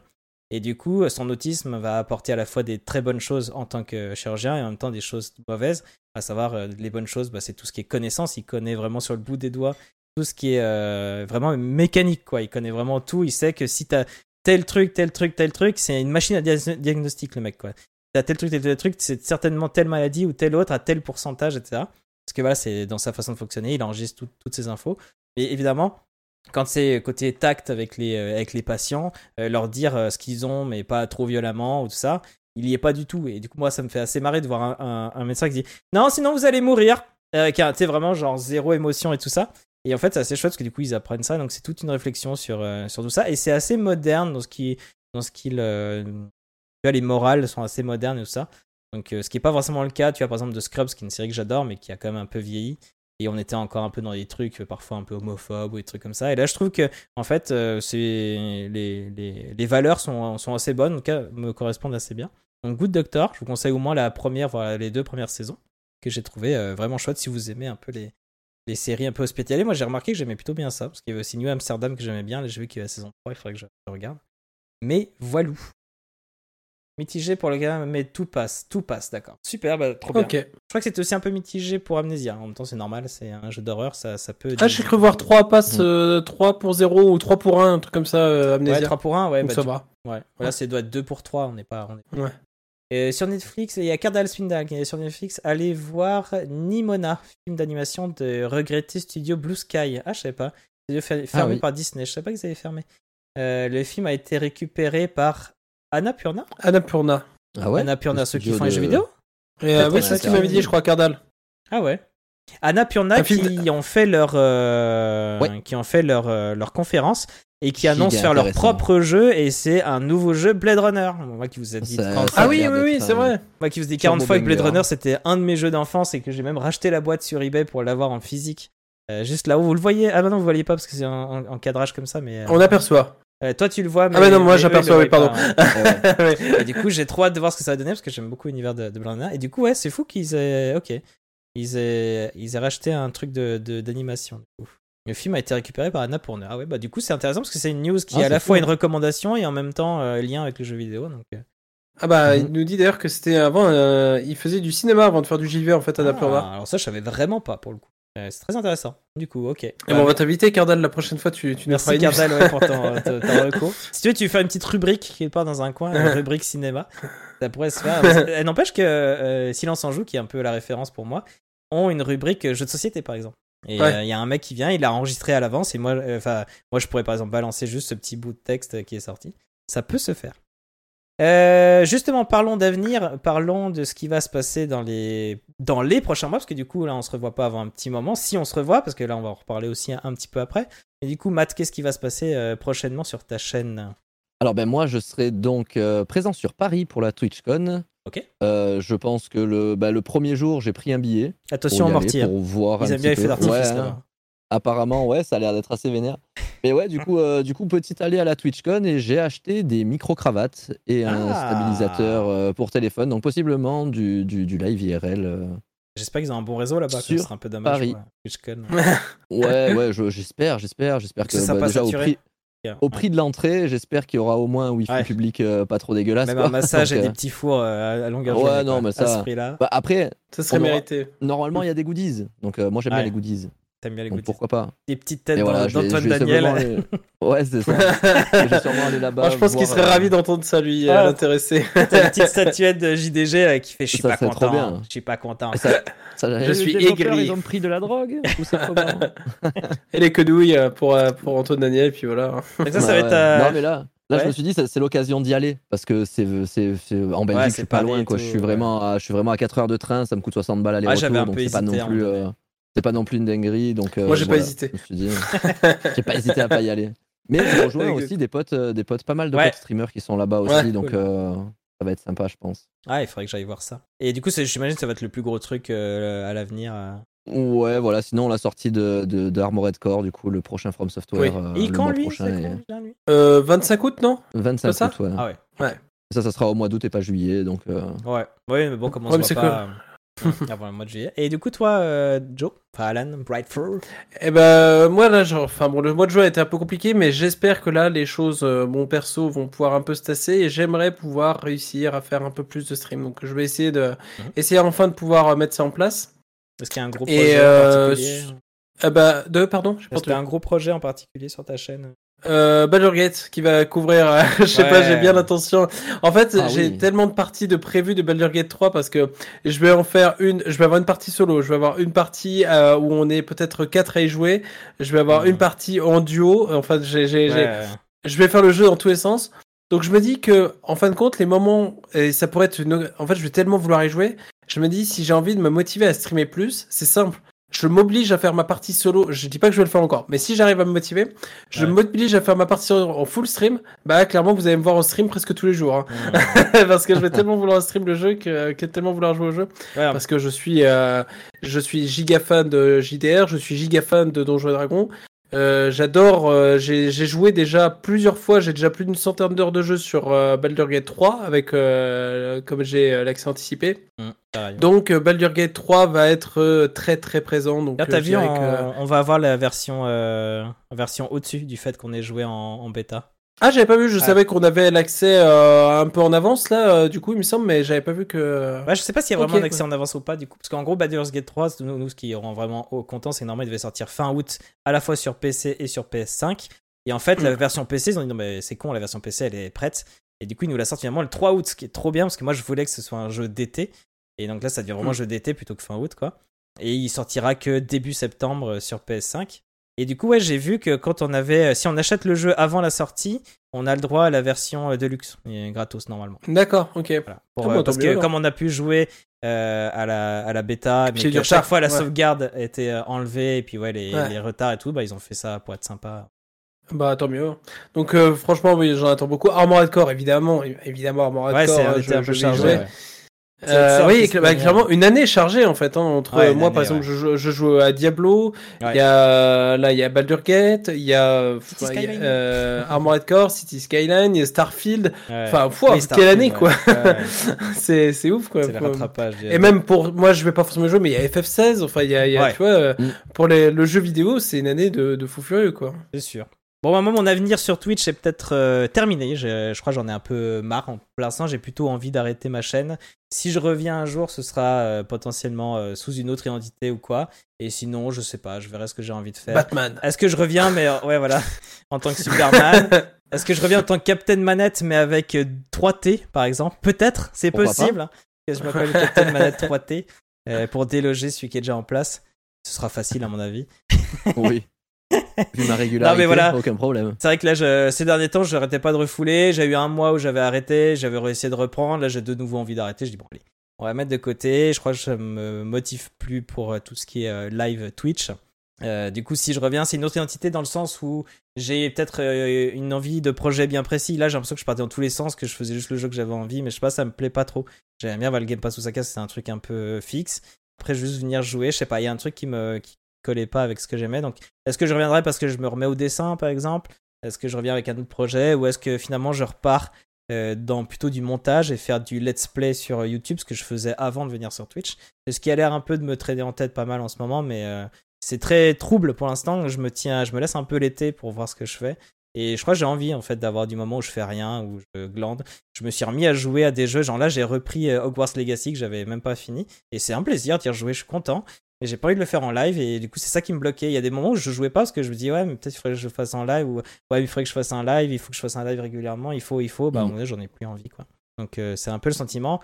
Et du coup, son autisme va apporter à la fois des très bonnes choses en tant que chirurgien et en même temps des choses mauvaises. À savoir, euh, les bonnes choses, bah, c'est tout ce qui est connaissance. Il connaît vraiment sur le bout des doigts tout ce qui est euh, vraiment mécanique. Quoi. Il connaît vraiment tout. Il sait que si tu as tel truc, tel truc, tel truc, c'est une machine à dia- diagnostic, le mec. Quoi. Tu as tel truc, tel, truc, c'est certainement telle maladie ou telle autre à tel pourcentage, etc. Parce que voilà, c'est dans sa façon de fonctionner. Il enregistre tout- toutes ces infos. Et évidemment, quand c'est côté tact avec les, euh, avec les patients, euh, leur dire ce qu'ils ont, mais pas trop violemment ou tout ça, il y est pas du tout. Et du coup, moi, ça me fait assez marrer de voir un, médecin qui dit Non, sinon vous allez mourir. Qui a, tu vraiment genre zéro émotion et tout ça. Et en fait, c'est assez chouette parce que du coup, ils apprennent ça. Donc, c'est toute une réflexion sur, euh, sur tout ça. Et c'est assez moderne dans ce qui. Dans ce qu'il, euh, les morales sont assez modernes et tout ça. Donc, euh, ce qui n'est pas forcément le cas, tu vois, par exemple, de Scrubs, qui est une série que j'adore, mais qui a quand même un peu vieilli. Et on était encore un peu dans des trucs parfois un peu homophobes ou des trucs comme ça. Et là, je trouve que, en fait, c'est les, les, les valeurs sont, sont assez bonnes, en tout cas, me correspondent assez bien. Donc, Good Doctor, je vous conseille au moins la première, voire les deux premières saisons, que j'ai trouvé vraiment chouette si vous aimez un peu les, les séries un peu hospitalières. Moi, j'ai remarqué que j'aimais plutôt bien ça, parce qu'il y avait aussi New Amsterdam que j'aimais bien. Là, j'ai vu qu'il y a la saison 3, il faudrait que je, regarde. Mais voilà. Mitigé pour le gars, mais tout passe, tout passe, d'accord. Super, bah, trop bien. Ok. Je crois que c'était aussi un peu mitigé pour Amnesia. En même temps, c'est normal, c'est un jeu d'horreur, ça, ça peut. Ah, j'ai cru voir 3 passes, euh, 3 pour 0 ou 3 pour 1, un truc comme ça, euh, Ouais, Amnésia. 3 pour 1, ouais. Bah, ça tu- va. Ouais, voilà, c'est doit être 2 pour 3, on n'est pas. On est... Ouais. Sur Netflix, il y a Cardal Swindle qui est sur Netflix. Allez voir Nimona, film d'animation de regretté studio Blue Sky. Ah, je savais pas. Studio fer- fermé oui. par Disney. Je savais pas qu'ils avaient fermé. Euh, le film a été récupéré par Annapurna. Annapurna. Ah ouais? Annapurna, ceux qui font les jeux vidéo? Et euh, oui, que c'est ce qu'il m'avait dit, je crois, Cardal. Ah ouais. Annapurna film qui ont fait leur euh, Ouais. qui ont fait leur euh, leur conférence et qui annoncent faire leur propre jeu et c'est un nouveau jeu Blade Runner. Moi qui vous ai dit Ça- 30 ça Ah oui, oui, oui, c'est vrai. Moi qui vous dis Turbo 40 fois que Blade. Runner c'était un de mes jeux d'enfance et que j'ai même racheté la boîte sur eBay pour l'avoir en physique. Euh, juste là où vous le voyez? Ah bah non, vous voyez pas parce que c'est en, en- en cadrage comme ça, mais euh, On aperçoit. euh, toi tu le vois. Mais, bah non, moi, j'aperçois, oui, pardon. pas, hein. Et du coup, j'ai trop hâte de voir ce que ça va donner parce que j'aime beaucoup l'univers de, de Blade Runner. Et du coup, ouais, c'est fou qu'ils aient. Ok. Ils aient, ils aient racheté un truc de, de- d'animation. Le film a été récupéré par Annapurna. Ah ouais, bah du coup, c'est intéressant parce que c'est une news qui Ah, est à la fois fou. une recommandation et en même temps euh, lien avec le jeu vidéo. Donc, euh, Ah bah, Mhm. il nous dit d'ailleurs que c'était avant, euh, il faisait du cinéma avant de faire du JV en fait, Annapurna. ah, alors ça, je savais vraiment pas pour le coup. Euh, c'est très intéressant. Du coup, ok. Et bon, on va t'inviter, Cardal, la prochaine fois, tu, tu nous feras Merci. Cardal ouais, pour ton, ton- ton recours. Si tu veux, tu fais une petite rubrique quelque part dans un coin, une rubrique cinéma. Ça pourrait se faire. N'empêche que euh, Silence en joue, qui est un peu la référence pour moi, ont une rubrique jeux de société par exemple. Et il Ouais. y a un mec qui vient, il l'a enregistré à l'avance et moi, euh, enfin, moi je pourrais par exemple balancer juste ce petit bout de texte qui est sorti. Ça peut se faire. Euh, justement, parlons d'avenir, parlons de ce qui va se passer dans les, dans les prochains mois, parce que du coup, là, on se revoit pas avant un petit moment. Si on se revoit, parce que là, on va en reparler aussi un, un petit peu après. Et du coup, Matt, qu'est-ce qui va se passer euh, prochainement sur ta chaîne? Alors ben moi je serai donc euh, présent sur Paris pour la TwitchCon. Ok. Euh, je pense que le, bah, le premier jour j'ai pris un billet Attention pour à y aller, pour voir Ils un aiment bien les feux d'artifice Ouais. Apparemment ouais ça a l'air d'être assez vénère. Mais ouais du coup euh, du coup petit allée à la TwitchCon et j'ai acheté des micro cravates et un Ah. stabilisateur euh, pour téléphone donc possiblement du, du, du live IRL. euh. J'espère qu'ils ont un bon réseau là-bas, ce serait un peu dommage. Paris. TwitchCon. Ouais ouais je- j'espère j'espère j'espère Que que bah, déjà au prix Au prix de l'entrée j'espère qu'il y aura au moins un wifi Ouais. public euh, pas trop dégueulasse. Même quoi. un massage Donc, et euh, des petits fours euh, à longueur Ouais, journée, non, quoi. mais ça- À ce prix-là, bah, après Ça serait On aura- mérité. normalement il y a des goodies donc euh, moi j'aime Ouais. bien les goodies. T'aimes bien les Donc goûter. pourquoi pas Des petites têtes Et voilà, d'Antoine Daniel. aller- Ouais, c'est ça. je vais sûrement aller là-bas. Moi, je pense qu'il serait euh, ravi d'entendre ça, lui, Ah. euh, l'intéressé. T'as une petite statuette de JDG là, qui fait Je suis pas content. bien. Je suis pas content. Et Je les suis développeurs, aigri. Ils ont pris de la drogue Et les quenouilles euh, pour, euh, pour Antoine Daniel, puis voilà. Ça, ça Ouais, va être. euh, Non, mais là, là ouais. je me suis dit, c'est l'occasion d'y aller parce que c'est en Belgique, Ouais, je c'est suis pas loin. et Quoi. tout, je, suis ouais. vraiment à, je suis vraiment à 4 heures de train, ça me coûte 60 balles Ah, j'avais un aller-retour, donc c'est pas non à plus. euh, c'est pas non plus une dinguerie. Donc, euh, Moi, j'ai pas hésité. Je me suis dit, j'ai pas hésité à pas y aller. Mais j'ai rejoint aussi des potes, euh, des potes, pas mal de Ouais. potes streamers qui sont là-bas aussi, Ouais, donc cool. euh, ça va être sympa, je pense. Ah, il faudrait que j'aille voir ça. Et du coup, j'imagine que ça va être le plus gros truc euh, à l'avenir. euh. Ouais, voilà. Sinon, la sortie de, de, de Armored Core, du coup, le prochain From Software. Oui. euh, Et le quand lui prochain. c'est et- quand, déjà, lui? Euh, 25 août, non? 25 ça? août, ouais. Ah ouais. Ça, ça sera au mois d'août et pas juillet. Donc, euh, Ouais, ouais, mais bon, Ouais, on se voit pas euh, avant le mois de juillet. Et du coup, toi, euh, Joe, enfin Alan, Brightfur, Eh ben moi là, genre, enfin bon, le mois de juin a été un peu compliqué, mais j'espère que là les choses, euh, mon perso, vont pouvoir un peu se tasser et j'aimerais pouvoir réussir à faire un peu plus de stream. Donc je vais essayer de, Mhm. essayer enfin de pouvoir euh, mettre ça en place. est-ce qu'il y a un gros Et, projet euh, en particulier Eh ben de, pardon, qu'il y a un gros projet en particulier sur ta chaîne? Euh, Baldur's Gate qui va couvrir, euh, je sais pas, j'ai bien l'intention. En fait, Ah j'ai oui. tellement de parties de prévues de Baldur's Gate 3 parce que je vais en faire une, je vais avoir une partie solo, je vais avoir une partie euh, où on est peut-être quatre à y jouer, je vais avoir Mhm. une partie en duo. En fait, j'ai, j'ai, j'ai- Ouais, je vais faire le jeu dans tous les sens. Donc je me dis que, en fin de compte, les moments, et ça pourrait être une... En fait, je vais tellement vouloir y jouer. Je me dis, si j'ai envie de me motiver à streamer plus, c'est simple. Je m'oblige à faire ma partie solo. Je dis pas que je vais le faire encore, mais si j'arrive à me motiver, je Ouais. m'oblige à faire ma partie solo en full stream. Bah, clairement, vous allez me voir en stream presque tous les jours. hein. Parce que je vais tellement vouloir stream le jeu que, que tellement vouloir jouer au jeu. Ouais, Parce que je suis, euh, je suis giga fan de JDR, je suis giga fan de Donjons et Dragons. Euh, J'adore, euh, j'ai joué déjà plusieurs fois, j'ai déjà plus d'une centaine d'heures de jeu sur euh, Baldur's Gate 3, avec, euh, comme j'ai l'accès anticipé. Pareil. Donc Baldur's Gate 3 va être très très présent. Donc, Là, t'as vu, on, que- on va avoir la version, version au-dessus du fait qu'on ait joué en, en bêta. Ah, j'avais pas vu, je Ah. savais qu'on avait l'accès euh, un peu en avance là, euh, du coup, il me semble, mais j'avais pas vu que. Ouais, je sais pas s'il y a vraiment un accès en avance ou pas, du coup. Parce qu'en gros, Baldur's Gate 3, c'est nous, nous, ce qui rend vraiment au- content, c'est que normalement, il devait sortir fin août, à la fois sur PC et sur PS5. Et en fait, la version PC, ils ont dit non, mais c'est con, la version PC, elle est prête. Et du coup, ils nous la sortent finalement le 3 août, ce qui est trop bien, parce que moi, je voulais que ce soit un jeu d'été. Et donc là, ça devient vraiment un jeu d'été plutôt que fin août, quoi. Et il sortira que début septembre sur PS5. Et du coup, ouais, j'ai vu que quand on avait. euh, Si on achète le jeu avant la sortie, on a le droit à la version euh, Deluxe, et gratos normalement. D'accord, ok. Voilà. Pour, Ah euh, parce que comme on a pu jouer euh, à, la, à la bêta, mais que chaque fois la ouais. sauvegarde était enlevée, et puis ouais, les, Ouais. les retards et tout, bah, ils ont fait ça pour être sympa. Bah tant mieux. Donc euh, franchement, oui, j'en attends beaucoup. Armored Core, évidemment, évidemment Armored Ouais, Core. c'est un peu chargé. Euh, oui, bah, clairement, une année chargée en fait. hein, entre Ouais, moi, année, par exemple, ouais. je, joue- je joue à Diablo. Il Ouais. y a là, il y a Baldur's Gate, il y a, enfin, y a, euh, Armored Core, City Skyline, il y a Starfield. Enfin, Oui, quelle Starfield, année quoi. Ouais, ouais. c'est c'est ouf quoi. C'est le Faut- rattrapage. Et même pour moi, je vais pas forcément jouer, mais il y a FF16. Enfin, il y a, il y a, Ouais. tu vois, euh, Mm. pour les, le jeu vidéo, c'est une année de, de fou furieux quoi. C'est sûr. Bon, bah, moi, mon avenir sur Twitch est peut-être euh, terminé. Je, je crois que j'en ai un peu marre. Pour l'instant, j'ai plutôt envie d'arrêter ma chaîne. Si je reviens un jour, ce sera euh, potentiellement euh, sous une autre identité ou quoi. Et sinon, je sais pas, je verrai ce que j'ai envie de faire. Batman. Est-ce que je reviens, mais euh, ouais, voilà, en tant que Superman Est-ce que je reviens en tant que Captain Manette, mais avec euh, 3T, par exemple? Peut-être, c'est possible. hein, que je m'appelle Captain Manette 3T euh, pour déloger celui qui est déjà en place. Ce sera facile, à mon avis. oui. Vu ma régularité, voilà. aucun problème. C'est vrai que là, je- ces derniers temps, je n'arrêtais pas de refouler. J'ai eu un mois où j'avais arrêté, j'avais réussi de reprendre. Là, j'ai de nouveau envie d'arrêter. Je dis, bon, allez, on va mettre de côté. Je crois que ça me motive plus pour euh, tout ce qui est euh, live Twitch. Euh, du coup, si je reviens, c'est une autre identité dans le sens où j'ai peut-être euh, une envie de projet bien précis. Là, j'ai l'impression que je partais dans tous les sens, que je faisais juste le jeu que j'avais envie, mais je sais pas, ça me plaît pas trop. J'aime bien le Game Pass Osaka, c'est un truc un peu fixe. Après, juste venir jouer, je sais pas, il y a un truc qui me qui collait pas avec ce que j'aimais. Donc, est-ce que je reviendrai parce que je me remets au dessin, par exemple? Est-ce que je reviens avec un autre projet? Ou est-ce que finalement je repars euh, dans plutôt du montage et faire du let's play sur YouTube, ce que je faisais avant de venir sur Twitch? C'est ce qui a l'air un peu de me traîner en tête pas mal en ce moment, mais euh, c'est très trouble pour l'instant. Je me tiens, je me laisse un peu l'été pour voir ce que je fais. Et je crois que j'ai envie en fait d'avoir du moment où je fais rien, où je glande. Je me suis remis à jouer à des jeux, genre là j'ai repris euh, Hogwarts Legacy que j'avais même pas fini. Et c'est un plaisir d'y rejouer, je suis content. J'ai pas envie de le faire en live et du coup c'est ça qui me bloquait. Il y a des moments où je jouais pas parce que je me dis ouais mais peut-être il faudrait que je fasse en live ou ouais il faudrait que je fasse un live, il faut que je fasse un live régulièrement, il faut, il faut. Bah un Mm. donné, j'en ai plus envie quoi. Donc euh, c'est un peu le sentiment.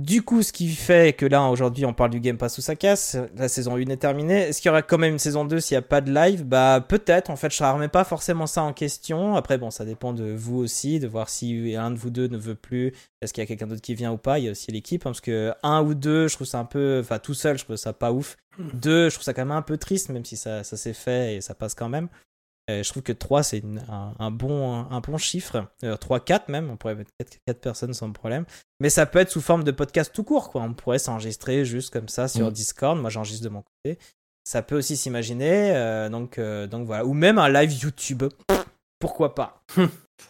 Du coup, ce qui fait que là, aujourd'hui, on parle du Game Pass où ça casse. La saison 1 est terminée. Est-ce qu'il y aura quand même une saison 2 s'il n'y a pas de live? Bah, peut-être. En fait, je ne remets pas forcément ça en question. Après, bon, ça dépend de vous aussi, de voir si un de vous deux ne veut plus. Est-ce qu'il y a quelqu'un d'autre qui vient ou pas? Il y a aussi l'équipe. hein, parce que un ou deux, je trouve ça un peu. Enfin, tout seul, je trouve ça pas ouf. Deux, je trouve ça quand même un peu triste, même si ça, ça s'est fait et ça passe quand même. Euh, je trouve que 3, c'est un, un bon, un, bon chiffre. 3, 4 même, on pourrait mettre 4, personnes sans problème. Mais ça peut être sous forme de podcast tout court, quoi. On pourrait s'enregistrer juste comme ça sur Mm. Discord. Moi, j'enregistre de mon côté. Ça peut aussi s'imaginer. euh, donc, euh, donc voilà. Ou même un live YouTube. Pourquoi pas?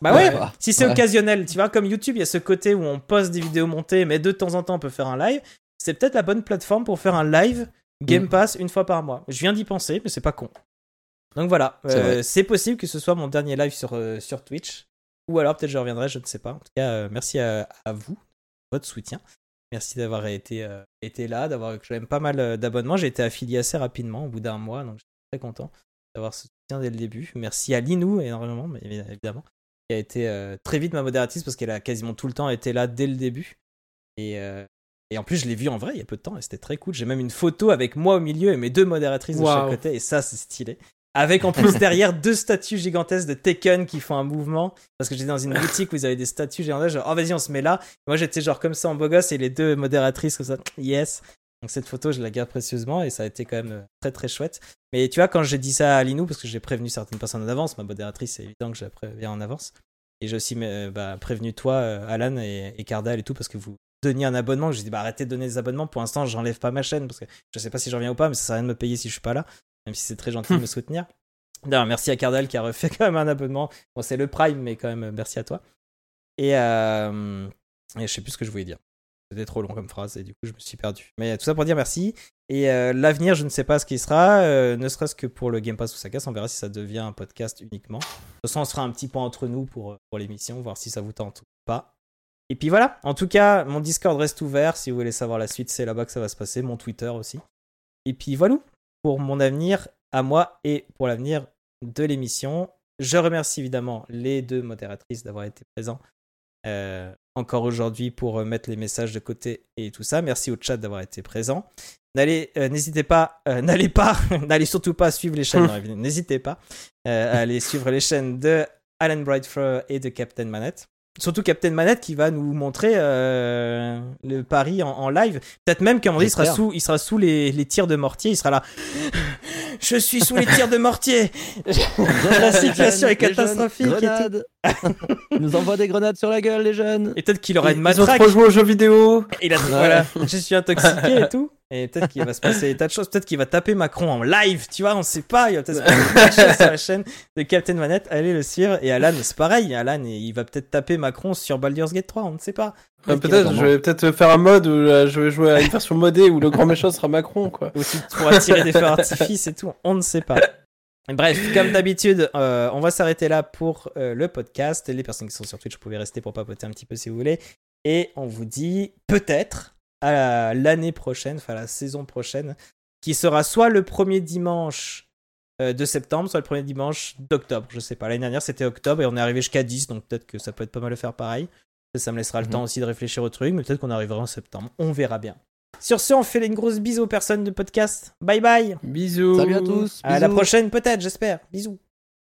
Bah ouais, Ouais. si c'est Ouais. occasionnel, tu vois, comme YouTube, il y a ce côté où on poste des vidéos montées, mais de temps en temps on peut faire un live. C'est peut-être la bonne plateforme pour faire un live Game Mm. Pass une fois par mois. Je viens d'y penser, mais c'est pas con. Donc voilà, C'est Euh, c'est possible que ce soit mon dernier live sur, euh, sur Twitch. Ou alors peut-être je reviendrai, je ne sais pas. En tout cas, euh, merci à, à vous, votre soutien. Merci d'avoir été, été là, d'avoir quand même pas mal d'abonnements. J'ai été affilié assez rapidement, au bout d'un mois, donc je suis très content d'avoir ce soutien dès le début. Merci à Linou énormément, mais évidemment, qui a été très vite ma modératrice parce qu'elle a quasiment tout le temps été là dès le début. Et, euh, et en plus, je l'ai vue en vrai il y a peu de temps et c'était très cool. J'ai même une photo avec moi au milieu et mes deux modératrices de chaque côté, et ça, c'est stylé. Avec en plus derrière deux statues gigantesques de Tekken qui font un mouvement. Parce que j'étais dans une boutique où ils avaient des statues gigantesques. Genre, oh vas-y, on se met là. Moi, j'étais genre comme ça en beau gosse et les deux modératrices comme ça. Yes. Donc cette photo, je la garde précieusement et ça a été quand même euh, très très chouette. Mais tu vois, quand j'ai dit ça à Linou, parce que j'ai prévenu certaines personnes en avance, ma modératrice, c'est évident que je la préviens en avance. Et j'ai aussi euh, bah, prévenu toi, euh, Alan et, et Cardal et tout, parce que vous donniez un abonnement. J'ai dit, bah arrêtez de donner des abonnements. Pour l'instant, j'enlève pas ma chaîne, parce que je sais pas si je reviens ou pas, mais ça sert à rien de me payer si je suis pas là, même si c'est très gentil de me soutenir. D'ailleurs, merci à Cardal qui a refait quand même un abonnement. Bon, c'est le Prime, mais quand même, euh, merci à toi. Et, euh, et je sais plus ce que je voulais dire. C'était trop long comme phrase et du coup je me suis perdu. Mais tout ça pour dire merci. Et euh, l'avenir, je ne sais pas ce qui sera, euh, ne serait-ce que pour le Game Pass ou ça casse, on verra si ça devient un podcast uniquement. De toute façon, on se fera un petit point entre nous pour, euh, pour l'émission, voir si ça vous tente ou pas. Et puis voilà, en tout cas, mon Discord reste ouvert. Si vous voulez savoir la suite, c'est là-bas que ça va se passer. Mon Twitter aussi. Et puis voilà, pour mon avenir à moi et pour l'avenir de l'émission. Je remercie évidemment les deux modératrices d'avoir été présents euh, encore aujourd'hui pour euh, mettre les messages de côté et tout ça. Merci au chat d'avoir été présent. N'allez, euh, n'hésitez pas, n'allez pas, n'allez surtout pas suivre les chaînes. n'hésitez pas à suivre les chaînes de Alan Brightfur et de Captain Manette. Surtout Captain Manette qui va nous montrer euh, le pari en, en live. Peut-être même qu'à un moment donné, il sera sous, il sera sous les, les tirs de mortier. Il sera là. Je suis sous les tirs de mortier. La situation est jeunes, catastrophique. Ils nous envoient des grenades sur la gueule, les jeunes. Et peut-être qu'il aura une Ils ont matraque. trop joué aux jeux vidéo. Et il a, voilà, je suis intoxiqué et tout. Et peut-être qu'il va se passer des tas de choses. Peut-être qu'il va taper Macron en live, tu vois, on sait pas. Il va peut-être se passer des choses sur la chaîne de Captain Manette. Allez le suivre. Et Alan, c'est pareil. Alan, il va peut-être taper Macron sur Baldur's Gate 3, on ne sait pas. Euh, Peut-être, je vais peut-être faire un mode où euh, je vais jouer à une version modée où le grand méchant sera Macron, quoi. Aussi pour attirer des feux d'artifice et tout, on ne sait pas. Bref, comme d'habitude, euh, on va s'arrêter là pour euh, le podcast. Les personnes qui sont sur Twitch, vous pouvez rester pour papoter un petit peu si vous voulez. Et on vous dit peut-être à la- l'année prochaine, enfin la saison prochaine, qui sera soit le premier dimanche euh, de septembre, soit le premier dimanche d'octobre. Je sais pas. L'année dernière, c'était octobre et on est arrivé jusqu'à 10, donc peut-être que ça peut être pas mal de faire pareil. Ça, me laissera le Mhm. temps aussi de réfléchir au truc, mais peut-être qu'on arrivera en septembre. On verra bien. Sur ce, on fait une grosse bise aux personnes de podcast. Bye bye. Bisous. Salut à tous. À la prochaine, peut-être, j'espère. Bisous.